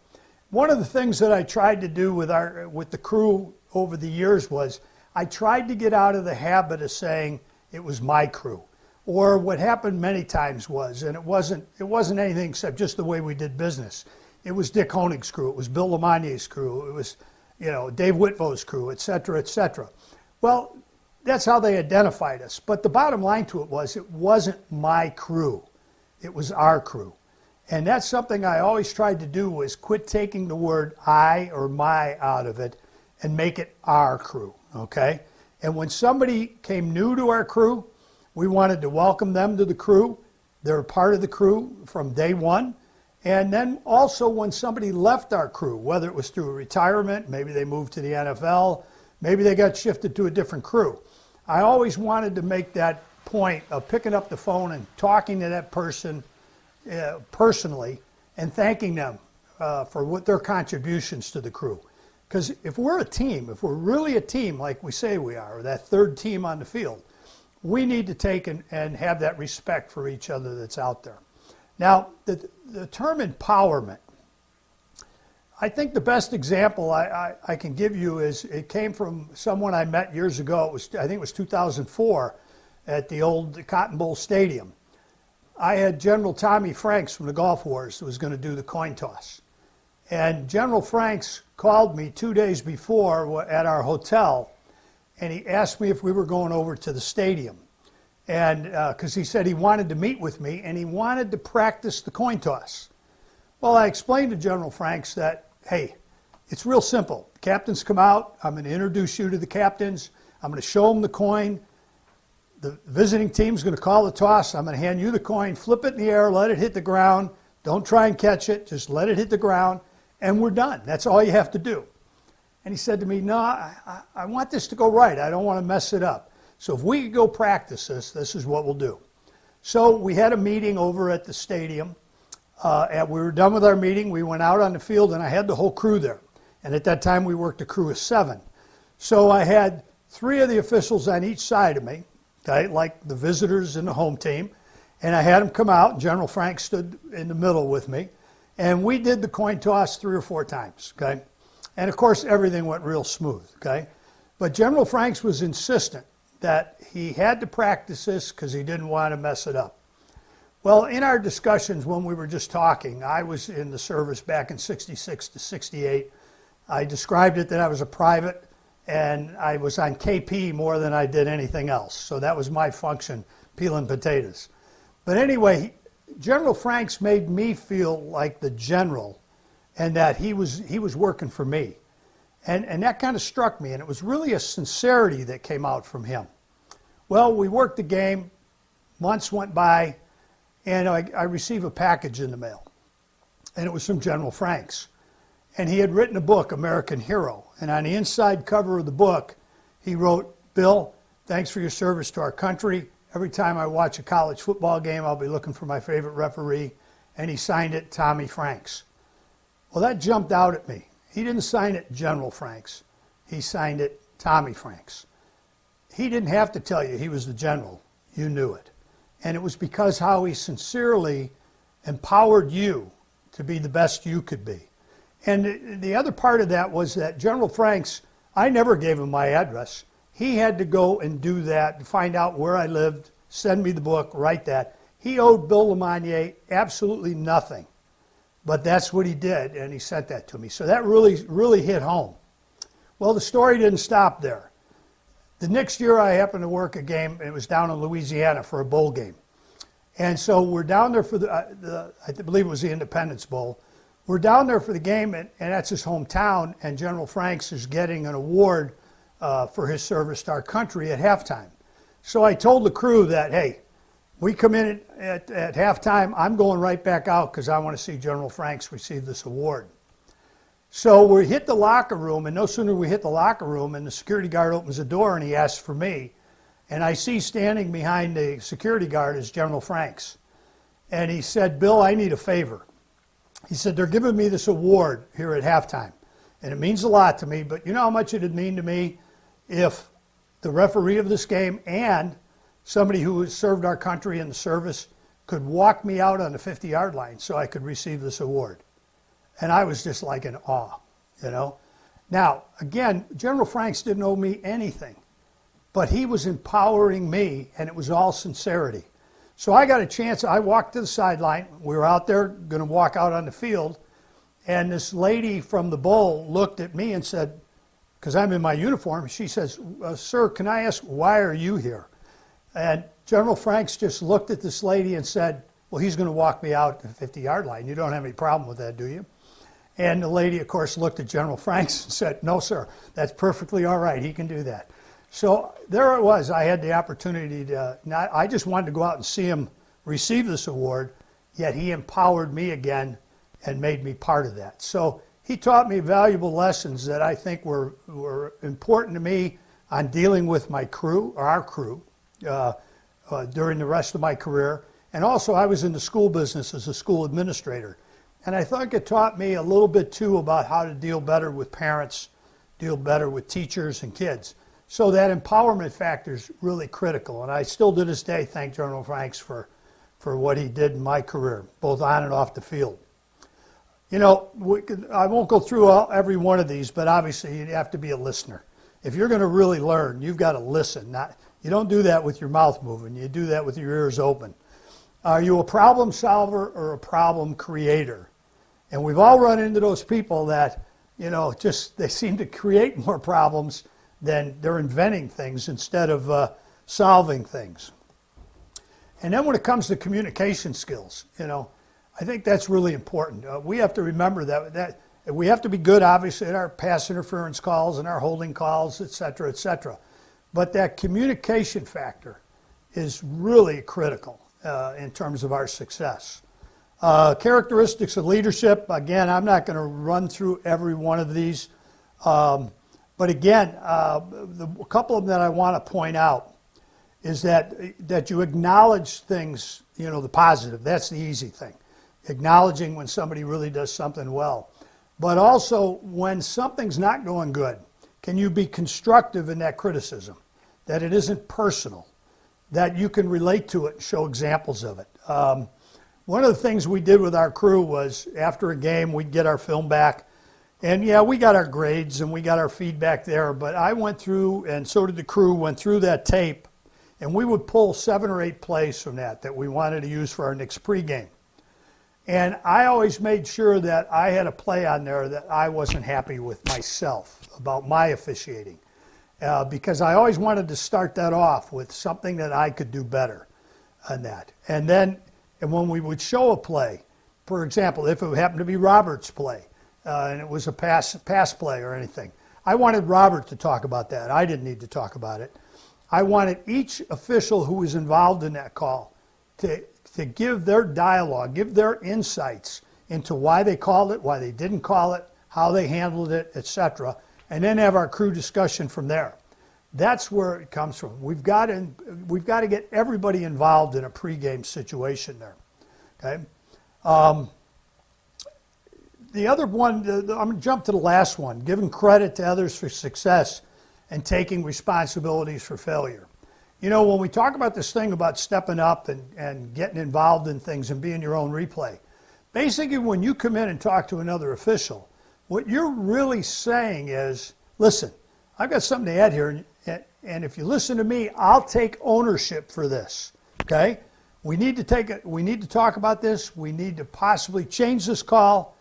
K: One of the things that I tried to do with our with the crew over the years was I tried to get out of the habit of saying it was my crew. Or what happened many times was, and it wasn't it wasn't anything except just the way we did business. It was Dick Honig's crew, it was Bill LeMonnier's crew, it was, you know, Dave Witvoet's crew, et cetera, et cetera. Well, that's how they identified us. But the bottom line to it was it wasn't my crew. It was our crew. And that's something I always tried to do was quit taking the word I or my out of it and make it our crew, okay? And when somebody came new to our crew, we wanted to welcome them to the crew. They're part of the crew from day one. And then also when somebody left our crew, whether it was through retirement, maybe they moved to the NFL, maybe they got shifted to a different crew. I always wanted to make that point of picking up the phone and talking to that person uh, personally and thanking them uh, for what their contributions to the crew. Because if we're a team, if we're really a team like we say we are, that third team on the field, we need to take and, and have that respect for each other that's out there. Now, the, the term empowerment, I think the best example I, I, I, can give you is it came from someone I met years ago. It was, I think it was 2004 at the old Cotton Bowl Stadium. I had General Tommy Franks from the Gulf Wars who was going to do the coin toss. And General Franks called me two days before at our hotel, and he asked me if we were going over to the stadium. And because uh, he said he wanted to meet with me and he wanted to practice the coin toss. Well, I explained to General Franks that, hey, it's real simple. Captains come out, I'm going to introduce you to the captains, I'm going to show them the coin. The visiting team's going to call the toss. I'm going to hand you the coin, flip it in the air, let it hit the ground. Don't try and catch it, just let it hit the ground, and we're done. That's all you have to do. And he said to me, No, I, I want this to go right. I don't want to mess it up. So if we could go practice this, this is what we'll do. So we had a meeting over at the stadium. Uh, and we were done with our meeting. We went out on the field, and I had the whole crew there. And at that time, we worked a crew of seven. So I had three of the officials on each side of me, okay, like the visitors and the home team. And I had them come out, and General Frank stood in the middle with me. And we did the coin toss three or four times, okay? And of course, everything went real smooth, okay? But General Franks was insistent that he had to practice this because he didn't want to mess it up. Well, in our discussions when we were just talking, I was in the service back in 66 to 68. I described it that I was a private and I was on KP more than I did anything else. So that was my function, peeling potatoes. But anyway, General Franks made me feel like the general and that he was, he was working for me. And, and that kind of struck me, and it was really a sincerity that came out from him. Well, we worked the game, months went by, and I, I received a package in the mail. And it was from General Franks. And he had written a book, American Hero. And on the inside cover of the book, he wrote, Bill, thanks for your service to our country. Every time I watch a college football game, I'll be looking for my favorite referee. And he signed it Tommy Franks. Well, that jumped out at me. He didn't sign it General Franks. He signed it Tommy Franks. He didn't have to tell you he was the general. You knew it. And it was because how he sincerely empowered you to be the best you could be. And the other part of that was that General Franks, I never gave him my address. He had to go and do that, to find out where I lived, send me the book, write that. He owed Bill LeMonnier absolutely nothing. But that's what he did, and he sent that to me. So that really, really hit home. Well, the story didn't stop there. The next year, I happened to work a game. It was down in Louisiana for a bowl game, and so we're down there for the, uh, the I believe it was the Independence Bowl. We're down there for the game, and, and that's his hometown. And General Franks is getting an award uh, for his service to our country at halftime. So I told the crew that, hey, we come in at, at, at halftime. I'm going right back out because I want to see General Franks receive this award. So we hit the locker room, and no sooner we hit the locker room, and the security guard opens the door and he asks for me. And I see standing behind the security guard is General Franks. And he said, Bill, I need a favor. He said, They're giving me this award here at halftime. And it means a lot to me, but you know how much it'd mean to me if the referee of this game and somebody who has served our country in the service could walk me out on the 50 yard line so I could receive this award. And I was just like in awe, you know. Now, again, General Franks didn't owe me anything, but he was empowering me, and it was all sincerity. So I got a chance. I walked to the sideline. We were out there going to walk out on the field, and this lady from the bowl looked at me and said, because I'm in my uniform, she says, uh, Sir, can I ask, why are you here? And General Franks just looked at this lady and said, Well, he's going to walk me out to the 50 yard line. You don't have any problem with that, do you? And the lady, of course, looked at General Franks (laughs) and said, No, sir, that's perfectly all right. He can do that. So there it was. I had the opportunity to, not, I just wanted to go out and see him receive this award, yet he empowered me again and made me part of that. So he taught me valuable lessons that I think were, were important to me on dealing with my crew, or our crew, uh, uh, during the rest of my career. And also, I was in the school business as a school administrator. And I think it taught me a little bit too about how to deal better with parents, deal better with teachers and kids. So that empowerment factor is really critical. And I still to this day thank General Franks for, for what he did in my career, both on and off the field. You know, we, I won't go through all, every one of these, but obviously you have to be a listener. If you're going to really learn, you've got to listen. Not, you don't do that with your mouth moving. You do that with your ears open. Are you a problem solver or a problem creator? And we've all run into those people that, you know, just they seem to create more problems than they're inventing things instead of uh, solving things. And then when it comes to communication skills, you know, I think that's really important. Uh, we have to remember that that we have to be good, obviously, at our pass interference calls and our holding calls, et cetera, et cetera. But that communication factor is really critical uh, in terms of our success. Uh, characteristics of leadership, again, I'm not going to run through every one of these. Um, but again, uh, the, a couple of them that I want to point out is that, that you acknowledge things, you know, the positive. That's the easy thing. Acknowledging when somebody really does something well. But also, when something's not going good, can you be constructive in that criticism? That it isn't personal, that you can relate to it and show examples of it. Um, one of the things we did with our crew was after a game, we'd get our film back. And yeah, we got our grades and we got our feedback there, but I went through, and so did the crew, went through that tape, and we would pull seven or eight plays from that that we wanted to use for our next pregame. And I always made sure that I had a play on there that I wasn't happy with myself about my officiating. Uh, because I always wanted to start that off with something that I could do better on that. And then and when we would show a play, for example, if it happened to be Robert's play uh, and it was a pass, pass play or anything, I wanted Robert to talk about that. I didn't need to talk about it. I wanted each official who was involved in that call to to give their dialogue, give their insights into why they called it, why they didn't call it, how they handled it, etc., and then have our crew discussion from there. That's where it comes from. We've got to, we've got to get everybody involved in a pregame situation there. Okay. Um, the other one, the, the, I'm going to jump to the last one giving credit to others for success and taking responsibilities for failure. You know, when we talk about this thing about stepping up and, and getting involved in things and being your own replay, basically, when you come in and talk to another official, what you're really saying is, listen, I've got something to add here, and, and if you listen to me, I'll take ownership for this. Okay? We need to take it. We need to talk about this. We need to possibly change this call.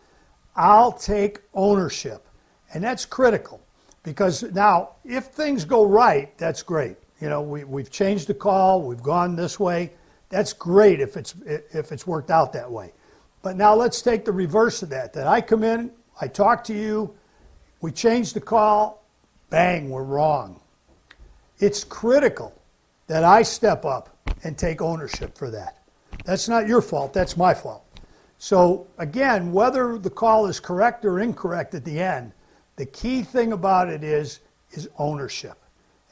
K: I'll take ownership, and that's critical because now, if things go right, that's great. You know, we, we've changed the call, we've gone this way. That's great if it's, if it's worked out that way. But now let's take the reverse of that. That I come in, I talk to you, we change the call, bang, we're wrong. It's critical that I step up and take ownership for that. That's not your fault, that's my fault. So, again, whether the call is correct or incorrect at the end, the key thing about it is, is ownership.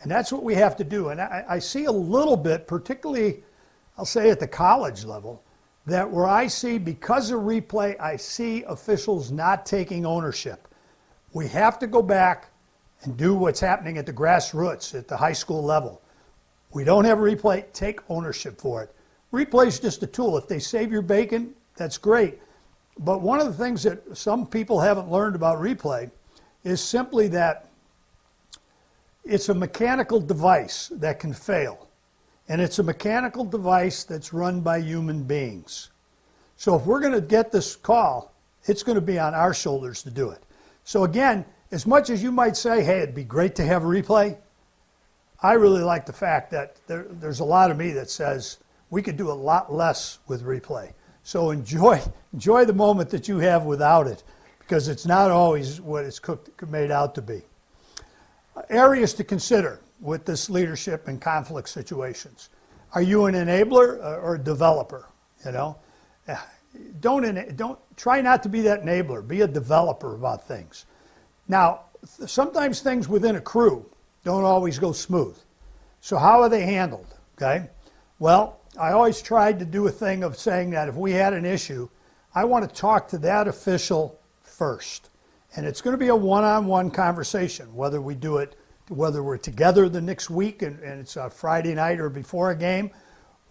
K: And that's what we have to do. And I, I, see a little bit, particularly, I'll say at the college level, that where I see, because of replay, I see officials not taking ownership. We have to go back and do what's happening at the grassroots, at the high school level. We don't have replay, take ownership for it. Replay is just a tool. If they save your bacon, that's great. But one of the things that some people haven't learned about replay is simply that it's a mechanical device that can fail. And it's a mechanical device that's run by human beings. So if we're going to get this call, it's going to be on our shoulders to do it. So again, as much as you might say, hey, it'd be great to have a replay, I really like the fact that there, there's a lot of me that says we could do a lot less with replay. So enjoy, (laughs) enjoy the moment that you have without it because it's not always what it's cooked, made out to be areas to consider with this leadership in conflict situations. Are you an enabler uh, or a developer? You know, uh, don't ena- don't try not to be that enabler. Be a developer about things. Now, sometimes things within a crew don't always go smooth. So how are they handled? Okay. Well, I always tried to do a thing of saying that if we had an issue, I want to talk to that official first. And it's going to be a one on one conversation, whether we do it, whether we're together the next week and, and it's a Friday night or before a game,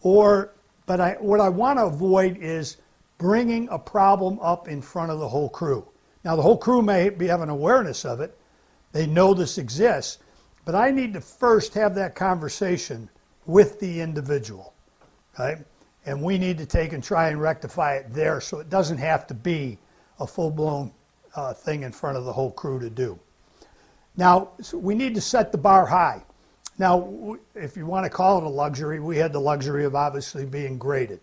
K: or, but I, what I want to avoid is bringing a problem up in front of the whole crew. Now, the whole crew may be have an awareness of it, they know this exists, but I need to first have that conversation with the individual. Okay? And we need to take and try and rectify it there so it doesn't have to be a full blown uh, thing in front of the whole crew to do. Now, so we need to set the bar high. Now, if you want to call it a luxury, we had the luxury of obviously being graded.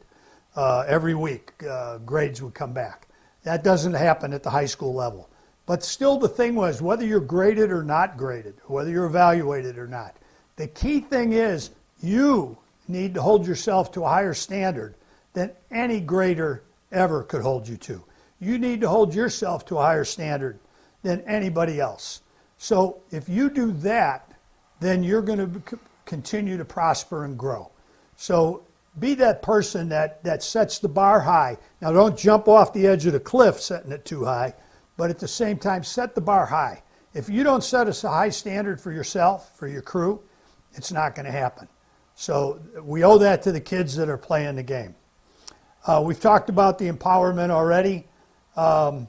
K: Uh, every week, uh, grades would come back. That doesn't happen at the high school level. But still, the thing was whether you're graded or not graded, whether you're evaluated or not, the key thing is you need to hold yourself to a higher standard than any grader ever could hold you to. You need to hold yourself to a higher standard than anybody else. So if you do that, then you're going to continue to prosper and grow. So be that person that, that sets the bar high. Now, don't jump off the edge of the cliff setting it too high, but at the same time, set the bar high. If you don't set a high standard for yourself, for your crew, it's not going to happen. So we owe that to the kids that are playing the game. Uh, we've talked about the empowerment already. Um,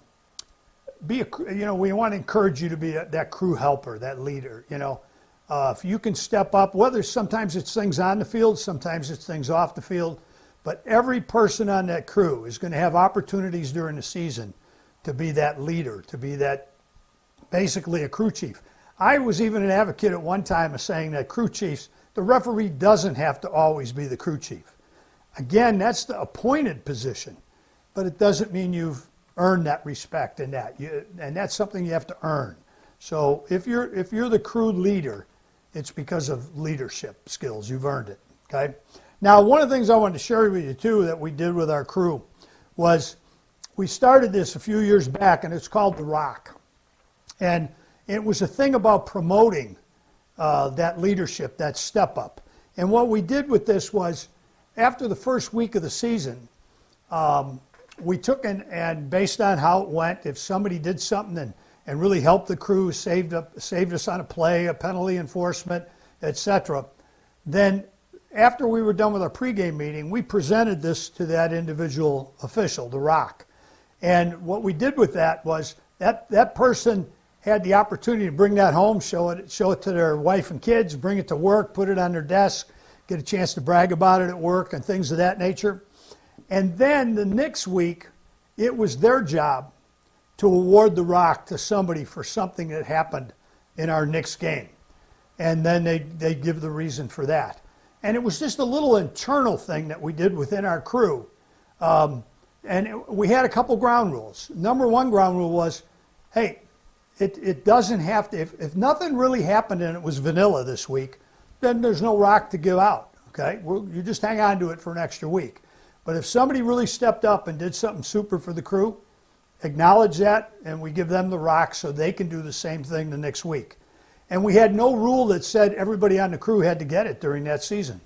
K: be a, you know, we want to encourage you to be a, that crew helper, that leader. You know, uh, if you can step up, whether sometimes it's things on the field, sometimes it's things off the field, but every person on that crew is going to have opportunities during the season to be that leader, to be that basically a crew chief. I was even an advocate at one time of saying that crew chiefs, the referee doesn't have to always be the crew chief. Again, that's the appointed position, but it doesn't mean you've earned that respect and that. You, and that's something you have to earn. So if you're if you're the crew leader, it's because of leadership skills. You've earned it. Okay. Now, one of the things I wanted to share with you too that we did with our crew was we started this a few years back, and it's called the Rock, and it was a thing about promoting uh, that leadership, that step up. And what we did with this was, after the first week of the season, um, we took and, and based on how it went, if somebody did something and, and really helped the crew, saved up, saved us on a play, a penalty enforcement, etc., then after we were done with our pregame meeting, we presented this to that individual official, the Rock. And what we did with that was that that person had the opportunity to bring that home, show it, show it to their wife and kids, bring it to work, put it on their desk, get a chance to brag about it at work and things of that nature. And then the next week, it was their job to award the rock to somebody for something that happened in our next game. And then they they give the reason for that. And it was just a little internal thing that we did within our crew. Um, and it, we had a couple ground rules. Number one ground rule was hey, it, it doesn't have to, if, if nothing really happened and it was vanilla this week, then there's no rock to give out. Okay? We'll, you just hang on to it for an extra week. But if somebody really stepped up and did something super for the crew, acknowledge that and we give them the rock so they can do the same thing the next week. And we had no rule that said everybody on the crew had to get it during that season.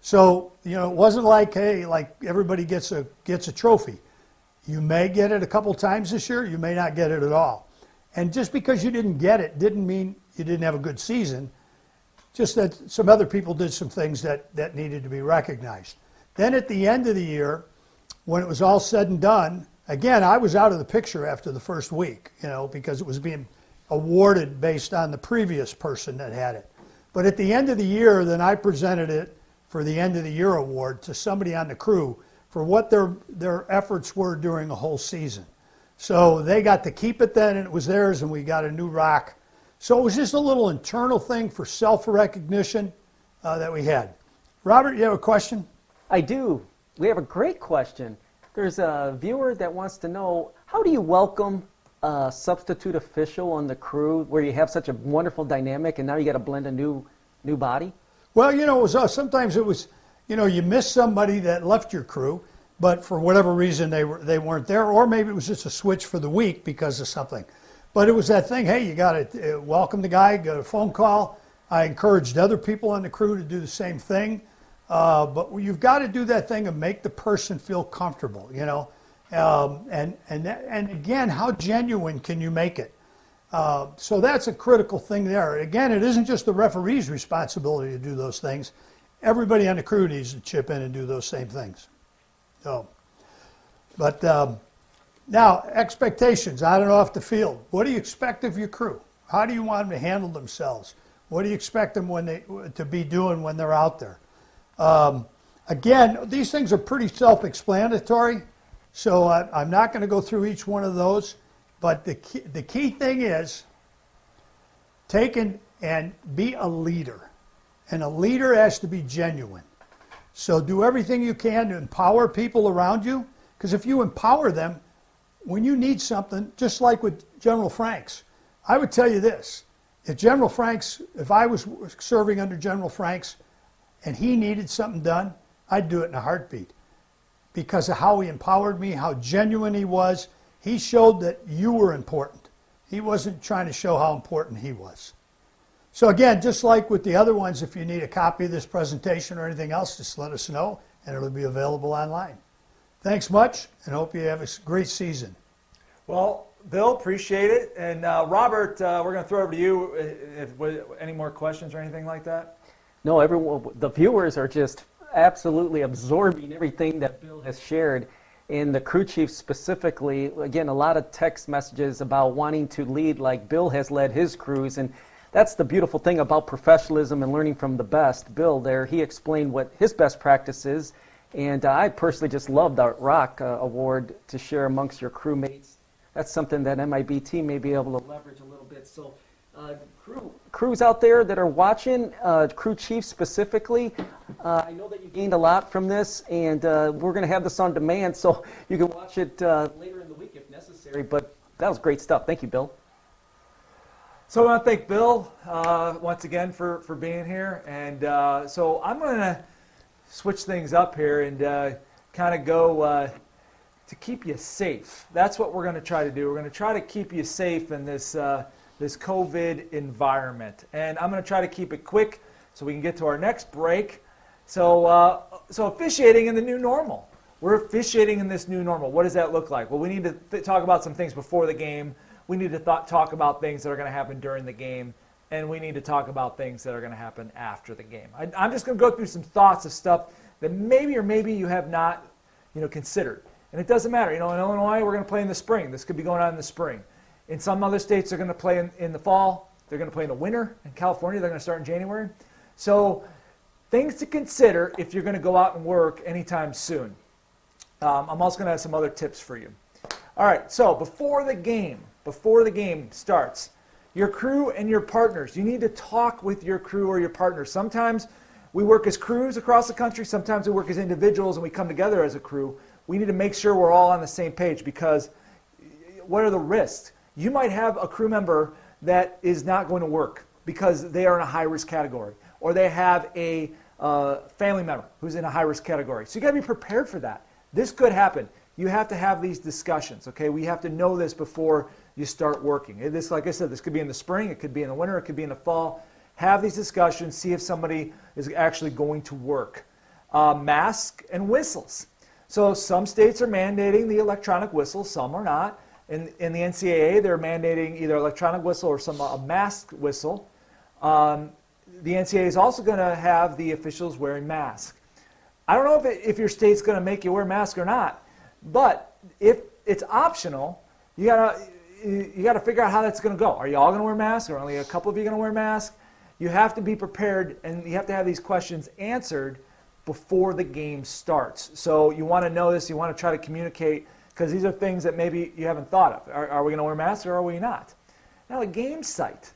K: So, you know, it wasn't like, hey, like everybody gets a gets a trophy. You may get it a couple times this year, you may not get it at all. And just because you didn't get it didn't mean you didn't have a good season. Just that some other people did some things that, that needed to be recognized. Then at the end of the year, when it was all said and done, again, I was out of the picture after the first week, you know, because it was being awarded based on the previous person that had it. But at the end of the year, then I presented it for the end of the year award to somebody on the crew for what their, their efforts were during a whole season. So they got to keep it then, and it was theirs, and we got a new rock. So it was just a little internal thing for self recognition uh, that we had. Robert, you have a question?
C: I do. We have a great question. There's a viewer that wants to know how do you welcome a substitute official on the crew where you have such a wonderful dynamic and now you got to blend a new new body?
K: Well, you know, it was, uh, sometimes it was, you know, you miss somebody that left your crew. but for whatever reason they were they weren't there, or maybe it was just a switch for the week because of something. But it was that thing. Hey, you got to uh, welcome the guy. Got a phone call. I encouraged other people on the crew to do the same thing. Uh, but you've got to do that thing and make the person feel comfortable. You know, um, and and and again, how genuine can you make it? Uh, so that's a critical thing there. Again, it isn't just the referee's responsibility to do those things. Everybody on the crew needs to chip in and do those same things. So, but um, now expectations. I don't off the field. What do you expect of your crew? How do you want them to handle themselves? What do you expect them when they to be doing when they're out there? Um, again, these things are pretty self-explanatory, so I, I'm not going to go through each one of those. But the key, the key thing is take and, and be a leader. And a leader has to be genuine. So do everything you can to empower people around you. Because if you empower them, when you need something, just like with General Franks, I would tell you this. If General Franks, if I was serving under General Franks and he needed something done, I'd do it in a heartbeat because of how he empowered me, how genuine he was, he showed that you were important. He wasn't trying to show how important he was. So, again, just like with the other ones, if you need a copy of this presentation or anything else, just let us know and it'll be available online. Thanks much and hope you have a great season.
A: Well, Bill, appreciate it. And uh, Robert, uh, we're going to throw over to you. If, if, any more questions or anything like that?
C: No, everyone, the viewers are just absolutely absorbing everything that Bill has shared And the crew chief specifically, again, a lot of text messages about wanting to lead like Bill has led his crews. And that's the beautiful thing about professionalism and learning from the best. Bill, there, he explained what his best practice is. And uh, I personally just love the Rock uh, award to share amongst your crewmates. That's something that MIBT may be able to leverage a little bit. So, uh, crew, crews out there that are watching, uh, crew chiefs specifically, uh, I know that you gained a lot from this, and uh, we're going to have this on demand, so (laughs) you can watch it uh, later in the week if necessary. But that was great stuff. Thank you, Bill.
A: So I want to thank Bill uh, once again for, for being here. And uh, so I'm going to switch things up here and kind of go to keep you safe. That's what we're going to try to do. We're going to try to keep you safe in this this COVID environment. And I'm going to try to keep it quick so we can get to our next break. So, uh, so officiating in the new normal. We're officiating in this new normal. What does that look like? Well, we need to th- talk about some things before the game. We need to th- talk about things that are going to happen during the game. And we need to talk about things that are going to happen after the game. I, I'm just going to go through some thoughts of stuff that maybe or maybe you have not you know, considered. And it doesn't matter. You know, in Illinois, we're going to play in the spring. This could be going on in the spring. In some other states, they're going to play in, in the fall. They're going to play in the winter. In California, they're going to start in January. So, things to consider if you're going to go out and work anytime soon. Um, I'm also going to have some other tips for you. All right, so before the game, before the game starts, your crew and your partners, you need to talk with your crew or your partners. Sometimes we work as crews across the country, sometimes we work as individuals and we come together as a crew. We need to make sure we're all on the same page because what are the risks? You might have a crew member that is not going to work because they are in a high risk category, or they have a uh, family member who's in a high risk category. So you got to be prepared for that. This could happen. You have to have these discussions, okay? We have to know this before you start working. This, like I said, this could be in the spring, it could be in the winter, it could be in the fall. Have these discussions, see if somebody is actually going to work. Uh, mask and whistles. So some states are mandating the electronic whistle, some are not. In, in the NCAA, they're mandating either electronic whistle or some a mask whistle. Um, the NCAA is also going to have the officials wearing masks. I don't know if, it, if your state's going to make you wear mask or not, but if it's optional, you gotta you got to figure out how that's going to go. Are you all going to wear masks, or only a couple of you going to wear masks? You have to be prepared, and you have to have these questions answered before the game starts. So you want to know this. You want to try to communicate because these are things that maybe you haven't thought of. Are, are we going to wear masks or are we not? Now, a game site.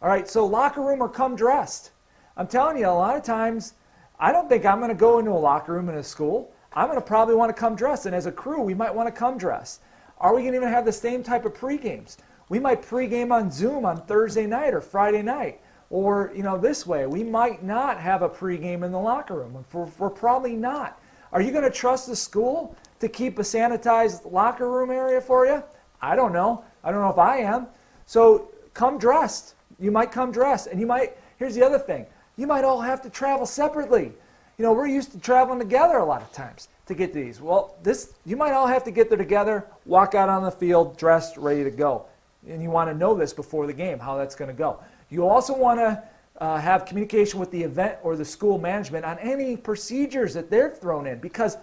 A: All right, so locker room or come dressed. I'm telling you, a lot of times, I don't think I'm going to go into a locker room in a school. I'm going to probably want to come dressed. And as a crew, we might want to come dressed. Are we going to even have the same type of pre-games? We might pre-game on Zoom on Thursday night or Friday night. Or, you know, this way. We might not have a pre-game in the locker room. We're, we're probably not. Are you going to trust the school to keep a sanitized locker room area for you? I don't know. I don't know if I am. So come dressed. You might come dressed. And you might, here's the other thing you might all have to travel separately. You know, we're used to traveling together a lot of times to get these. Well, this you might all have to get there together, walk out on the field dressed, ready to go. And you want to know this before the game, how that's going to go. You also want to uh, have communication with the event or the school management on any procedures that they're thrown in because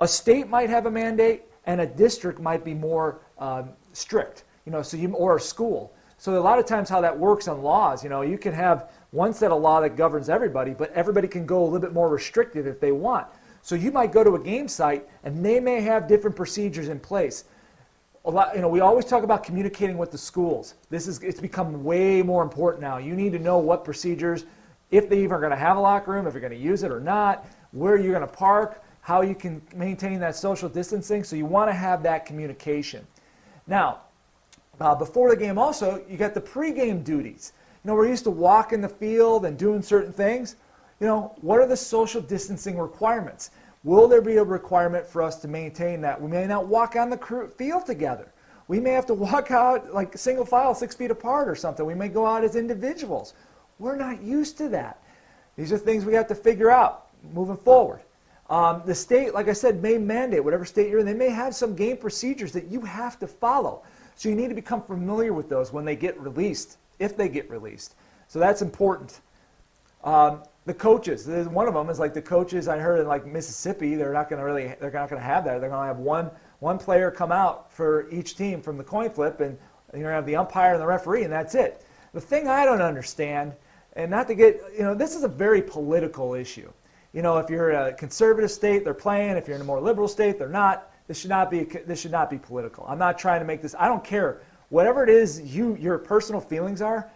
A: a state might have a mandate and a district might be more um, strict, you know, so you, or a school. So a lot of times how that works on laws, you know, you can have one set of law that governs everybody, but everybody can go a little bit more restrictive if they want. So you might go to a game site and they may have different procedures in place. A lot, you know, we always talk about communicating with the schools. This is it's become way more important now. You need to know what procedures, if they even are going to have a locker room, if you're going to use it or not, where you're going to park, how you can maintain that social distancing. So you want to have that communication. Now, uh, before the game, also you got the pregame duties. You know, we're used to walking the field and doing certain things. You know, what are the social distancing requirements? Will there be a requirement for us to maintain that? We may not walk on the field together. We may have to walk out like single file, six feet apart or something. We may go out as individuals. We're not used to that. These are things we have to figure out moving forward. Um, the state, like I said, may mandate, whatever state you're in, they may have some game procedures that you have to follow. So you need to become familiar with those when they get released, if they get released. So that's important. Um, the coaches, one of them is like the coaches I heard in like Mississippi, they're not going to really, they're not going to have that. They're going to have one, one player come out for each team from the coin flip, and you're going to have the umpire and the referee, and that's it. The thing I don't understand, and not to get, you know, this is a very political issue. You know, if you're a conservative state, they're playing. If you're in a more liberal state, they're not. This should not be this should not be political. I'm not trying to make this. I don't care whatever it is you your personal feelings are.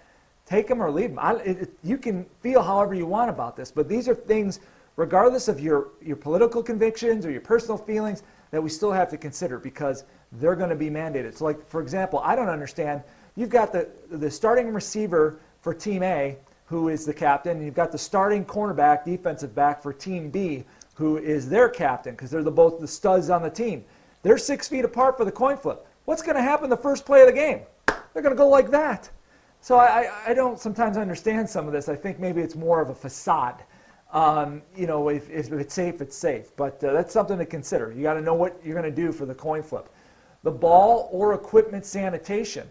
A: Take them or leave them. I, it, you can feel however you want about this, but these are things, regardless of your your political convictions or your personal feelings, that we still have to consider because they're going to be mandated. So, like for example, I don't understand. You've got the the starting receiver for Team A, who is the captain, and you've got the starting cornerback, defensive back for Team B, who is their captain because they're the, both the studs on the team. They're six feet apart for the coin flip. What's going to happen the first play of the game? They're going to go like that. So I, I don't sometimes understand some of this. I think maybe it's more of a facade. Um, you know, if, if, it's safe, it's safe. But uh, that's something to consider. You got to know what you're going to do for the coin flip. The ball or equipment sanitation.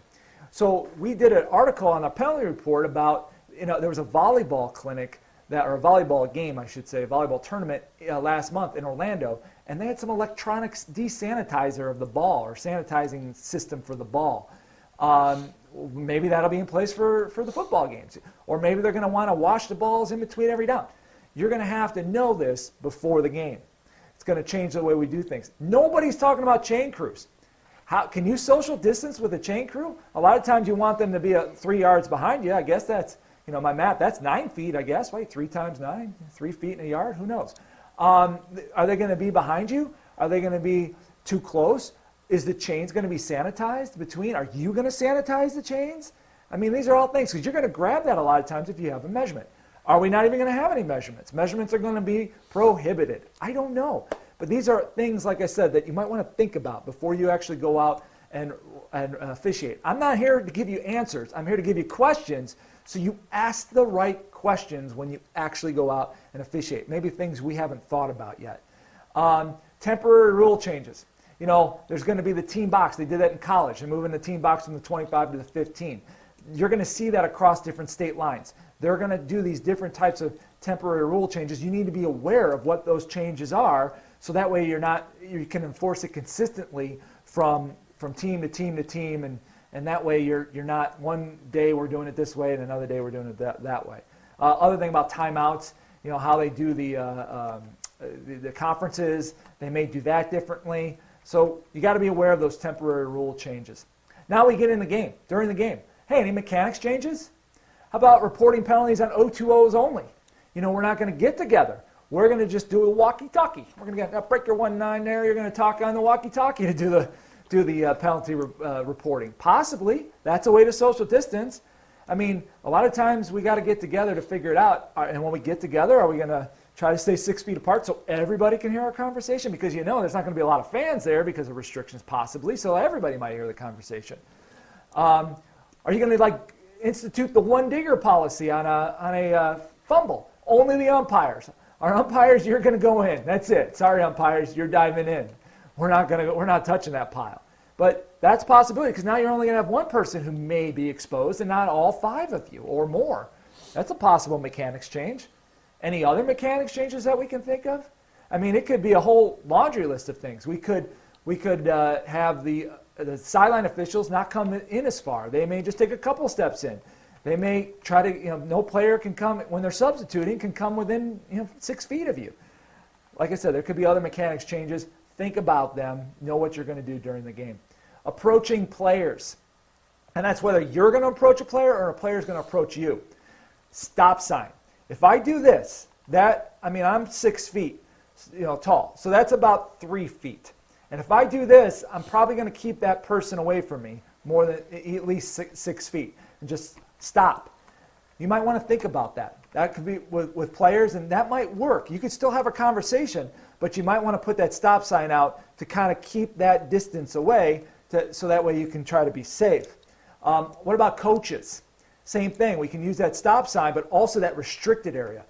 A: So we did an article on a penalty report about, you know, there was a volleyball clinic that, or a volleyball game, I should say, a volleyball tournament uh, last month in Orlando, and they had some electronics desanitizer of the ball or sanitizing system for the ball. Um, maybe that'll be in place for, for the football games. Or maybe they're going to want to wash the balls in between every down. You're going to have to know this before the game. It's going to change the way we do things. Nobody's talking about chain crews. How, can you social distance with a chain crew? A lot of times you want them to be a, three yards behind you. I guess that's you know, my math, that's nine feet, I guess. Wait, three times nine, three feet in a yard? Who knows? Um, are they going to be behind you? Are they going to be too close? Is the chains going to be sanitized between? Are you going to sanitize the chains? I mean, these are all things because you're going to grab that a lot of times if you have a measurement. Are we not even going to have any measurements? Measurements are going to be prohibited. I don't know. But these are things, like I said, that you might want to think about before you actually go out and, and officiate. I'm not here to give you answers. I'm here to give you questions so you ask the right questions when you actually go out and officiate. Maybe things we haven't thought about yet. Um, temporary rule changes. You know, there's going to be the team box. They did that in college. They're moving the team box from the 25 to the 15. You're going to see that across different state lines. They're going to do these different types of temporary rule changes. You need to be aware of what those changes are so that way you're not you can enforce it consistently from from team to team to team and and that way you're, you're not one day we're doing it this way and another day we're doing it that, that way. Uh, other thing about timeouts, you know, how they do the, uh, um, the, the, conferences, they may do that differently. So you got to be aware of those temporary rule changes. Now we get in the game, during the game. Hey, any mechanics changes? How about reporting penalties on O2Os only? You know, we're not going to get together. We're going to just do a walkie-talkie. We're going to break your one nine there. You're going to talk on the walkie-talkie to do the do the uh, penalty re- uh, reporting. Possibly. That's a way to social distance. I mean, a lot of times we got to get together to figure it out. And when we get together, are we going to Try to stay six feet apart so everybody can hear our conversation because you know there's not going to be a lot of fans there because of restrictions, possibly. So everybody might hear the conversation. Um, are you going to like institute the one digger policy on a on a uh, fumble? Only the umpires. Our umpires, you're going to go in. That's it. Sorry, umpires, you're diving in. We're not going to. We're not touching that pile. But that's possibility because now you're only going to have one person who may be exposed and not all five of you or more. That's a possible mechanics change. Any other mechanics changes that we can think of? I mean, it could be a whole laundry list of things. We could, we could uh, have the, the sideline officials not come in as far. They may just take a couple steps in. They may try to, you know, no player can come, when they're substituting, can come within you know, six feet of you. Like I said, there could be other mechanics changes. Think about them. Know what you're going to do during the game. Approaching players. And that's whether you're going to approach a player or a player is going to approach you. Stop sign. If I do this, that, I mean, I'm six feet you know, tall. So that's about three feet. And if I do this, I'm probably going to keep that person away from me more than at least six, six feet and just stop. You might want to think about that. That could be with, with players, and that might work. You could still have a conversation, but you might want to put that stop sign out to kind of keep that distance away to, so that way you can try to be safe. Um, what about coaches? Same thing. We can use that stop sign, but also that restricted area.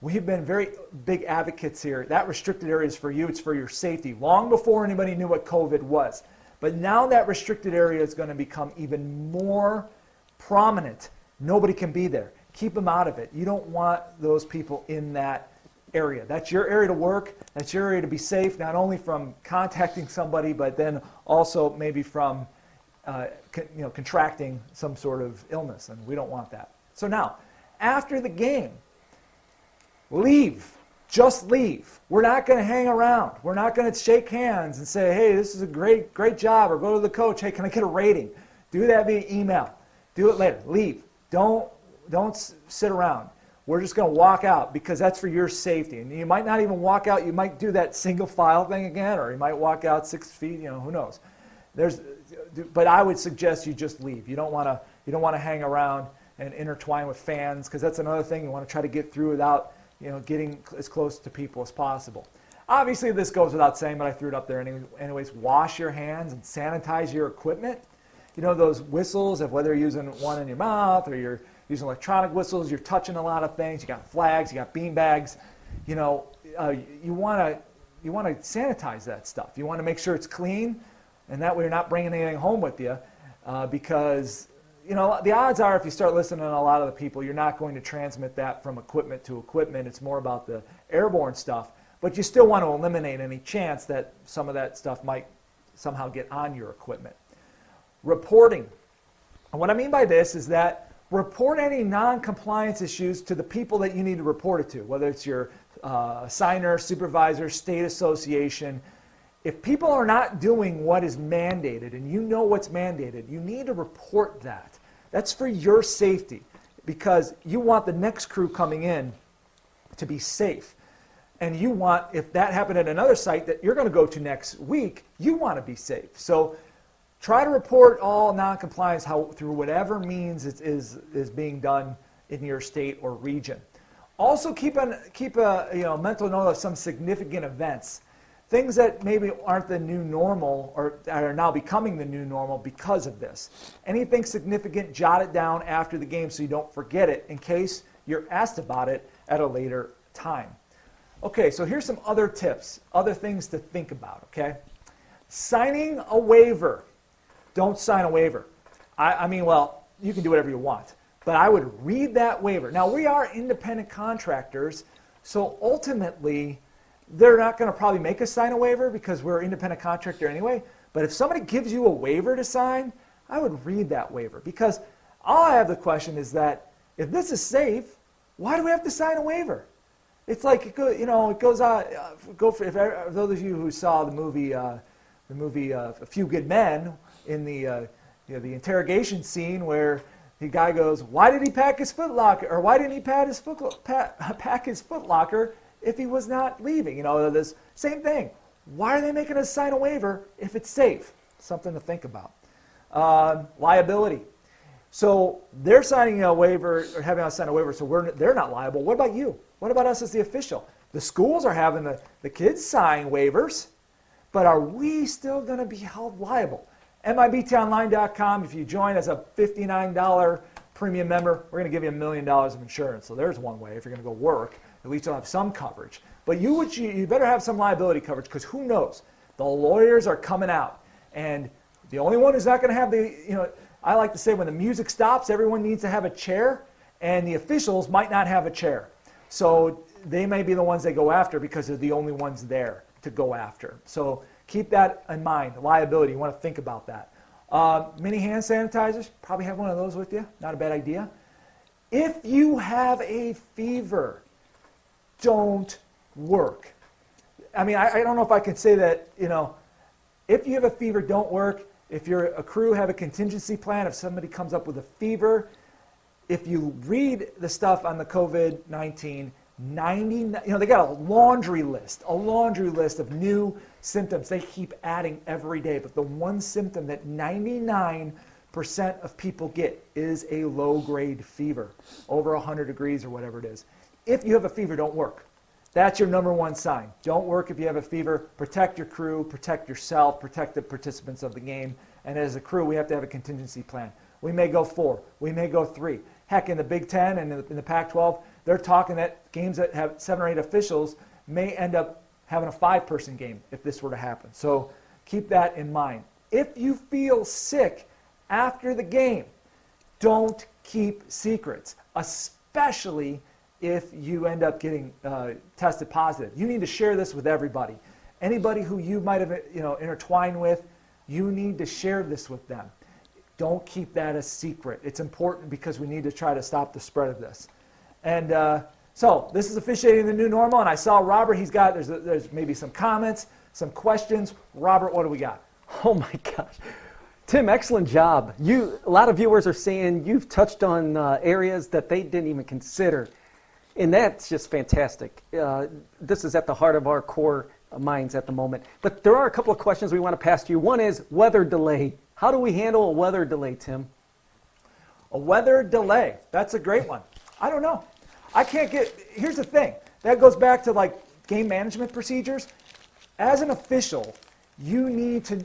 A: We've been very big advocates here. That restricted area is for you, it's for your safety, long before anybody knew what COVID was. But now that restricted area is going to become even more prominent. Nobody can be there. Keep them out of it. You don't want those people in that area. That's your area to work. That's your area to be safe, not only from contacting somebody, but then also maybe from uh, you know, contracting some sort of illness, and we don't want that. So now, after the game, leave. Just leave. We're not going to hang around. We're not going to shake hands and say, hey, this is a great, great job, or go to the coach, hey, can I get a rating? Do that via email. Do it later. Leave. Don't, don't sit around. We're just going to walk out because that's for your safety. And you might not even walk out. You might do that single file thing again, or you might walk out six feet. You know, who knows? There's, but I would suggest you just leave. You don't want to you don't want to hang around and intertwine with fans because that's another thing you want to try to get through without you know getting as close to people as possible. Obviously, this goes without saying, but I threw it up there anyways. Wash your hands and sanitize your equipment. You know those whistles, of whether you're using one in your mouth or you're using electronic whistles, you're touching a lot of things. You got flags, you got bean bags. You know, uh, you want to you want to sanitize that stuff. You want to make sure it's clean and that way you're not bringing anything home with you uh, because you know the odds are if you start listening to a lot of the people you're not going to transmit that from equipment to equipment it's more about the airborne stuff but you still want to eliminate any chance that some of that stuff might somehow get on your equipment reporting and what i mean by this is that report any non-compliance issues to the people that you need to report it to whether it's your uh, signer supervisor state association if people are not doing what is mandated and you know what's mandated, you need to report that. That's for your safety because you want the next crew coming in to be safe. And you want, if that happened at another site that you're going to go to next week, you want to be safe. So try to report all noncompliance how, through whatever means it is, is being done in your state or region. Also keep, an, keep a you know, mental note of some significant events things that maybe aren't the new normal or are now becoming the new normal because of this. Anything significant, jot it down after the game so you don't forget it in case you're asked about it at a later time. Okay, so here's some other tips, other things to think about, okay? Signing a waiver. Don't sign a waiver. I, I mean, well, you can do whatever you want, but I would read that waiver. Now, we are independent contractors, so ultimately, they're not going to probably make us sign a waiver because we're independent contractor anyway. But if somebody gives you a waiver to sign, I would read that waiver because all I have the question is that if this is safe, why do we have to sign a waiver? It's like it go, you know it goes on. Uh, go for if, if those of you who saw the movie, uh, the movie uh, A Few Good Men, in the uh, you know, the interrogation scene where the guy goes, "Why did he pack his footlocker? Or why didn't he (laughs) pack his foot, pack, his footlocker if he was not leaving. You know, this same thing. Why are they making us sign a waiver if it's safe? Something to think about. Uh, liability. So they're signing a waiver or having us sign a waiver, so we're, they're not liable. What about you? What about us as the official? The schools are having the, the kids sign waivers, but are we still going to be held liable? MIBTOnline.com, if you join as a $59 premium member, we're going to give you a million dollars of insurance. So there's one way if you're going to go work, at least you'll have some coverage. But you, would, you better have some liability coverage because who knows? The lawyers are coming out. And the only one who's not going to have the, you know, I like to say when the music stops, everyone needs to have a chair, and the officials might not have a chair. So they may be the ones they go after because they're the only ones there to go after. So keep that in mind. Liability, you want to think about that. Uh, mini hand sanitizers, probably have one of those with you. Not a bad idea. If you have a fever, don't work. I mean, I, I don't know if I can say that, you know, if you have a fever, don't work. If you're a crew, have a contingency plan. If somebody comes up with a fever, if you read the stuff on the COVID 19, 90, you know, they got a laundry list, a laundry list of new symptoms they keep adding every day. But the one symptom that 99% of people get is a low grade fever, over 100 degrees or whatever it is. If you have a fever, don't work. That's your number one sign. Don't work if you have a fever. Protect your crew, protect yourself, protect the participants of the game. And as a crew, we have to have a contingency plan. We may go four, we may go three. Heck, in the Big Ten and in the, the Pac 12, they're talking that games that have seven or eight officials may end up having a five person game if this were to happen. So keep that in mind. If you feel sick after the game, don't keep secrets, especially if you end up getting uh, tested positive. You need to share this with everybody. Anybody who you might have you know, intertwined with, you need to share this with them. Don't keep that a secret. It's important because we need to try to stop the spread of this. And uh, so this is officiating the new normal, and I saw Robert. He's got there's there's maybe some comments, some questions. Robert, what do we got? (laughs)
C: Oh my gosh, Tim, excellent job. You a lot of viewers are saying you've touched on uh, areas that they didn't even consider, and that's just fantastic. Uh, this is at the heart of our core minds at the moment. But there are a couple of questions we want to pass to you. One is weather delay. How do we handle a weather delay, Tim?
A: A weather delay. That's a great one. I don't know. I can't get. Here's the thing. That goes back to like game management procedures. As an official, you need to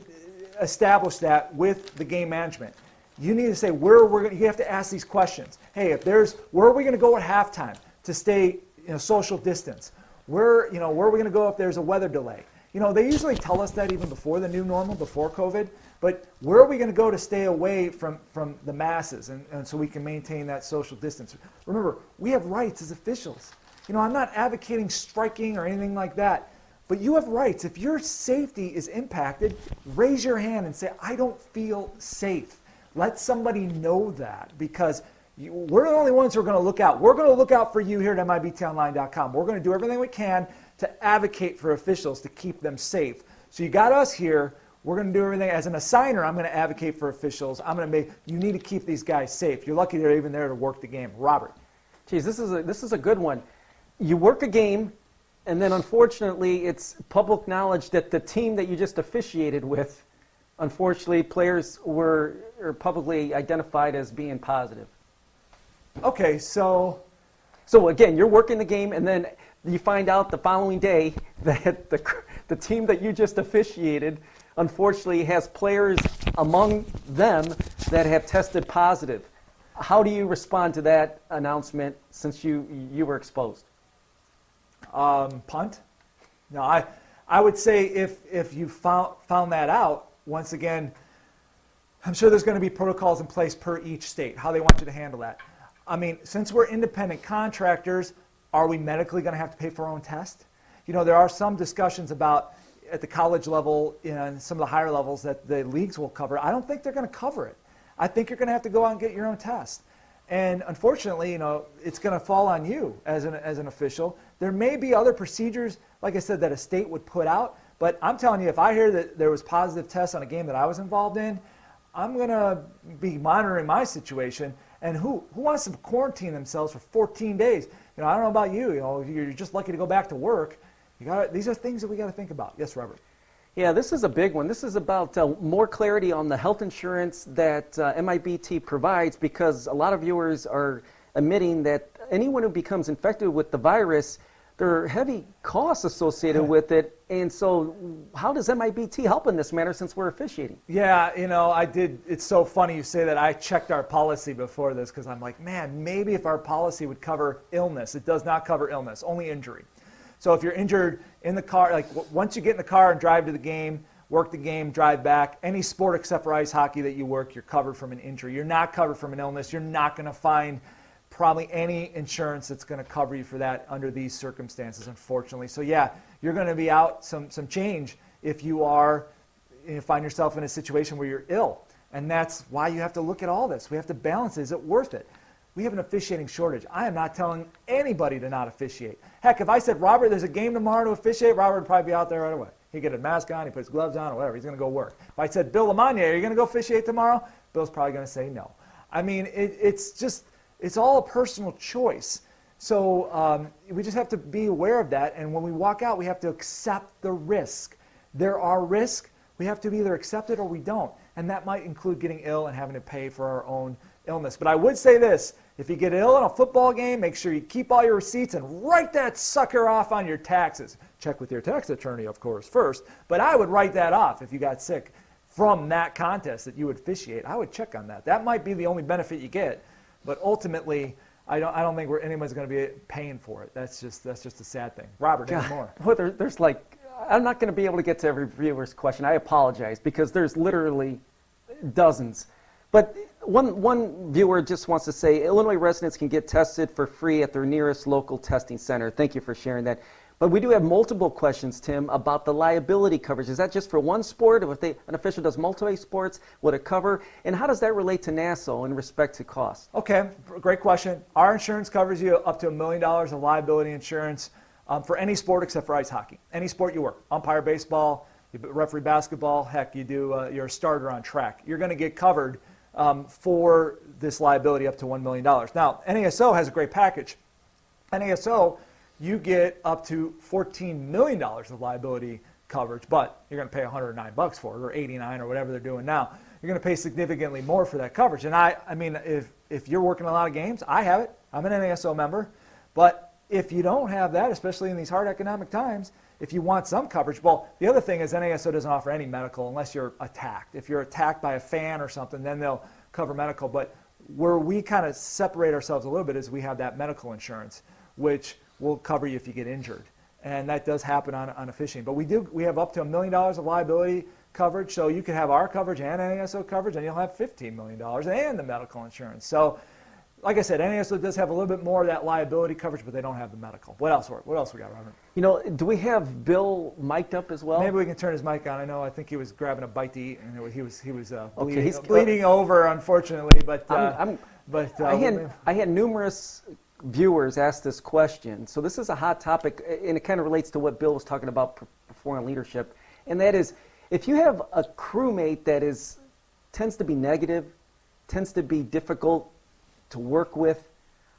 A: establish that with the game management. You need to say where we're going. You have to ask these questions. Hey, if there's where are we going to go at halftime to stay you know, social distance? Where you know where are we going to go if there's a weather delay? You know they usually tell us that even before the new normal, before COVID. But where are we going to go to stay away from, from the masses and, and so we can maintain that social distance? Remember, we have rights as officials. You know, I'm not advocating striking or anything like that, but you have rights. If your safety is impacted, raise your hand and say, I don't feel safe. Let somebody know that because you, we're the only ones who are going to look out. We're going to look out for you here at MIBTOnline.com. We're going to do everything we can to advocate for officials to keep them safe. So you got us here we're going to do everything. As an assigner, I'm going to advocate for officials. I'm going to make, you need to keep these guys safe. You're lucky they're even there to work the game. Robert.
C: Geez, this is a, this is a good one. You work a game, and then unfortunately, it's public knowledge that the team that you just officiated with, unfortunately, players were publicly identified as being positive.
A: Okay, so.
C: So again, you're working the game, and then you find out the following day (laughs) that the, the team that you just officiated unfortunately has players among them that have tested positive. How do you respond to that announcement since you, you were exposed?
A: Um, punt? No, I, I would say if, if you found, found that out, once again, I'm sure there's going to be protocols in place per each state, how they want you to handle that. I mean, since we're independent contractors, are we medically going to have to pay for our own test? You know, there are some discussions about at the college level and some of the higher levels that the leagues will cover. I don't think they're going to cover it. I think you're going to have to go out and get your own test. And unfortunately, you know, it's going to fall on you as an, as an official. There may be other procedures, like I said, that a state would put out. But I'm telling you, if I hear that there was positive tests on a game that I was involved in, I'm going to be monitoring my situation. And who, who wants to quarantine themselves for 14 days? You know, I don't know about you. You know, you're just lucky to go back to work. You got these are things that we got to think about. Yes, Robert.
C: Yeah, this is a big one. This is about uh, more clarity on the health insurance that uh, MIBT provides because a lot of viewers are admitting that anyone who becomes infected with the virus, there are heavy costs associated with it. And so, how does MIBT help in this matter since we're officiating?
A: Yeah, you know, I did. It's so funny you say that. I checked our policy before this because I'm like, man, maybe if our policy would cover illness, it does not cover illness, only injury. So if you're injured in the car, like once you get in the car and drive to the game, work the game, drive back, any sport except for ice hockey that you work, you're covered from an injury. You're not covered from an illness. You're not going to find probably any insurance that's going to cover you for that under these circumstances, unfortunately. So yeah, you're going to be out some some change if you are you find yourself in a situation where you're ill, and that's why you have to look at all this. We have to balance: is it worth it? We have an officiating shortage. I am not telling anybody to not officiate. Heck, if I said, Robert, there's a game tomorrow to officiate, Robert would probably be out there right away. He'd get a mask on, he puts gloves on, or whatever. He's going to go work. If I said, Bill LeMonnier, are you going to go officiate tomorrow? Bill's probably going to say no. I mean, it, it's just, it's all a personal choice. So um, we just have to be aware of that. And when we walk out, we have to accept the risk. There are risks. We have to either accept it or we don't. And that might include getting ill and having to pay for our own illness. But I would say this if you get ill in a football game, make sure you keep all your receipts and write that sucker off on your taxes. Check with your tax attorney, of course, first. But I would write that off if you got sick from that contest that you would officiate. I would check on that. That might be the only benefit you get. But ultimately, I don't, I don't think we're, anyone's going to be paying for it. That's just, that's just a sad thing. Robert, more? (laughs)
C: Well, there, there's like, I'm not going to be able to get to every viewer's question. I apologize because there's literally dozens. But one, one viewer just wants to say Illinois residents can get tested for free at their nearest local testing center. Thank you for sharing that. But we do have multiple questions, Tim, about the liability coverage. Is that just for one sport? Or if they, an official does multiple sports, would it cover? And how does that relate to NASO in respect to cost?
A: Okay, great question. Our insurance covers you up to a million dollars of liability insurance um, for any sport except for ice hockey. Any sport you work, umpire baseball, you referee basketball, heck, you do, uh, you're a starter on track. You're going to get covered um, for this liability up to $1 million. Now, NASO has a great package. NASO, you get up to $14 million of liability coverage, but you're going to pay 109 bucks for it, or 89, or whatever they're doing now. You're going to pay significantly more for that coverage. And I, I mean, if, if you're working a lot of games, I have it. I'm an NASO member. But if you don't have that, especially in these hard economic times, if you want some coverage, well, the other thing is NASO doesn't offer any medical unless you're attacked. If you're attacked by a fan or something, then they'll cover medical. But where we kind of separate ourselves a little bit is we have that medical insurance, which will cover you if you get injured. And that does happen on, on a fishing. But we do we have up to a million dollars of liability coverage, so you can have our coverage and NASO coverage, and you'll have $15 million and the medical insurance. So like I said, NASO does have a little bit more of that liability coverage, but they don't have the medical. What else? What else we got, Robert?
C: You know, do we have Bill mic'd up as well?
A: Maybe we can turn his mic on. I know. I think he was grabbing a bite to eat, and he was he was uh,
C: Okay,
A: bleeding,
C: he's-
A: bleeding over, unfortunately. But uh,
C: I'm- I'm-
A: but uh,
C: I had I had numerous viewers ask this question. So this is a hot topic, and it kind of relates to what Bill was talking about performing leadership, and that is, if you have a crewmate that is tends to be negative, tends to be difficult to work with,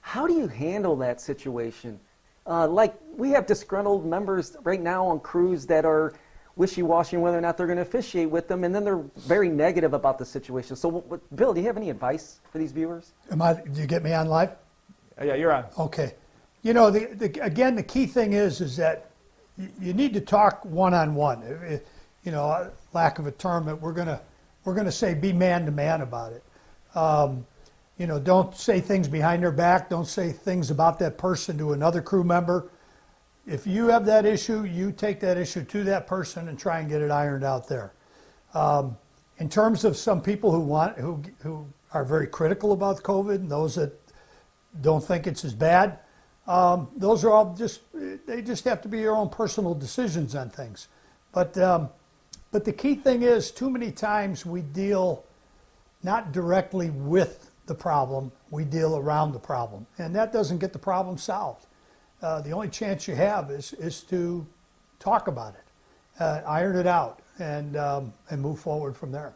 C: how do you handle that situation? Uh, like we have disgruntled members right now on crews that are wishy-washy whether or not they're going to officiate with them, and then they're very negative about the situation. So, what, Bill, do you have any advice for these viewers?
K: Am I? Do you get me on live?
A: Yeah, you're on.
K: Okay. You know, the, the, again, the key thing is is that you, need to talk one on one. You know, uh, lack of a term, but we're gonna we're gonna say be man to man about it. Um, you know, don't say things behind their back. Don't say things about that person to another crew member. If you have that issue, you take that issue to that person and try and get it ironed out there. Um, in terms of some people who want who who are very critical about COVID, and those that don't think it's as bad, um, those are all just they just have to be your own personal decisions on things. But um, but the key thing is, too many times we deal not directly with the problem, we deal around the problem, and that doesn't get the problem solved. Uh, the only chance you have is is to talk about it, uh, iron it out, and um, and move forward from there.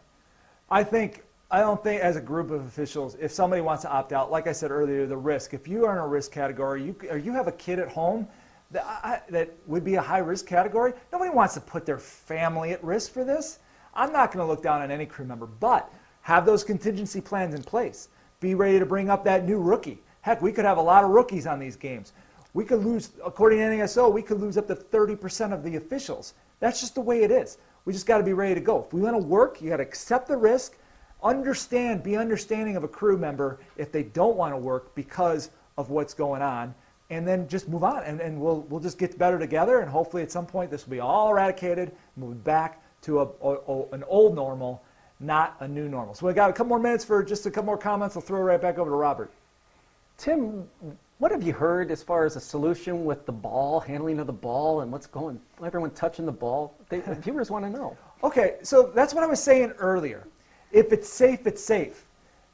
A: I think I don't think as a group of officials, if somebody wants to opt out, like I said earlier, the risk. If you are in a risk category, you or you have a kid at home that I, that would be a high risk category. Nobody wants to put their family at risk for this. I'm not going to look down on any crew member, but have those contingency plans in place. Be ready to bring up that new rookie. Heck, we could have a lot of rookies on these games. we could lose, according to NASO, we could lose up to 30% of the officials. That's just the way it is. We just got to be ready to go. If we want to work, you got to accept the risk, understand, be understanding of a crew member if they don't want to work because of what's going on, and then just move on. And, and we'll, we'll just get better together, and hopefully at some point this will be all eradicated, move back to a, a, an old normal, not a new normal. So we got a couple more minutes for just a couple more comments. I'll throw it right back over to Robert.
C: Tim, what have you heard as far as a solution with the ball, handling of the ball, and what's going, everyone touching the ball? They, the viewers want to know.
A: Okay, so that's what I was saying earlier. If it's safe, it's safe.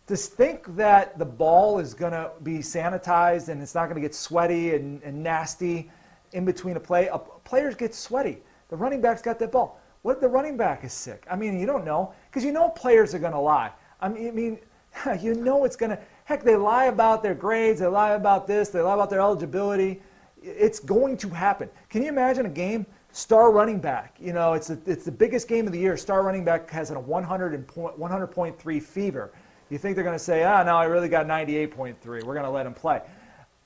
A: To think that the ball is going to be sanitized and it's not going to get sweaty and, and nasty in between a play, a, players get sweaty. The running back's got that ball. What if the running back is sick? I mean, you don't know because you know players are going to lie. I mean, I mean, (laughs) you know it's going to. Heck, they lie about their grades, they lie about this, they lie about their eligibility. It's going to happen. Can you imagine a game? Star running back, you know, it's, a, it's the biggest game of the year. Star running back has a 100 100.3 fever. You think they're going to say, ah, no, I really got 98.3. We're going to let him play.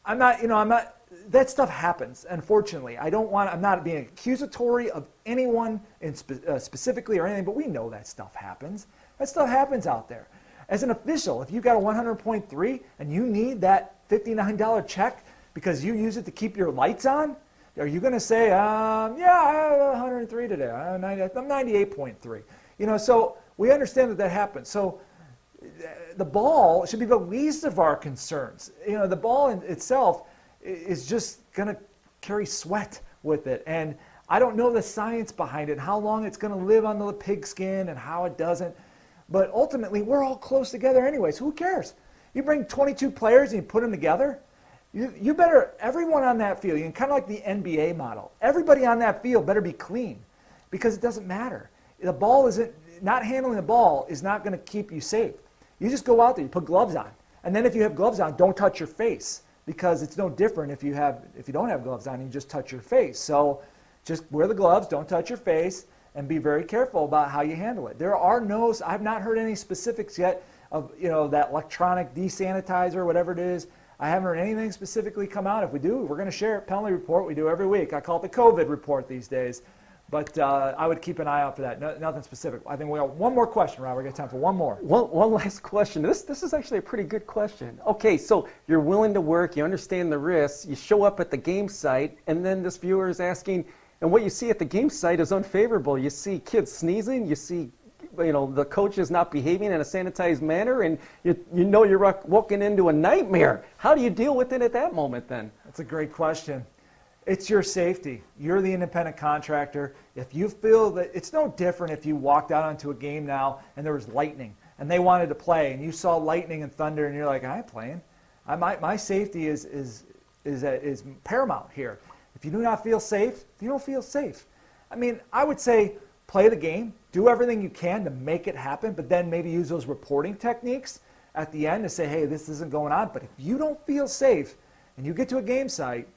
A: I'm not, you know, I'm not, that stuff happens, unfortunately. I don't want, I'm not being accusatory of anyone in spe, uh, specifically or anything, but we know that stuff happens. That stuff happens out there. As an official, if you've got a 100.3 and you need that $59 check because you use it to keep your lights on, are you going to say, um, yeah, I have 103 today. I'm 98.3. You know, so we understand that that happens. So the ball should be the least of our concerns. You know, the ball itself is just going to carry sweat with it. And I don't know the science behind it, how long it's going to live on the pigskin and how it doesn't. But ultimately, we're all close together anyway, so who cares? You bring 22 players and you put them together, you, you better, everyone on that field, you kind of like the NBA model, everybody on that field better be clean because it doesn't matter. The ball isn't, not handling the ball is not going to keep you safe. You just go out there, you put gloves on. And then if you have gloves on, don't touch your face because it's no different if you have if you don't have gloves on, you just touch your face. So just wear the gloves, don't touch your face, and be very careful about how you handle it. There are no, I've not heard any specifics yet of you know that electronic desanitizer, whatever it is. I haven't heard anything specifically come out. If we do, we're going to share it. Penalty report we do every week. I call it the COVID report these days. But uh, I would keep an eye out for that. No, nothing specific. I think we have one more question, Rob. We got time for one more.
C: One, one last question. This, this is actually a pretty good question. Okay, so you're willing to work, you understand the risks, you show up at the game site, and then this viewer is asking, and what you see at the game site is unfavorable. You see kids sneezing, you see you know the coach is not behaving in a sanitized manner and you, you know you're walking into a nightmare how do you deal with it at that moment then
A: that's a great question it's your safety. You're the independent contractor. If you feel that it's no different if you walked out onto a game now and there was lightning and they wanted to play and you saw lightning and thunder and you're like, I'm playing. I, my, my safety is, is, is, uh, is paramount here. If you do not feel safe, you don't feel safe. I mean, I would say play the game, do everything you can to make it happen, but then maybe use those reporting techniques at the end to say, hey, this isn't going on. But if you don't feel safe and you get to a game site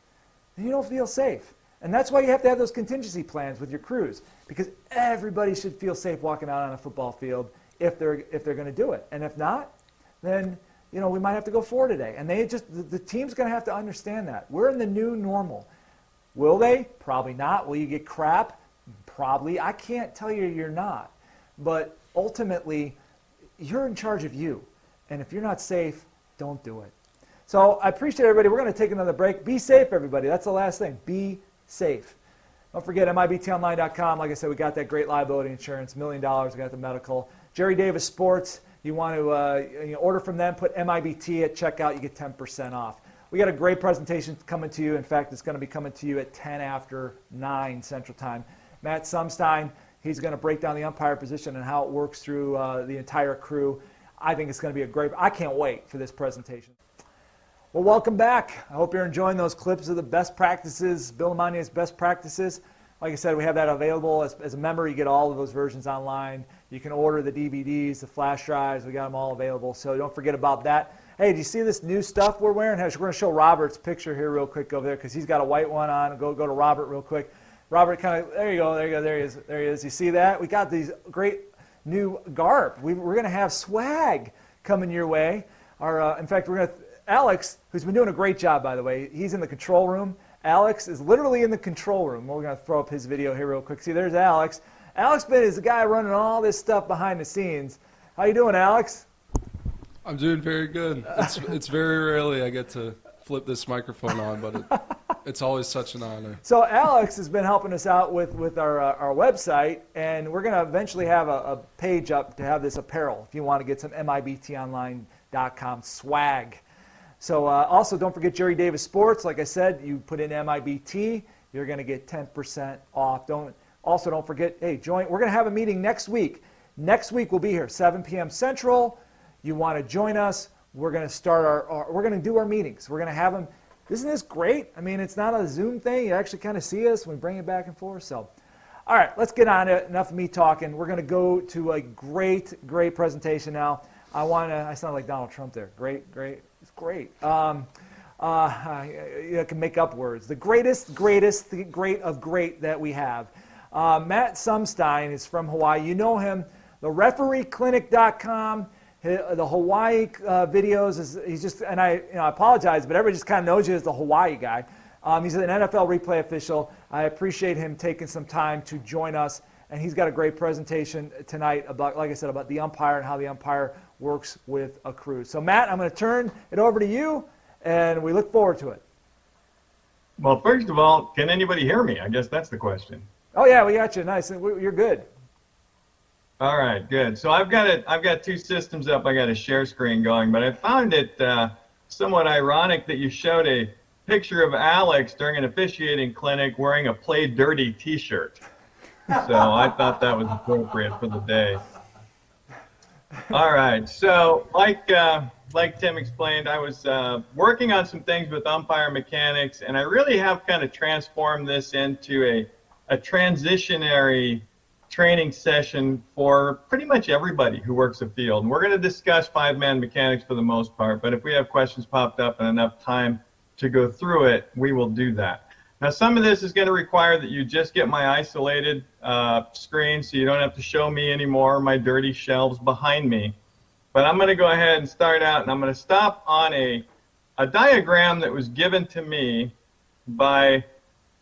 A: then you don't feel safe. And that's why you have to have those contingency plans with your crews because everybody should feel safe walking out on a football field if they're if they're going to do it. And if not, then you know we might have to go four today. And they just the, the team's going to have to understand that we're in the new normal. Will they? Probably not. Will you get crap? Probably. I can't tell you you're not. But ultimately, you're in charge of you. And if you're not safe, don't do it. So I appreciate everybody. We're going to take another break. Be safe, everybody. That's the last thing. Be safe. Don't forget MIBTOnline.com. Like I said, we got that great liability insurance, million dollars. We got the medical. Gerry Davis Sports. You want to uh, you know, order from them, put MIBT at checkout. You get 10% off. We got a great presentation coming to you. In fact, it's going to be coming to you at 10 after 9 Central Time. Matt Sumstein, he's going to break down the umpire position and how it works through uh, the entire crew. I think it's going to be a great. I can't wait for this presentation. Well, welcome back. I hope you're enjoying those clips of the best practices, Bill LeMonnier's best practices. Like I said, we have that available. As, as, a member, you get all of those versions online. You can order the DVDs, the flash drives. We got them all available. So don't forget about that. Hey, do you see this new stuff we're wearing? We're going to show Robert's picture here real quick over there because he's got a white one on. Go, go to Robert real quick. Robert, kind of, there you go, there you go, there he is. There he is. You see that? We got these great new garb. We, are going to have swag coming your way. Our, uh, in fact, we're going to Alex, who's been doing a great job, by the way, he's in the control room. Alex is literally in the control room. We're going to throw up his video here real quick. See, there's Alex. Alex Ben is the guy running all this stuff behind the scenes. How you doing, Alex?
J: I'm doing very good. It's, it's very rarely I get to flip this microphone on, but it, (laughs) it's always such an honor.
A: So Alex has been helping us out with, with our, uh, our website, and we're going to eventually have a, a page up to have this apparel if you want to get some MIBTOnline.com swag. So uh, also don't forget Gerry Davis Sports. Like I said, you put in MIBT, you're going to get 10% off. Don't also don't forget. Hey, join. We're going to have a meeting next week. Next week we'll be here 7 p.m. Central. You want to join us? We're going to start our, our we're going to do our meetings. We're going to have them. Isn't this great? I mean, it's not a Zoom thing. You actually kind of see us. When we bring it back and forth. So. All right, let's get on it. Enough of me talking. We're going to go to a great, great presentation now. I want to, I sound like Donald Trump there. Great, great. It's great. Um, uh, I, can make up words. The greatest, greatest, the great of great that we have. Uh, Matt Sumstein is from Hawaii. You know him. The refereeclinic.com, the Hawaii uh, videos. Is, he's just, and I, you know, I apologize, but everybody just kind of knows you as the Hawaii guy. Um, he's an NFL replay official. I appreciate him taking some time to join us, and he's got a great presentation tonight about, like I said, about the umpire and how the umpire works with a crew. So, Matt, I'm going to turn it over to you, and we look forward to it.
P: Well, first of all, can anybody hear me? I guess that's the question.
A: Oh yeah, we got you. Nice. You're good.
P: All right, good. So I've got it. I've got two systems up. I got a share screen going, but I found it uh, somewhat ironic that you showed a picture of Alex during an officiating clinic wearing a "Play Dirty" T-shirt. So I thought that was appropriate for the day. All right. So like uh, like Tim explained, I was uh, working on some things with umpire mechanics, and I really have kind of transformed this into a a transitionary training session for pretty much everybody who works the field. And we're going to discuss five-man mechanics for the most part, but if we have questions popped up and enough time to go through it, we will do that. Now, some of this is going to require that you just get my isolated uh, screen so you don't have to show me anymore my dirty shelves behind me. But I'm going to go ahead and start out, and I'm going to stop on a, a diagram that was given to me by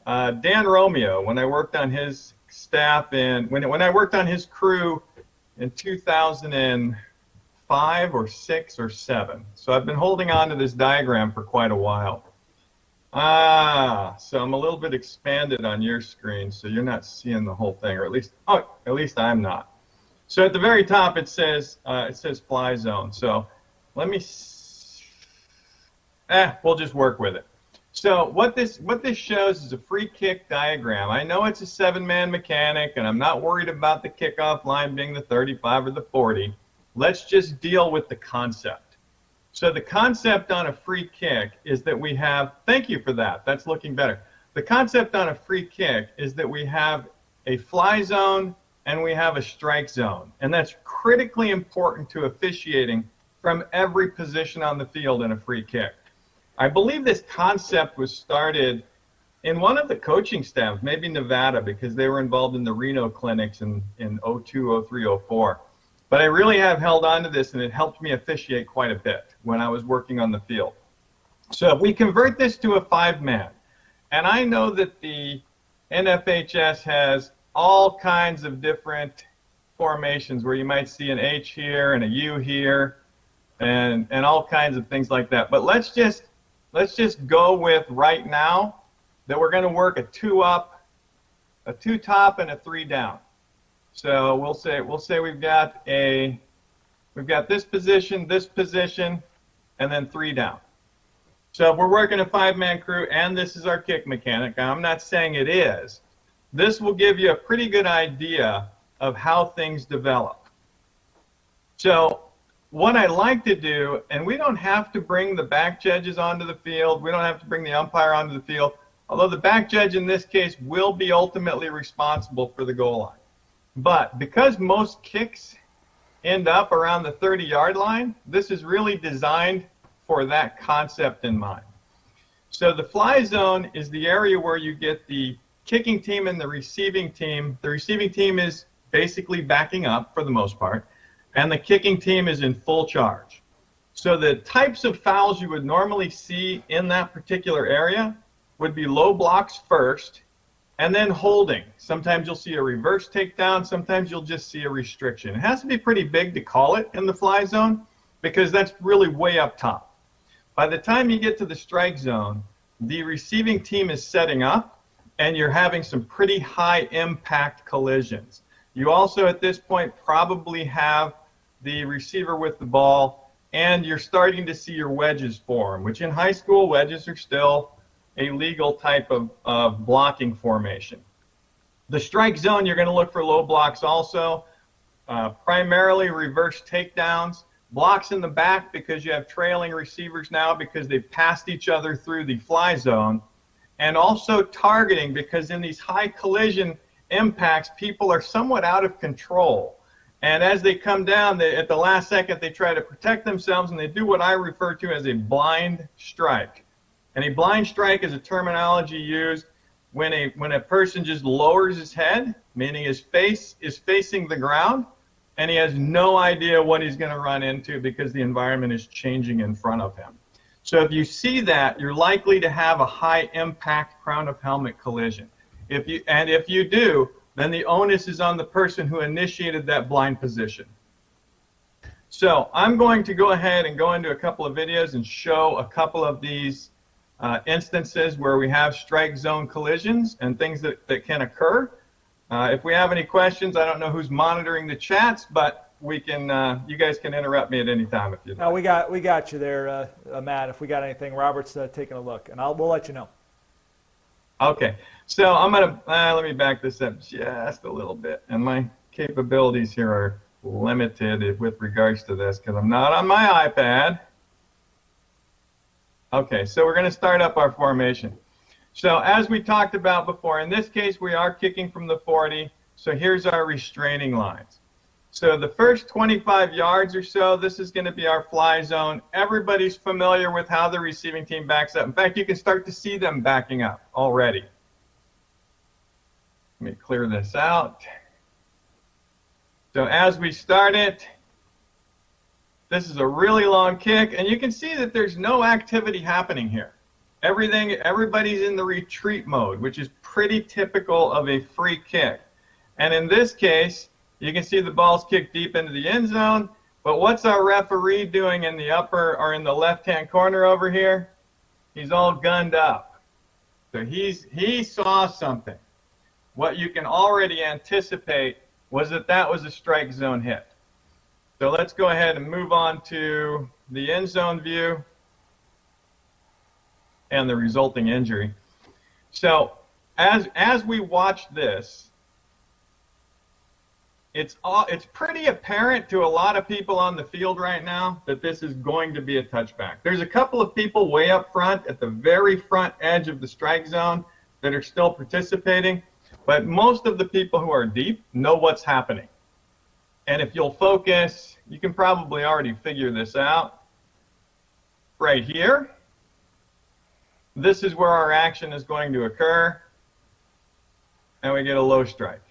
P: uh, Dan Romeo, when I worked on his staff and when, when I worked on his crew in 2005 or 6 or 7. So I've been holding on to this diagram for quite a while. Ah, so I'm a little bit expanded on your screen, so you're not seeing the whole thing, or at least, oh, at least I'm not. So at the very top it says uh, it says fly zone. So let me, eh, we'll just work with it. So what this what this shows is a free kick diagram. I know it's a seven-man mechanic, and I'm not worried about the kickoff line being the 35 or the 40. Let's just deal with the concept. So the concept on a free kick is that we have. Thank you for that. That's looking better. The concept on a free kick is that we have a fly zone and we have a strike zone, and that's critically important to officiating from every position on the field in a free kick. I believe this concept was started in one of the coaching staffs, maybe Nevada, because they were involved in the Reno clinics in, in 02, 03, 04. But I really have held on to this, and it helped me officiate quite a bit when I was working on the field. So if we convert this to a five man, and I know that the NFHS has all kinds of different formations where you might see an H here and a U here and, and all kinds of things like that. But let's just let's just go with right now that we're going to work a two up, a two top, and a three down. So we'll say we'll say we've got a we've got this position, this position, and then three down. So if we're working a five-man crew and this is our kick mechanic, I'm not saying it is. This will give you a pretty good idea of how things develop. So what I like to do, and we don't have to bring the back judges onto the field, we don't have to bring the umpire onto the field, although the back judge in this case will be ultimately responsible for the goal line. But because most kicks end up around the 30 yard line, this is really designed for that concept in mind. So the fly zone is the area where you get the kicking team and the receiving team. The receiving team is basically backing up for the most part and the kicking team is in full charge. So the types of fouls you would normally see in that particular area would be low blocks first, and then holding. Sometimes you'll see a reverse takedown, sometimes you'll just see a restriction. It has to be pretty big to call it in the fly zone because that's really way up top. By the time you get to the strike zone, the receiving team is setting up and you're having some pretty high impact collisions. You also, at this point, probably have the receiver with the ball and you're starting to see your wedges form, which in high school, wedges are still a legal type of, of blocking formation. The strike zone, you're going to look for low blocks also, uh, primarily reverse takedowns, blocks in the back because you have trailing receivers now because they've passed each other through the fly zone, and also targeting because in these high collision impacts, people are somewhat out of control. And as they come down, they, at the last second, they try to protect themselves and they do what I refer to as a blind strike. And a blind strike is a terminology used when a when a person just lowers his head, meaning his face is facing the ground, and he has no idea what he's going to run into because the environment is changing in front of him. So if you see that, you're likely to have a high impact crown of helmet collision. If you and if you do, then the onus is on the person who initiated that blind position. So I'm going to go ahead and go into a couple of videos and show a couple of these uh, instances where we have strike zone collisions and things that, that can occur. Uh, if we have any questions, I don't know who's monitoring the chats, but we can. Uh, you guys can interrupt me at any time if you.
A: No, we got we got you there, uh, uh, Matt. If we got anything, Robert's uh, taking a look, and I'll we'll let you know.
P: Okay, so I'm gonna uh, let me back this up just a little bit, and my capabilities here are limited with regards to this because I'm not on my iPad. Okay, so we're to start up our formation. So as we talked about before, in this case, we are kicking from the 40. So here's our restraining lines. So the first 25 yards or so, this is going to be our fly zone. Everybody's familiar with how the receiving team backs up. In fact, you can start to see them backing up already. Let me clear this out. So as we start it, this is a really long kick, and you can see that there's no activity happening here. Everything, everybody's in the retreat mode, which is pretty typical of a free kick. And in this case, you can see the ball's kicked deep into the end zone. But what's our referee doing in the upper or in the left-hand corner over here? He's all gunned up. So he's he saw something. What you can already anticipate was that that was a strike zone hit. So let's go ahead and move on to the end zone view and the resulting injury. So as as we watch this, it's all, it's pretty apparent to a lot of people on the field right now that this is going to be a touchback. There's a couple of people way up front at the very front edge of the strike zone that are still participating, but most of the people who are deep know what's happening. And if you'll focus, you can probably already figure this out. Right here, this is where our action is going to occur, and we get a low strike.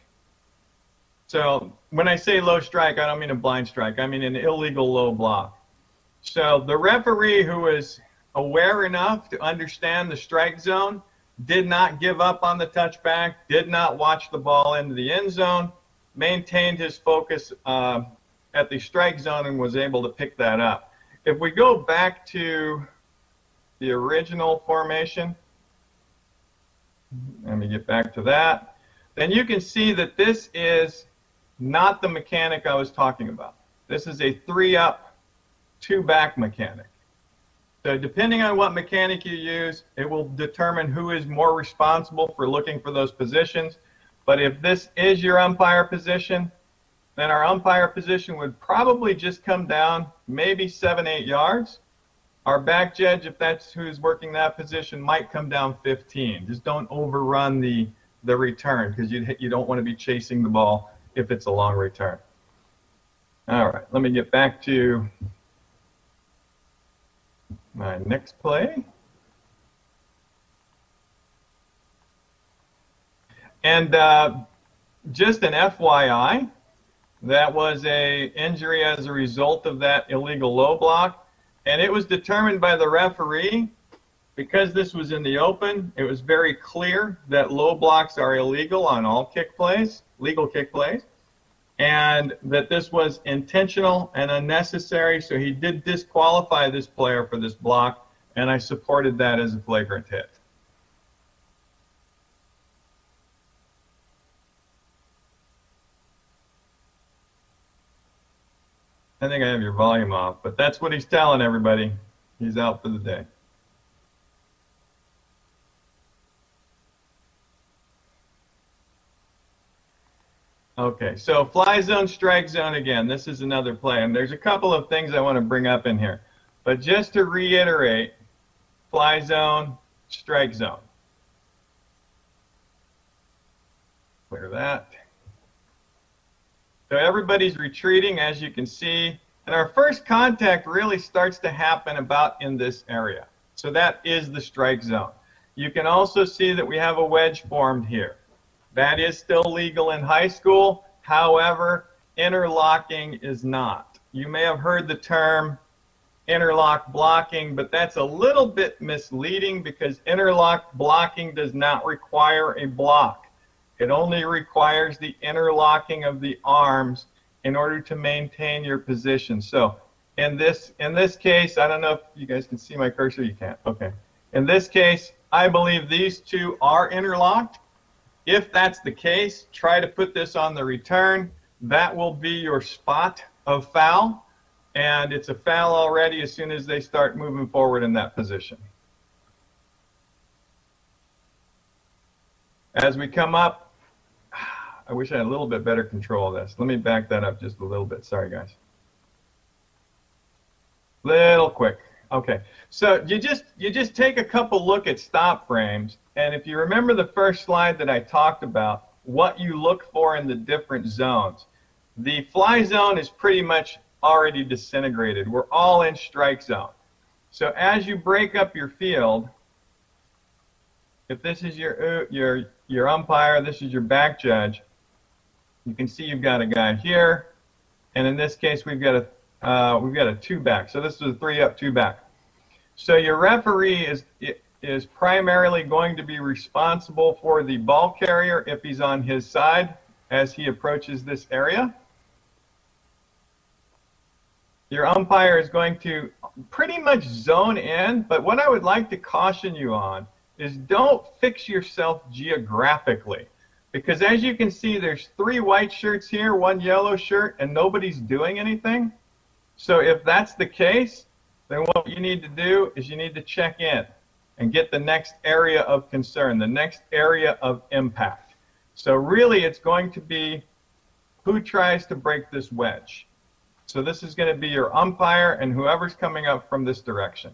P: So when I say low strike, I don't mean a blind strike. I mean an illegal low block. So the referee who is aware enough to understand the strike zone did not give up on the touchback, did not watch the ball into the end zone, maintained his focus uh, at the strike zone and was able to pick that up. If we go back to the original formation, let me get back to that, then you can see that this is not the mechanic I was talking about. This is a three up, two back mechanic. So depending on what mechanic you use, it will determine who is more responsible for looking for those positions. But if this is your umpire position, then our umpire position would probably just come down maybe seven, eight yards. Our back judge, if that's who's working that position, might come down 15. Just don't overrun the, the return because you, you don't want to be chasing the ball if it's a long return. All right, let me get back to my next play. And uh, just an FYI, that was a injury as a result of that illegal low block. And it was determined by the referee because this was in the open, it was very clear that low blocks are illegal on all kick plays, legal kick plays, and that this was intentional and unnecessary. So he did disqualify this player for this block, and I supported that as a flagrant hit. I think I have your volume off, but that's what he's telling everybody. He's out for the day. Okay, so fly zone, strike zone again. This is another play, and there's a couple of things I want to bring up in here. But just to reiterate, fly zone, strike zone. Clear that. So everybody's retreating, as you can see, and our first contact really starts to happen about in this area. So that is the strike zone. You can also see that we have a wedge formed here. That is still legal in high school. However, interlocking is not. You may have heard the term interlock blocking, but that's a little bit misleading because interlock blocking does not require a block. It only requires the interlocking of the arms in order to maintain your position. So in this in this case, I don't know if you guys can see my cursor. You can't. Okay. In this case, I believe these two are interlocked. If that's the case, try to put this on the return. That will be your spot of foul, and it's a foul already as soon as they start moving forward in that position. As we come up, (sighs) I wish I had a little bit better control of this. Let me back that up just a little bit. Sorry, guys. Little quick. Okay, so you just you just take a couple look at stop frames, and if you remember the first slide that I talked about, what you look for in the different zones, the fly zone is pretty much already disintegrated. We're all in strike zone. So as you break up your field, if this is your uh, your your umpire, this is your back judge, you can see you've got a guy here, and in this case we've got a uh, we've got a two back. So this is a three up, two back. So your referee is is primarily going to be responsible for the ball carrier if he's on his side as he approaches this area. Your umpire is going to pretty much zone in, but what I would like to caution you on is don't fix yourself geographically. Because as you can see, there's three white shirts here, one yellow shirt, and nobody's doing anything. So if that's the case, then what you need to do is you need to check in and get the next area of concern, the next area of impact. So really it's going to be who tries to break this wedge. So this is going to be your umpire and whoever's coming up from this direction.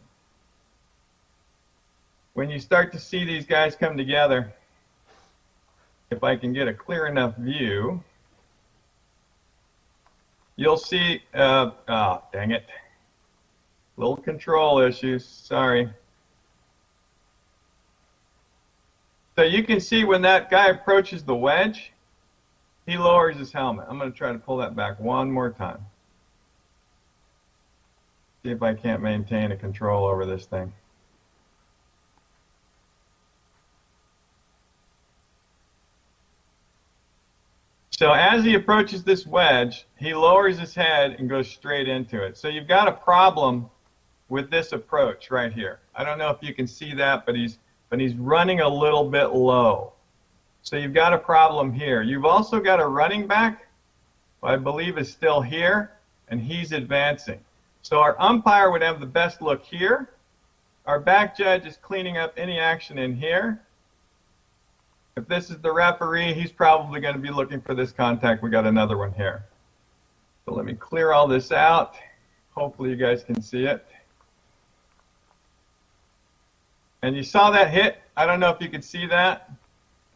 P: When you start to see these guys come together, if I can get a clear enough view, you'll see, uh, oh, dang it. Little control issues, sorry. So you can see when that guy approaches the wedge, he lowers his helmet. I'm going to try to pull that back one more time. See if I can't maintain a control over this thing. So as he approaches this wedge, he lowers his head and goes straight into it. So you've got a problem with this approach right here. I don't know if you can see that, but he's but he's running a little bit low. So you've got a problem here. You've also got a running back, I believe is still here, and he's advancing. So our umpire would have the best look here. Our back judge is cleaning up any action in here. If this is the referee, he's probably going to be looking for this contact. We got another one here. So let me clear all this out. Hopefully you guys can see it. And you saw that hit. I don't know if you could see that,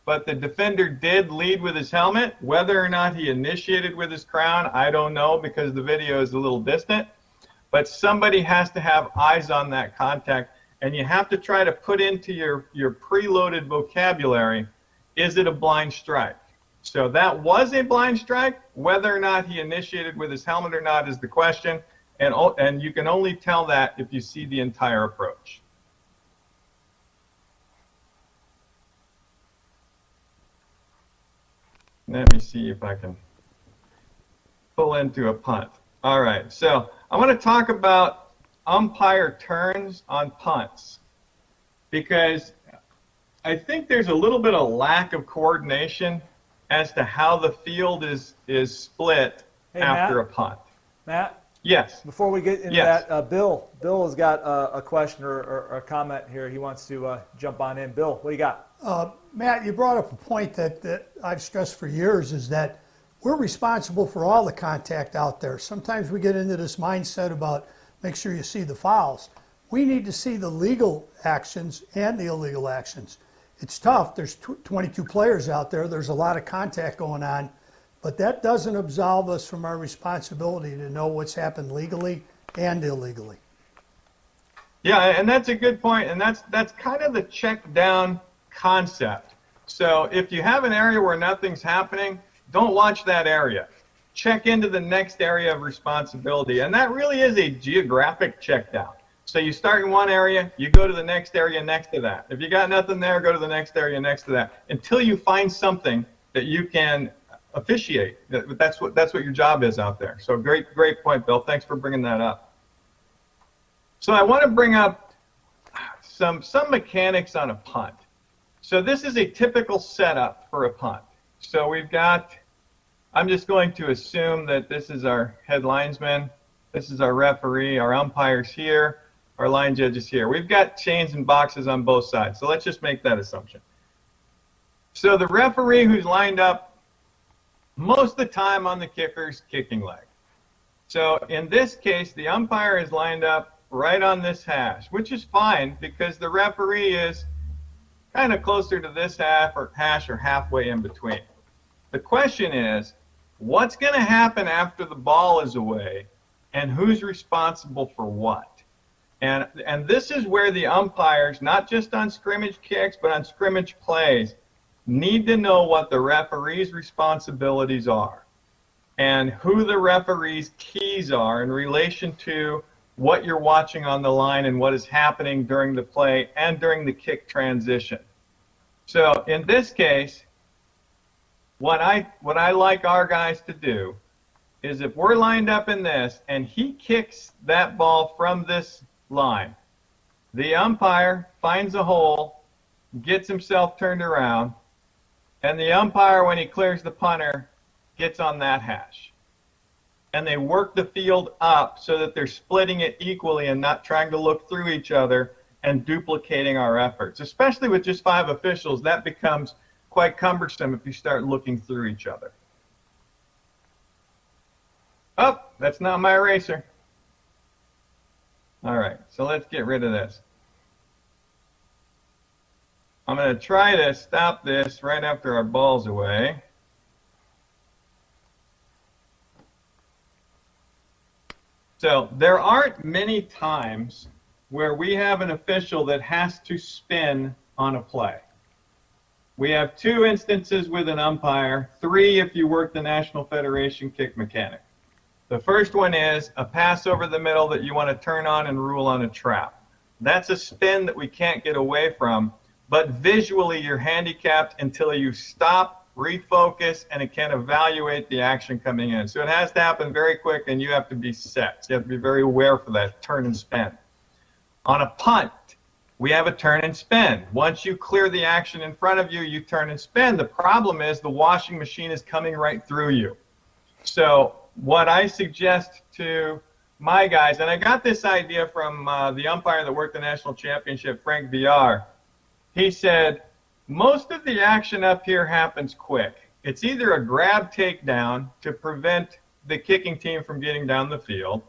P: but the defender did lead with his helmet. Whether or not he initiated with his crown, I don't know because the video is a little distant. But somebody has to have eyes on that contact, and you have to try to put into your, your preloaded vocabulary is it a blind strike? So that was a blind strike. Whether or not he initiated with his helmet or not is the question. And, and you can only tell that if you see the entire approach. Let me see if I can pull into a punt. All right, so I want to talk about umpire turns on punts because I think there's a little bit of lack of coordination as to how the field is is split
A: Hey,
P: after
A: Matt?
P: a punt.
A: Matt,
P: Yes.
A: before we get into
P: Yes.
A: that, uh, Bill, Bill has got uh, a question or, or, or a comment here. He wants to uh, jump on in. Bill, what do you got?
K: Uh, Matt, you brought up a point that, that I've stressed for years is that we're responsible for all the contact out there. Sometimes we get into this mindset about make sure you see the fouls. We need to see the legal actions and the illegal actions. It's tough. There's tw- 22 players out there. There's a lot of contact going on, but that doesn't absolve us from our responsibility to know what's happened legally and illegally.
P: Yeah, and that's a good point, and that's that's kind of the check down concept. So if you have an area where nothing's happening, don't watch that area. Check into the next area of responsibility, and that really is a geographic check down. So you start in one area, you go to the next area next to that. If you got nothing there, go to the next area next to that until you find something that you can officiate. That- That's what that's what your job is out there. So great great point, Bill. Thanks for bringing that up. So I want to bring up some some mechanics on a punt. So this is a typical setup for a punt. So we've got I'm just going to assume that this is our head linesman, this is our referee, our umpires here, our line judges here. We've got chains and boxes on both sides. So let's just make that assumption. So the referee who's lined up most of the time on the kicker's kicking leg. So in this case, the umpire is lined up right on this hash, which is fine because the referee is kind of closer to this half or hash or halfway in between. The question is, what's going to happen after the ball is away and who's responsible for what? And and this is where the umpires, not just on scrimmage kicks, but on scrimmage plays, need to know what the referee's responsibilities are and who the referee's keys are in relation to what you're watching on the line and what is happening during the play and during the kick transition. So in this case, what I what I like our guys to do is if we're lined up in this and he kicks that ball from this line, the umpire finds a hole, gets himself turned around, and the umpire when he clears the punter gets on that hash. And they work the field up so that they're splitting it equally and not trying to look through each other and duplicating our efforts. Especially with just five officials, that becomes quite cumbersome if you start looking through each other. Oh, that's not my eraser. All right, so let's get rid of this. I'm going to try to stop this right after our ball's away. So there aren't many times where we have an official that has to spin on a play. We have two instances with an umpire, three if you work the National Federation kick mechanic. The first one is a pass over the middle that you want to turn on and rule on a trap. That's a spin that we can't get away from, but visually you're handicapped until you stop, refocus, and it can evaluate the action coming in. So it has to happen very quick and you have to be set. You have to be very aware for that turn and spin. On a punt, we have a turn and spin. Once you clear the action in front of you, you turn and spin. The problem is the washing machine is coming right through you. So what I suggest to my guys, and I got this idea from uh, the umpire that worked the national championship, Frank VR. He said, most of the action up here happens quick. It's either a grab takedown to prevent the kicking team from getting down the field,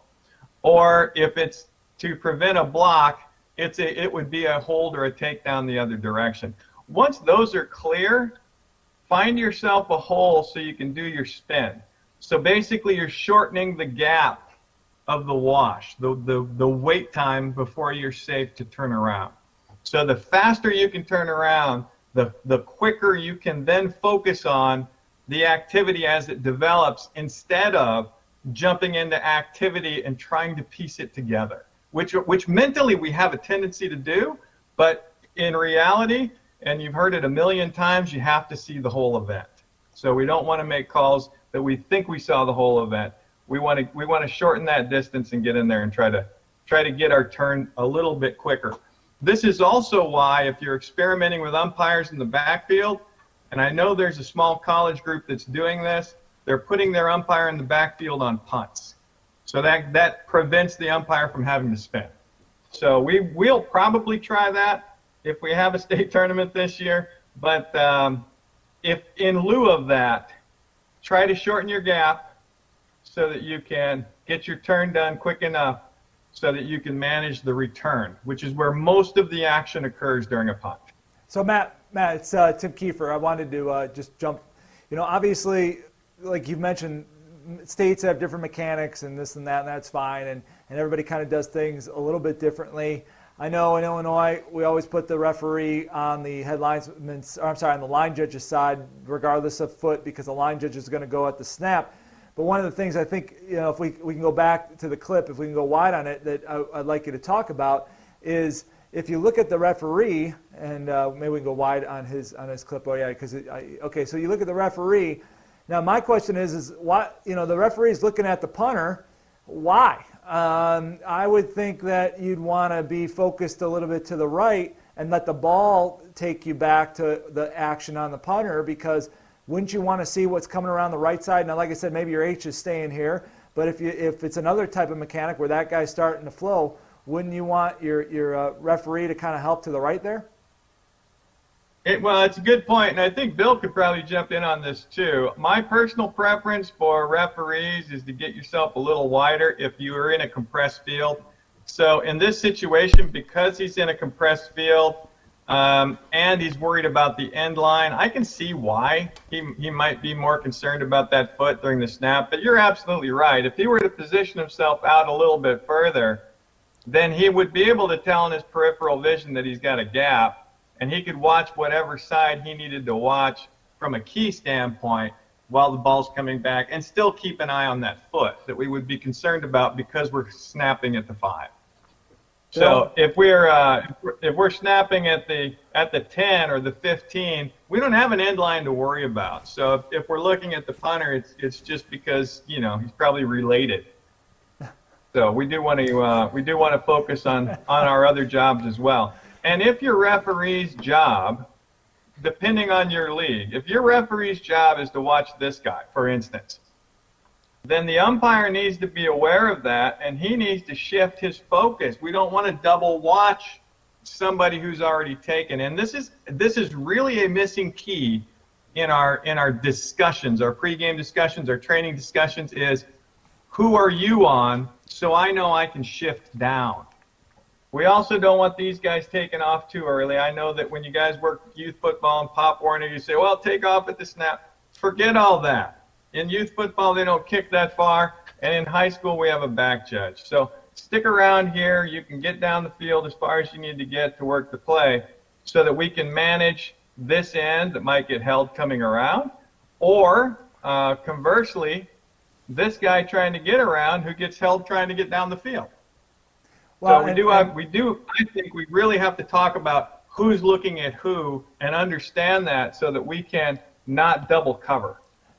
P: or if it's to prevent a block, it's a, it would be a hold or a takedown the other direction. Once those are clear, find yourself a hole so you can do your spin. So basically, you're shortening the gap of the wash, the, the, the wait time before you're safe to turn around. So the faster you can turn around, the, the quicker you can then focus on the activity as it develops instead of jumping into activity and trying to piece it together, which which mentally we have a tendency to do, but in reality, and you've heard it a million times, you have to see the whole event. So we don't want to make calls that we think we saw the whole event. We want to we want to shorten that distance and get in there and try to try to get our turn a little bit quicker. This is also why if you're experimenting with umpires in the backfield, and I know there's a small college group that's doing this, they're putting their umpire in the backfield on punts. So that that prevents the umpire from having to spin. So we will probably try that if we have a state (laughs) tournament this year. But um, if in lieu of that, try to shorten your gap so that you can get your turn done quick enough so that you can manage the return, which is where most of the action occurs during a punt.
A: So Matt, Matt, it's uh, Tim Kiefer. I wanted to uh, just jump. You know, obviously, like you mentioned, states have different mechanics and this and that, and that's fine. And, and everybody kind of does things a little bit differently. I know in Illinois, we always put the referee on the headlinesman's, I'm sorry, on the line judge's side, regardless of foot, because the line judge is going to go at the snap. But one of the things I think, you know, if we, we can go back to the clip, if we can go wide on it, that I, would like you to talk about is if you look at the referee, and uh, maybe we can go wide on his on his clip. Oh yeah, because okay, so you look at the referee. Now my question is, is what you know the referee is looking at the punter. Why? Um, I would think that you'd want to be focused a little bit to the right and let the ball take you back to the action on the punter because wouldn't you want to see what's coming around the right side? Now, like I said, maybe your H is staying here, but if you if it's another type of mechanic where that guy's starting to flow, wouldn't you want your your uh, referee to kind of help to the right there?
P: It, well, it's a good point, and I think Bill could probably jump in on this too. My personal preference for referees is to get yourself a little wider if you are in a compressed field. So in this situation, because he's in a compressed field um, and he's worried about the end line, I can see why he, he might be more concerned about that foot during the snap. But you're absolutely right. If he were to position himself out a little bit further, then he would be able to tell in his peripheral vision that he's got a gap and he could watch whatever side he needed to watch from a key standpoint while the ball's coming back and still keep an eye on that foot that we would be concerned about because we're snapping at the five. So if we're uh, if we're snapping at the at the 10 or the 15, we don't have an end line to worry about. So if, if we're looking at the punter, it's it's just because you know he's probably related. (laughs) So we do want to uh, we do want to focus on on our other jobs as well. And if your referee's job, depending on your league, if your referee's job is to watch this guy, for instance, then the umpire needs to be aware of that and he needs to shift his focus. We don't want to double watch somebody who's already taken. And this is this is really a missing key in our in our discussions, our pregame discussions, our training discussions is who are you on so I know I can shift down. We also don't want these guys taking off too early. I know that when you guys work youth football and Pop Warner, you say, well, take off at the snap. Forget all that. In youth football, they don't kick that far. And in high school, we have a back judge. So stick around here. You can get down the field as far as you need to get to work the play so that we can manage this end that might get held coming around. Or uh, conversely, this guy trying to get around who gets held trying to get down the field. Well, so we and, do have, we do, I think we really have to talk about who's looking at who and understand that so that we can not double cover.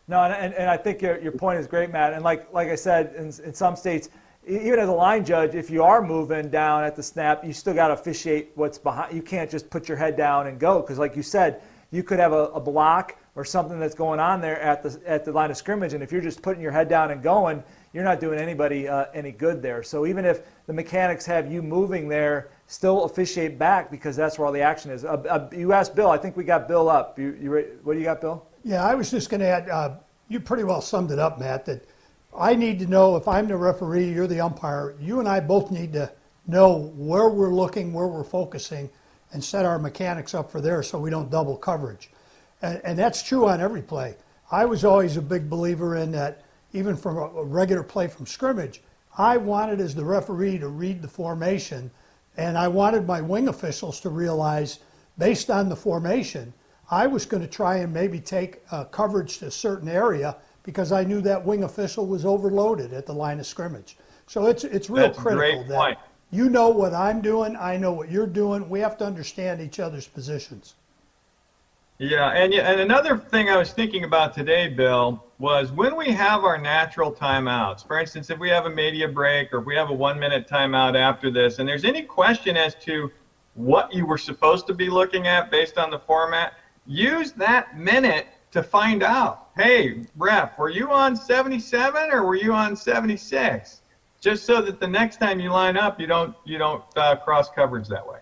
A: No, and, and I think your, your point is great, Matt. And like, like I said, in, in some states, even as a line judge, if you are moving down at the snap, you still got to officiate what's behind. You can't just put your head down and go because, like you said, you could have a, a block or something that's going on there at the at the line of scrimmage, and if you're just putting your head down and going, you're not doing anybody uh, any good there. So even if the mechanics have you moving there, still officiate back because that's where all the action is. Uh, uh, you asked Bill. I think we got Bill up. You, you what do you got, Bill?
K: Yeah, I was just going to add. Uh, you pretty well summed it up, Matt. That I need to know if I'm the referee, you're the umpire. You and I both need to know where we're looking, where we're focusing, and set our mechanics up for there so we don't double coverage. And, and that's true on every play. I was always a big believer in that even from a regular play from scrimmage, I wanted as the referee to read the formation, and I wanted my wing officials to realize, based on the formation, I was going to try and maybe take uh, coverage to a certain area because I knew that wing official was overloaded at the line of scrimmage. So it's it's real
P: That's
K: critical that
P: point.
K: you know what I'm doing, I know what you're doing. We have to understand each other's positions.
P: Yeah, and yeah, and another thing I was thinking about today, Bill, was when we have our natural timeouts. For instance, if we have a media break or if we have a one-minute timeout after this, and there's any question as to what you were supposed to be looking at based on the format, use that minute to find out. Hey, ref, were you on 77 or were you on 76? Just so that the next time you line up, you don't you don't uh, cross coverage that way.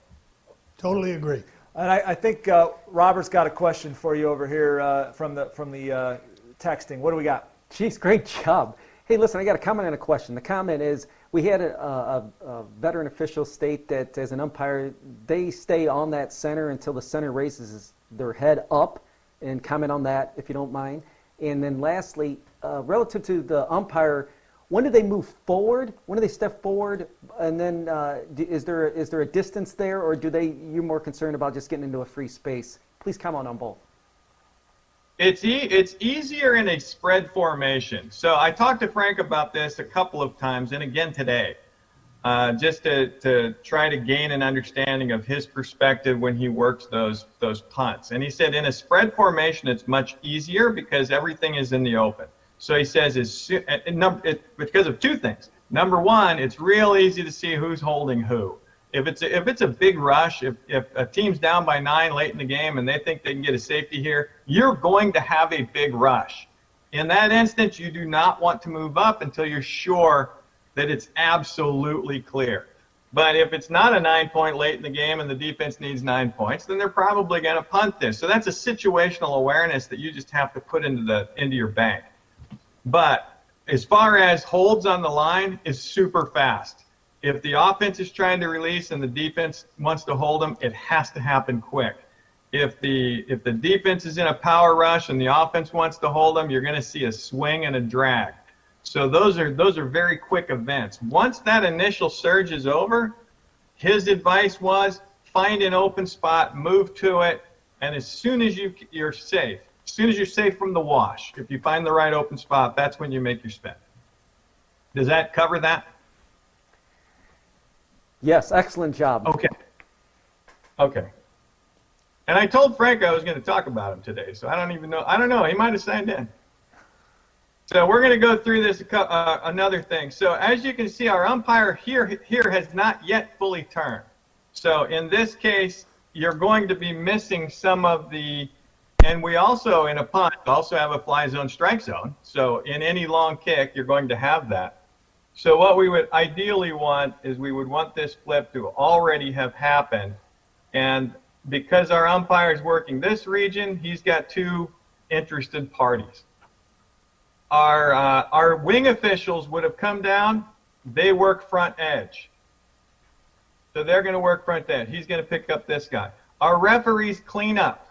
K: Totally agree.
A: And I, I think uh, Robert's got a question for you over here uh, from the from the uh, texting. What do we got?
C: Jeez, great job. Hey, listen, I got a comment and a question. The comment is we had a, a, a veteran official state that as an umpire, they stay on that center until the center raises their head up, and comment on that if you don't mind. And then lastly, uh, relative to the umpire, when do they move forward? When do they step forward? And then uh, is there is there a distance there, or do they you're more concerned about just getting into a free space? Please comment on both.
P: It's e- it's easier in a spread formation. So I talked to Frank about this a couple of times, and again today, uh, just to, to try to gain an understanding of his perspective when he works those those punts. And he said in a spread formation, it's much easier because everything is in the open. So he says is num- it, because of two things. Number one, it's real easy to see who's holding who. If it's a, if it's a big rush, if, if a team's down by nine late in the game and they think they can get a safety here, you're going to have a big rush. In that instance, you do not want to move up until you're sure that it's absolutely clear. But if it's not a nine point late in the game and the defense needs nine points, then they're probably going to punt this. So that's a situational awareness that you just have to put into the into your bank. But as far as holds on the line is super fast. If the offense is trying to release and the defense wants to hold them, it has to happen quick. If the if the defense is in a power rush and the offense wants to hold them, you're going to see a swing and a drag. So those are those are very quick events. Once that initial surge is over, his advice was find an open spot, move to it, and as soon as you you're safe, as soon as you're safe from the wash, if you find the right open spot, that's when you make your spin. Does that cover that?
C: Yes, excellent job.
P: Okay. Okay. And I told Frank I was going to talk about him today, so I don't even know. I don't know. He might have signed in. So we're going to go through this uh, another thing. So as you can see, our umpire here here has not yet fully turned. So in this case, you're going to be missing some of the, and we also in a punt also have a fly zone strike zone. So in any long kick, you're going to have that. So what we would ideally want is we would want this flip to already have happened. And because our umpire is working this region, he's got two interested parties. Our, uh, our wing officials would have come down, they work front edge. So they're going to work front edge. He's going to pick up this guy. Our referees clean up.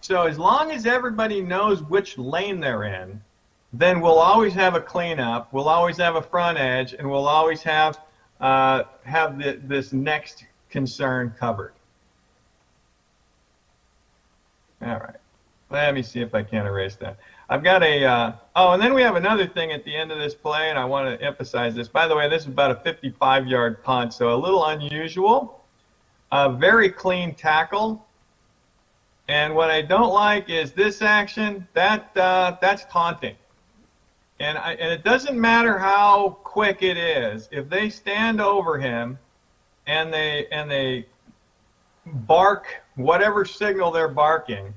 P: So as long as everybody knows which lane they're in, then we'll always have a cleanup. We'll always have a front edge, and we'll always have uh, have the, this next concern covered. All right. Let me see if I can erase that. I've got a. Uh, oh, and then we have another thing at the end of this play, and I want to emphasize this. By the way, this is about a 55-yard punt, so a little unusual. A very clean tackle. And what I don't like is this action. That uh, that's taunting. And, I, and it doesn't matter how quick it is. If they stand over him and they and they bark whatever signal they're barking,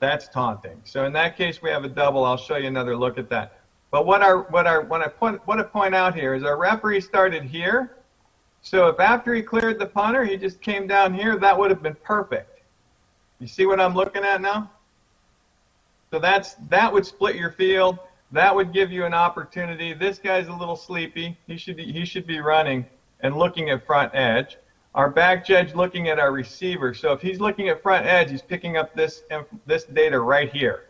P: that's taunting. So in that case, we have a double. I'll show you another look at that. But what our what our what I point what I point out here is our referee started here. So if after he cleared the punter, he just came down here, that would have been perfect. You see what I'm looking at now? So that's that would split your field. That would give you an opportunity. This guy's a little sleepy. He should be, he should be running and looking at front edge. Our back judge looking at our receiver. So if he's looking at front edge, he's picking up this this data right here.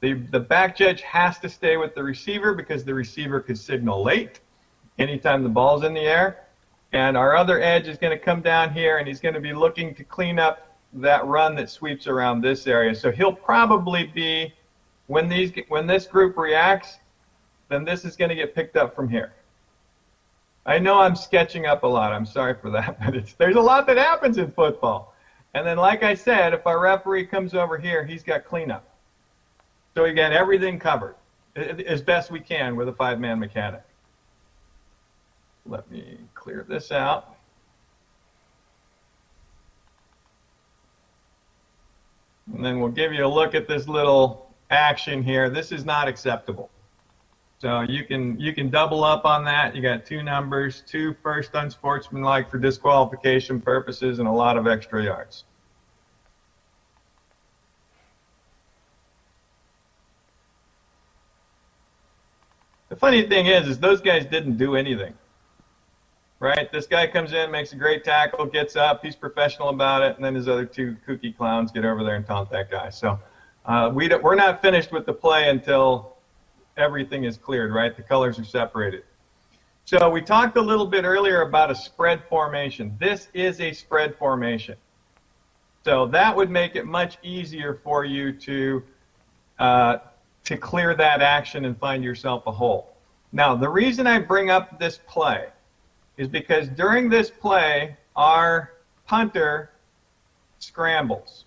P: The the back judge has to stay with the receiver because the receiver could signal late anytime the ball's in the air. And our other edge is going to come down here and he's going to be looking to clean up that run that sweeps around this area. So he'll probably be when these when this group reacts, then this is going to get picked up from here. I know I'm sketching up a lot. I'm sorry for that, (laughs) but there's a lot that happens in football. And then, like I said, if our referee comes over here, he's got cleanup. So got everything covered as best we can with a five-man mechanic. Let me clear this out. And then we'll give you a look at this little action here. This is not acceptable. So you can you can double up on that. You got two numbers, two first unsportsmanlike for disqualification purposes, and a lot of extra yards. The funny thing is, is those guys didn't do anything. Right? This guy comes in, makes a great tackle, gets up, he's professional about it, and then his other two kooky clowns get over there and taunt that guy. So uh, we we're not finished with the play until everything is cleared, right? The colors are separated. So we talked a little bit earlier about a spread formation. This is a spread formation. So that would make it much easier for you to uh, to clear that action and find yourself a hole. Now, the reason I bring up this play is because during this play, our punter scrambles.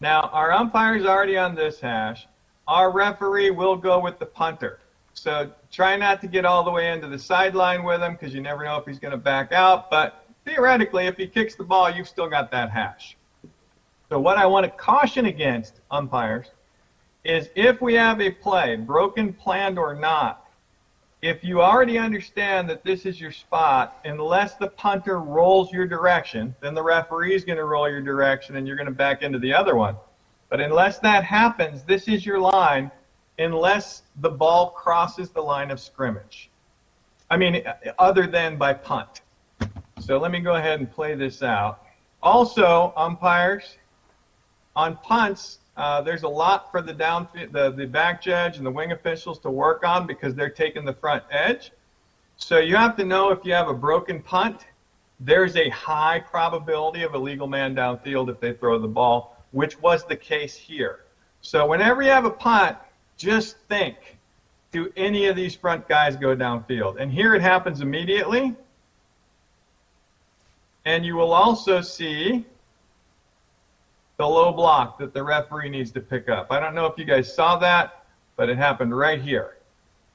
P: Now, our umpire is already on this hash our referee will go with the punter. So try not to get all the way into the sideline with him because you never know if he's going to back out. But theoretically, if he kicks the ball, you've still got that hash. So what I want to caution against umpires is if we have a play, broken, planned or not, if you already understand that this is your spot, unless the punter rolls your direction, then the referee is going to roll your direction and you're going to back into the other one. But unless that happens, this is your line unless the ball crosses the line of scrimmage. I mean, other than by punt. So let me go ahead and play this out. Also, umpires, on punts, uh, there's a lot for the down the, the back judge and the wing officials to work on because they're taking the front edge. So you have to know if you have a broken punt, there's a high probability of a legal man downfield if they throw the ball which was the case here. So whenever you have a punt, just think, do any of these front guys go downfield? And here it happens immediately. And you will also see the low block that the referee needs to pick up. I don't know if you guys saw that, but it happened right here.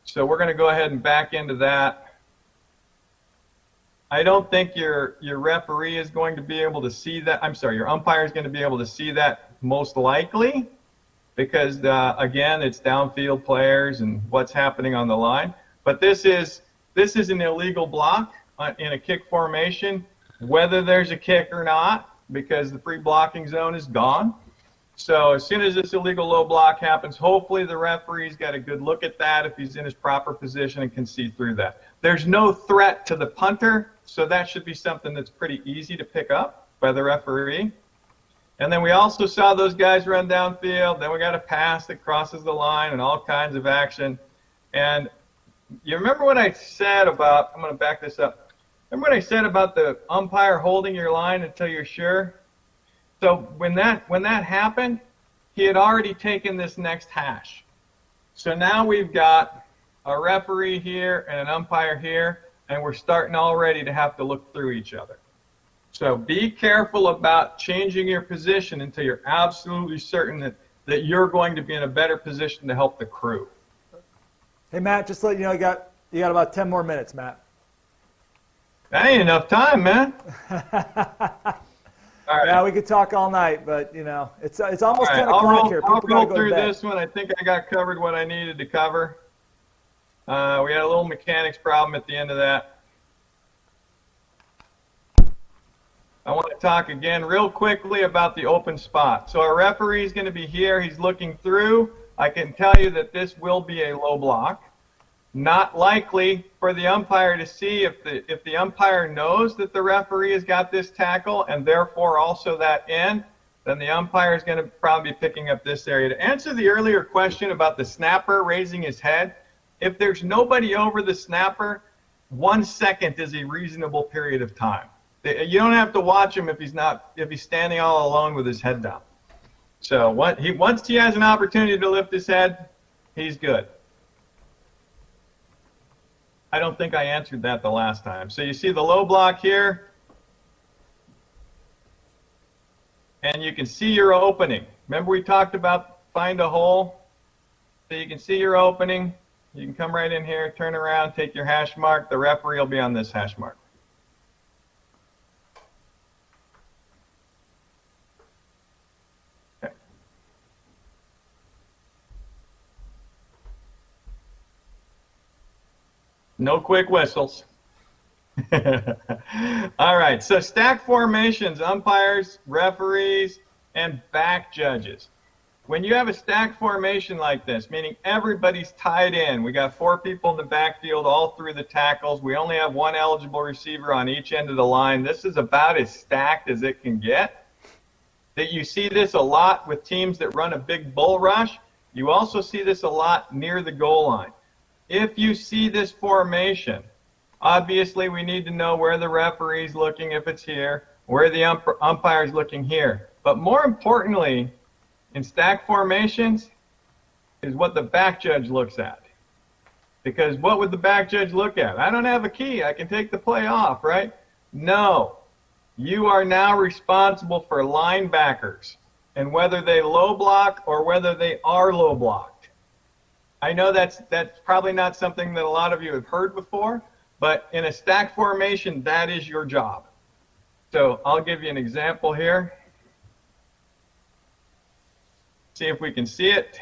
P: So we're going to go ahead and back into that. I don't think your your referee is going to be able to see that. I'm sorry, your umpire is going to be able to see that most likely, because uh, again, it's downfield players and what's happening on the line. But this is this is an illegal block uh, in a kick formation, whether there's a kick or not, because the free blocking zone is gone. So as soon as this illegal low block happens, hopefully the referee's got a good look at that if he's in his proper position and can see through that. There's no threat to the punter, so that should be something that's pretty easy to pick up by the referee. And then we also saw those guys run downfield. Then we got a pass that crosses the line and all kinds of action. And you remember what I said about, I'm going to back this up. Remember what I said about the umpire holding your line until you're sure? So when that when that happened, he had already taken this next hash. So now we've got a referee here and an umpire here, and we're starting already to have to look through each other. So be careful about changing your position until you're absolutely certain that, that you're going to be in a better position to help the crew.
A: Hey Matt, just let you know you got you got about ten more minutes, Matt.
P: That ain't enough time, man. (laughs)
A: All right. Yeah, we could talk all night, but you know, it's it's almost
P: right,
A: 10 o'clock
P: I'll roll,
A: here.
P: People
A: I'll roll
P: go through this one. I think I got covered what I needed to cover. Uh, we had a little mechanics problem at the end of that. I want to talk again real quickly about the open spot. So our referee is going to be here. He's looking through. I can tell you that this will be a low block not likely for the umpire to see if the if the umpire knows that the referee has got this tackle and therefore also that end then the umpire is going to probably be picking up this area. To answer the earlier question about the snapper raising his head if there's nobody over the snapper one second is a reasonable period of time. You don't have to watch him if he's not if he's standing all alone with his head down. So what he once he has an opportunity to lift his head, he's good. I don't think I answered that the last time. So you see the low block here, and you can see your opening. Remember we talked about find a hole? So you can see your opening. You can come right in here, turn around, take your hash mark. The referee will be on this hash mark. No quick whistles. (laughs) All right, so stack formations, umpires, referees, and back judges. When you have a stack formation like this, meaning everybody's tied in, we got four people in the backfield all through the tackles, we only have one eligible receiver on each end of the line. This is about as stacked as it can get. That you see this a lot with teams that run a big bull rush. You also see this a lot near the goal line. If you see this formation, obviously we need to know where the referee's looking if it's here, where the ump- umpire's looking here. But more importantly, in stack formations is what the back judge looks at. Because what would the back judge look at? I don't have a key. I can take the play off, right? No. You are now responsible for linebackers and whether they low block or whether they are low blocked. I know that's that's probably not something that a lot of you have heard before, but in a stack formation, that is your job. So I'll give you an example here. See if we can see it.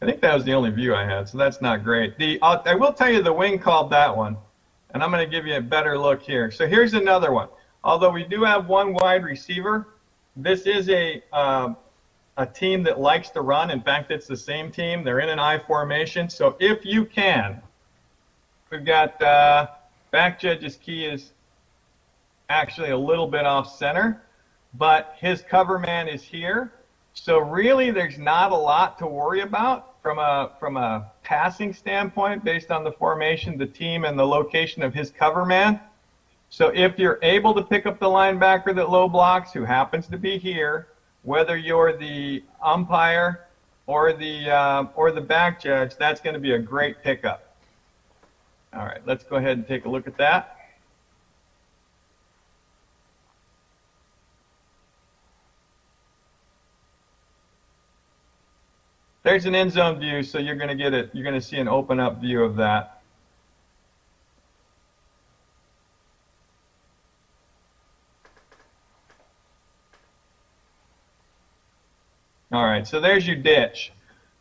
P: I think that was the only view I had, so that's not great. The I'll, I will tell you the wing called that one, and I'm going to give you a better look here. So here's another one. Although we do have one wide receiver, this is a uh, a team that likes to run. In fact, it's the same team. They're in an I formation. So if you can, we've got uh, back judge's key is actually a little bit off center, but his cover man is here. So really, there's not a lot to worry about from a from a passing standpoint based on the formation, the team, and the location of his cover man. So if you're able to pick up the linebacker that low blocks, who happens to be here, whether you're the umpire or the uh, or the back judge, that's going to be a great pickup. All right, let's go ahead and take a look at that. There's an end zone view, so you're going to get it. You're going to see an open up view of that. All right, so there's your ditch.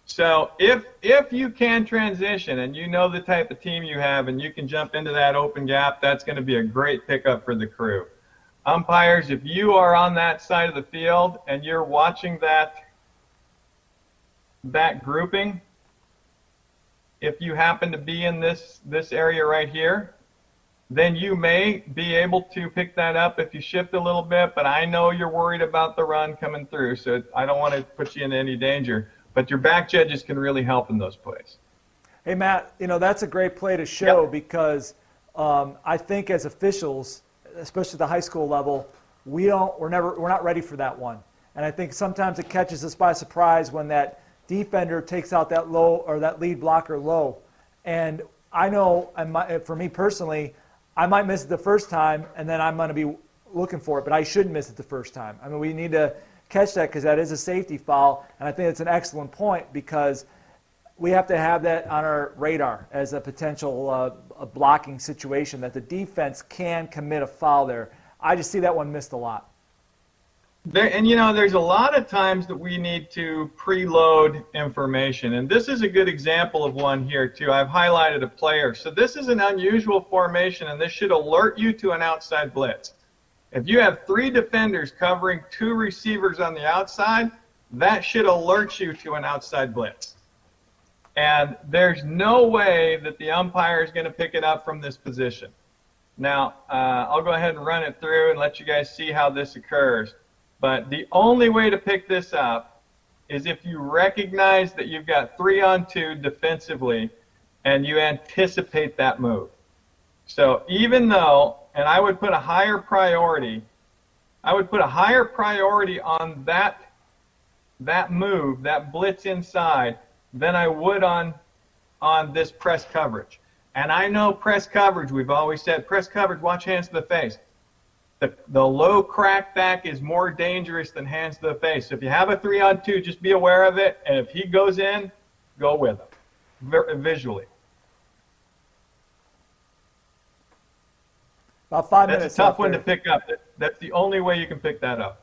P: So if if you can transition and you know the type of team you have and you can jump into that open gap, that's going to be a great pickup for the crew. Umpires, if you are on that side of the field and you're watching that that grouping, if you happen to be in this this area right here, then you may be able to pick that up if you shift a little bit, but I know you're worried about the run coming through, so I don't want to put you in any danger. But your back judges can really help in those plays.
A: Hey, Matt, you know, that's a great play to show yep. because um, I think as officials, especially at the high school level, we don't, we're never, we're not ready for that one. And I think sometimes it catches us by surprise when that defender takes out that low or that lead blocker low. And I know, for me personally, I might miss it the first time, and then I'm going to be looking for it, but I shouldn't miss it the first time. I mean, we need to catch that because that is a safety foul, and I think it's an excellent point because we have to have that on our radar as a potential uh, a blocking situation that the defense can commit a foul there. I just see that one missed a lot.
P: There, and you know, there's a lot of times that we need to preload information, and this is a good example of one here too. I've highlighted a player. So this is an unusual formation, and this should alert you to an outside blitz. If you have three defenders covering two receivers on the outside, that should alert you to an outside blitz. And there's no way that the umpire is going to pick it up from this position. Now, uh, I'll go ahead and run it through and let you guys see how this occurs. But the only way to pick this up is if you recognize that you've got three on two defensively and you anticipate that move. So even though, and I would put a higher priority. I would put a higher priority on that that move, that blitz inside, than I would on on this press coverage. And I know press coverage. We've always said press coverage. Watch hands to the face. The, the low crack back is more dangerous than hands to the face. So if you have a three on two, just be aware of it. And if he goes in, go with him vi- visually.
A: About five
P: That's
A: minutes.
P: That's a tough one
A: there.
P: to pick up. That's the only way you can pick that up.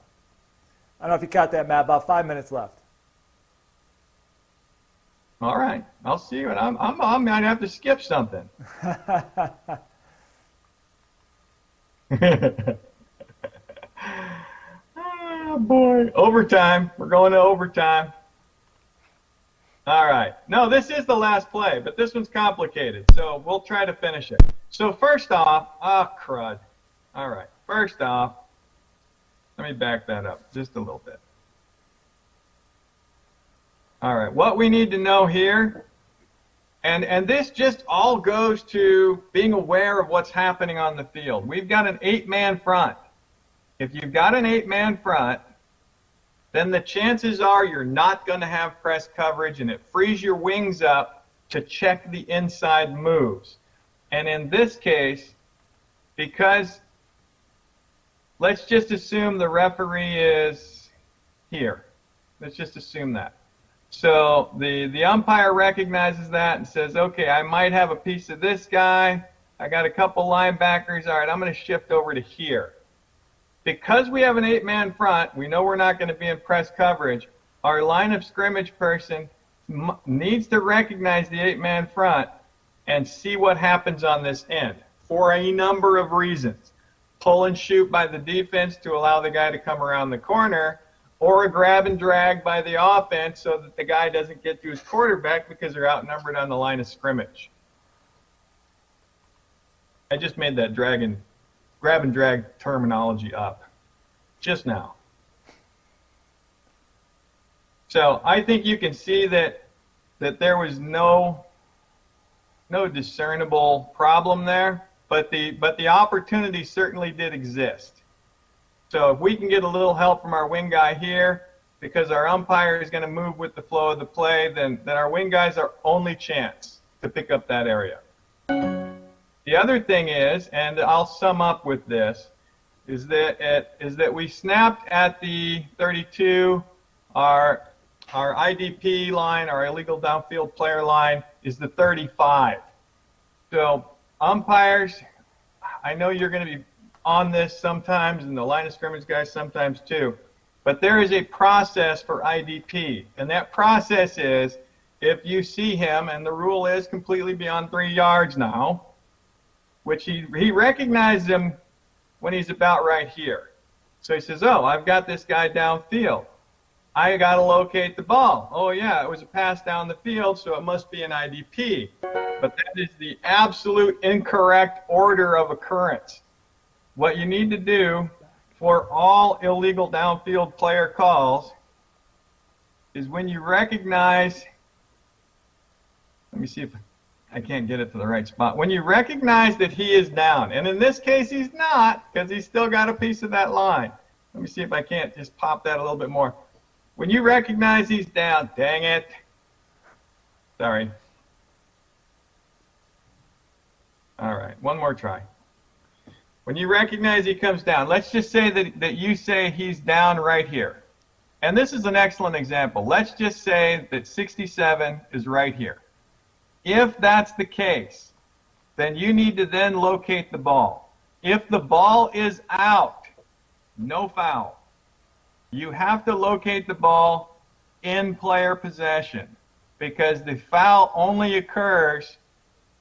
A: I don't know if you caught that, Matt. About five minutes left.
P: All right, I'll see you. And I'm, I'm, I might have to skip something. (laughs) oh boy, overtime. We're going to overtime. All right. No, this is the last play, but this one's complicated, so we'll try to finish it. So first off, ah, crud. All right. First off, let me back that up just a little bit. All right. What we need to know here, and and this just all goes to being aware of what's happening on the field. We've got an eight-man front. If you've got an eight-man front, then the chances are you're not going to have press coverage, and it frees your wings up to check the inside moves. And in this case, because let's just assume the referee is here. Let's just assume that. So the, the umpire recognizes that and says, okay, I might have a piece of this guy. I got a couple linebackers. All right, I'm going to shift over to here. Because we have an eight man front, we know we're not going to be in press coverage. Our line of scrimmage person m- needs to recognize the eight man front and see what happens on this end for a number of reasons. Pull and shoot by the defense to allow the guy to come around the corner, or a grab and drag by the offense so that the guy doesn't get to his quarterback because they're outnumbered on the line of scrimmage. I just made that grab and drag terminology up just now. So I think you can see that that there was no no discernible problem there, but the but the opportunity certainly did exist. So if we can get a little help from our wing guy here, because our umpire is going to move with the flow of the play, then then our wing guys are only chance to pick up that area. The other thing is, and I'll sum up with this, is that it, is that we snapped at the 32. Our our IDP line, our illegal downfield player line, is the 35. So umpires, I know you're going to be on this sometimes, and the line of scrimmage guys sometimes too. But there is a process for IDP, and that process is if you see him, and the rule is completely beyond three yards now, which he, he recognizes him when he's about right here. So he says, Oh, I've got this guy downfield. I got to locate the ball. Oh, yeah, it was a pass down the field, so it must be an IDP. But that is the absolute incorrect order of occurrence. What you need to do for all illegal downfield player calls is when you recognize, let me see if I can't get it to the right spot. When you recognize that he is down, and in this case he's not because he's still got a piece of that line. Let me see if I can't just pop that a little bit more. When you recognize he's down, dang it. Sorry. All right, one more try. When you recognize he comes down, let's just say that, that you say he's down right here. And this is an excellent example. Let's just say that 67 is right here. If that's the case, then you need to then locate the ball. If the ball is out, no foul. You have to locate the ball in player possession because the foul only occurs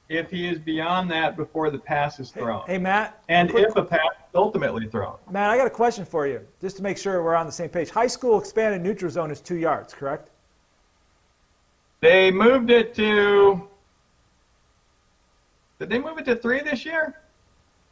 P: if he is beyond that before the pass is thrown.
A: Hey, Matt.
P: and
A: quick-
P: if a pass is ultimately thrown.
A: Matt, I got a question for you, just to make sure we're on the same page. High school expanded neutral zone is two yards, correct?
P: They moved it to. Did they move it to three this year?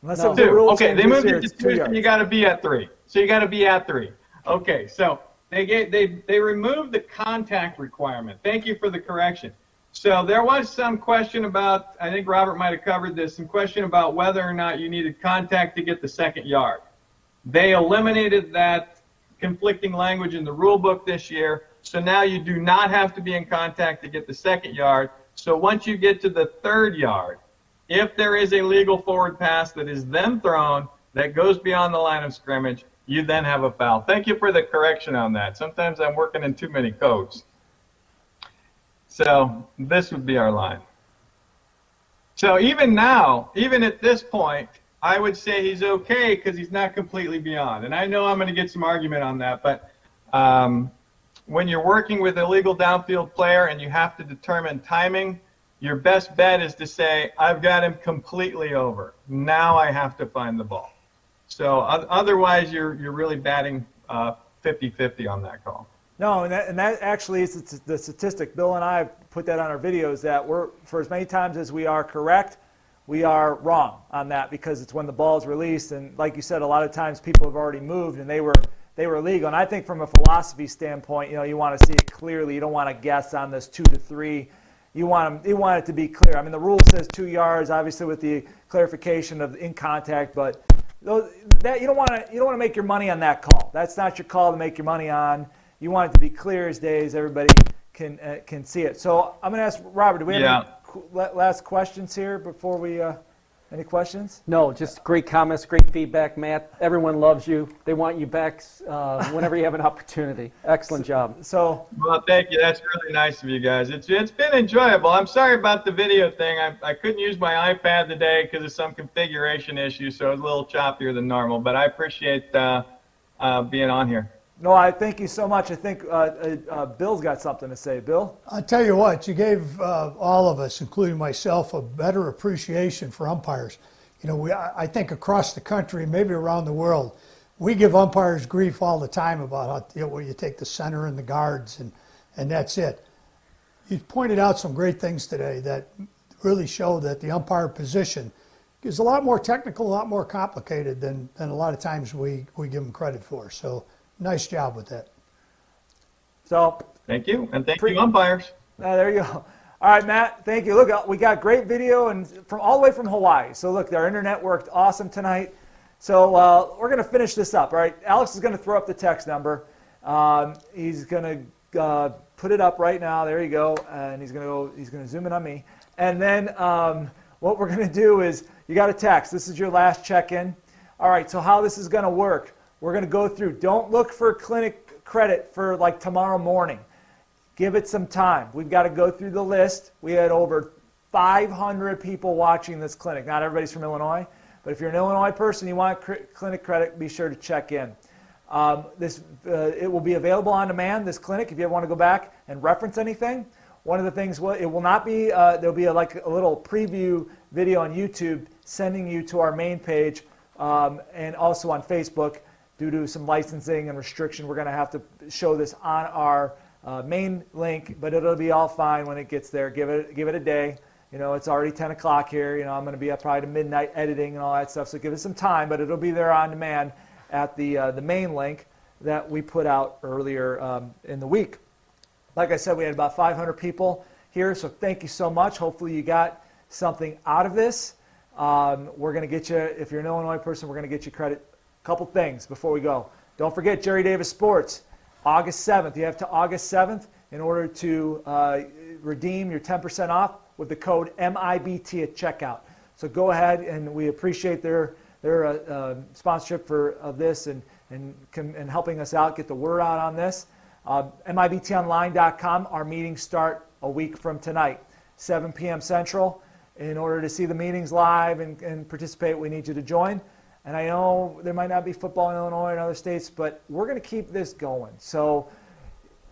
A: Unless
P: No.
A: it was a
P: Two. Okay, they moved
A: year,
P: it to
A: two
P: two, so you got to be at three. So you got to be at three. Okay, so they gave, they they removed the contact requirement. Thank you for the correction. So there was some question about, I think Robert might have covered this, some question about whether or not you needed contact to get the second yard. They eliminated that conflicting language in the rule book this year. So now you do not have to be in contact to get the second yard. So once you get to the third yard, if there is a legal forward pass that is then thrown that goes beyond the line of scrimmage, you then have a foul. Thank you for the correction on that. Sometimes I'm working in too many codes. So this would be our line. So even now, even at this point, I would say he's okay because he's not completely beyond. And I know I'm going to get some argument on that, but um, when you're working with a legal downfield player and you have to determine timing, your best bet is to say, I've got him completely over. Now I have to find the ball. So otherwise, you're, you're really batting uh, 50-50 on that call.
A: No, and that, and that actually is the statistic. Bill and I put that on our videos that we're, for as many times as we are correct, we are wrong on that because it's when the ball is released. And like you said, a lot of times people have already moved and they were, they were legal. And I think from a philosophy standpoint, you know, you want to see it clearly. You don't want to guess on this two to three. You want, you want it to be clear. I mean, the rule says two yards, obviously with the clarification of in contact, but those, that, you don't want to you don't want to make your money on that call. That's not your call to make your money on. You want it to be clear as day, as everybody can uh, can see it. So I'm going to ask Robert. Do we have
P: yeah.
A: any last questions here before we? Uh, any questions?
C: No, just great comments, great feedback, Matt. Everyone loves you. They want you back uh, whenever you have an opportunity. Excellent job.
A: So,
P: well, thank you. That's really nice of you guys. It's it's been enjoyable. I'm sorry about the video thing. I, I couldn't use my iPad today because of some configuration issue, so it was a little choppier than normal. But I appreciate uh, uh, being on here.
A: No, I thank you so much. I think uh, uh, uh, Bill's got something to say. Bill?
K: I'll tell you what, you gave uh, all of us, including myself, a better appreciation for umpires. You know, we, I think across the country, maybe around the world, we give umpires grief all the time about how you, know, you take the center and the guards, and, and that's it. You pointed out some great things today that really show that the umpire position is a lot more technical, a lot more complicated than, than a lot of times we, we give them credit for. So nice job with that.
A: So
P: thank you, and thank pre- you, umpires.
A: Uh, there you go. All right, Matt. Thank you. Look, uh, we got great video and from all the way from Hawaii. So look, our internet worked awesome tonight. So uh, we're going to finish this up. All right, Alex is going to throw up the text number. Um, he's going to uh, put it up right now. There you go, and he's going to go. He's going to zoom in on me. And then um, what we're going to do is you got a text. This is your last check-in. All right. So how this is going to work? We're going to go through. Don't look for clinic credit for like tomorrow morning. Give it some time. We've got to go through the list. We had over 500 people watching this clinic. Not everybody's from Illinois, but if you're an Illinois person, you want clinic credit, be sure to check in. Um, this, uh, it will be available on demand, this clinic, if you ever want to go back and reference anything. One of the things, it will not be, uh, there'll be a, like a little preview video on YouTube sending you to our main page um, and also on Facebook due to some licensing and restriction, we're going to have to show this on our uh, main link, but it'll be all fine when it gets there. Give it, give it a day. You know, it's already 10 o'clock here. You know, I'm going to be up probably to midnight editing and all that stuff, so give it some time, but it'll be there on demand at the, uh, the main link that we put out earlier um, in the week. Like I said, we had about 500 people here, so thank you so much. Hopefully, you got something out of this. Um, we're going to get you, if you're an Illinois person, we're going to get you credit couple things before we go. Don't forget Gerry Davis Sports, August 7th. You have to August 7th in order to uh, redeem your 10% off with the code MIBT at checkout. So go ahead, and we appreciate their their uh, uh, sponsorship for of this and and and helping us out get the word out on this. Uh, MIBTOnline.com. Our meetings start a week from tonight, 7 p.m. Central. In order to see the meetings live and, and participate, we need you to join. And I know there might not be football in Illinois and other states, but we're going to keep this going. So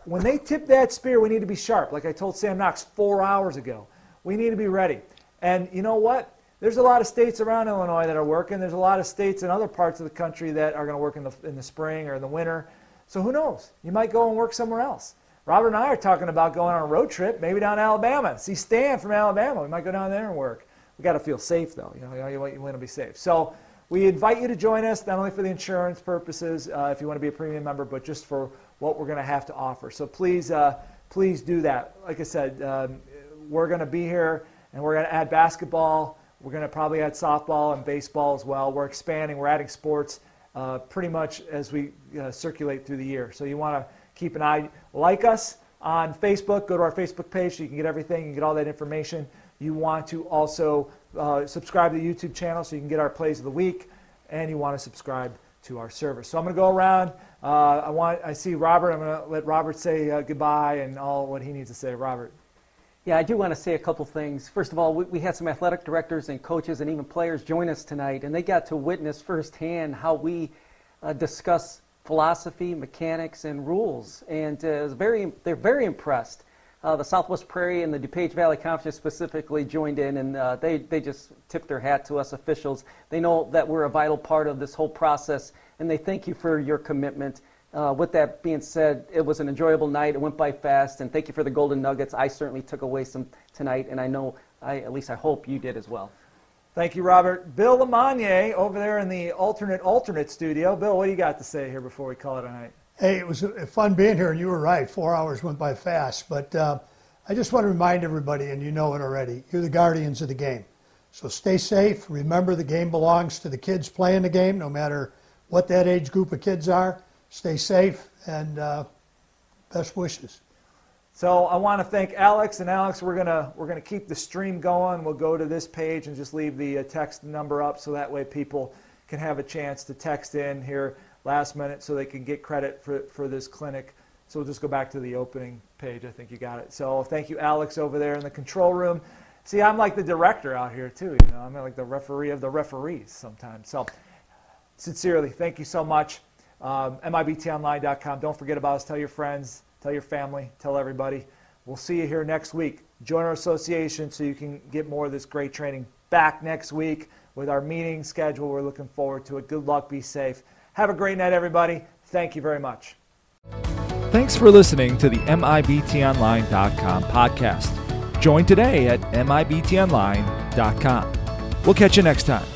A: when they tip that spear, we need to be sharp. Like I told Sam Knox four hours ago, we need to be ready. And you know what? There's a lot of states around Illinois that are working. There's a lot of states in other parts of the country that are going to work in the, in the spring or in the winter. So who knows? You might go and work somewhere else. Robert and I are talking about going on a road trip, maybe down to Alabama. See Stan from Alabama. We might go down there and work. We got to feel safe though. You know, you, you want to be safe. So we invite you to join us, not only for the insurance purposes, uh, if you want to be a premium member, but just for what we're going to have to offer. So please, uh, please do that. Like I said, um, we're going to be here and we're going to add basketball. We're going to probably add softball and baseball as well. We're expanding, we're adding sports uh, pretty much as we uh, circulate through the year. So you want to keep an eye, like us on Facebook, go to our Facebook page so you can get everything and get all that information. You want to also uh, subscribe to the YouTube channel so you can get our plays of the week, and you want to subscribe to our service. So I'm going to go around. Uh, I want I see Robert. I'm going to let Robert say uh, goodbye and all what he needs to say. Robert.
C: Yeah, I do want to say a couple things. First of all, we, we, had some athletic directors and coaches and even players join us tonight, and they got to witness firsthand how we uh, discuss philosophy, mechanics, and rules. And uh, very, they're very impressed. Uh, the Southwest Prairie and the DuPage Valley Conference specifically joined in, and uh, they, they just tipped their hat to us officials. They know that we're a vital part of this whole process, and they thank you for your commitment. Uh, with that being said, it was an enjoyable night. It went by fast, and thank you for the golden nuggets. I certainly took away some tonight, and I know, I, at least I hope you did as well.
A: Thank you, Robert. Bill LeMonnier over there in the alternate alternate studio. Bill, what do you got to say here before we call it a night?
K: Hey, it was fun being here, and you were right. Four hours went by fast, but uh, I just want to remind everybody, and you know it already, you're the guardians of the game. So stay safe. Remember, the game belongs to the kids playing the game, no matter what that age group of kids are stay safe, and uh, best wishes.
A: So I want to thank Alex, and Alex, we're gonna we're gonna keep the stream going. We'll go to this page and just leave the uh, text number up, so that way people can have a chance to text in here last minute, so they can get credit for for this clinic. So we'll just go back to the opening page. I think you got it. So thank you, Alex, over there in the control room. See, I'm like the director out here too. You know, I'm like the referee of the referees sometimes. So sincerely, thank you so much. Um, MIBTOnline.com. Don't forget about us. Tell your friends, tell your family, tell everybody. We'll see you here next week. Join our association so you can get more of this great training back next week with our meeting schedule. We're looking forward to it. Good luck. Be safe. Have a great night, everybody. Thank you very much.
Q: Thanks for listening to the MIBTOnline.com podcast. Join today at MIBTOnline.com. We'll catch you next time.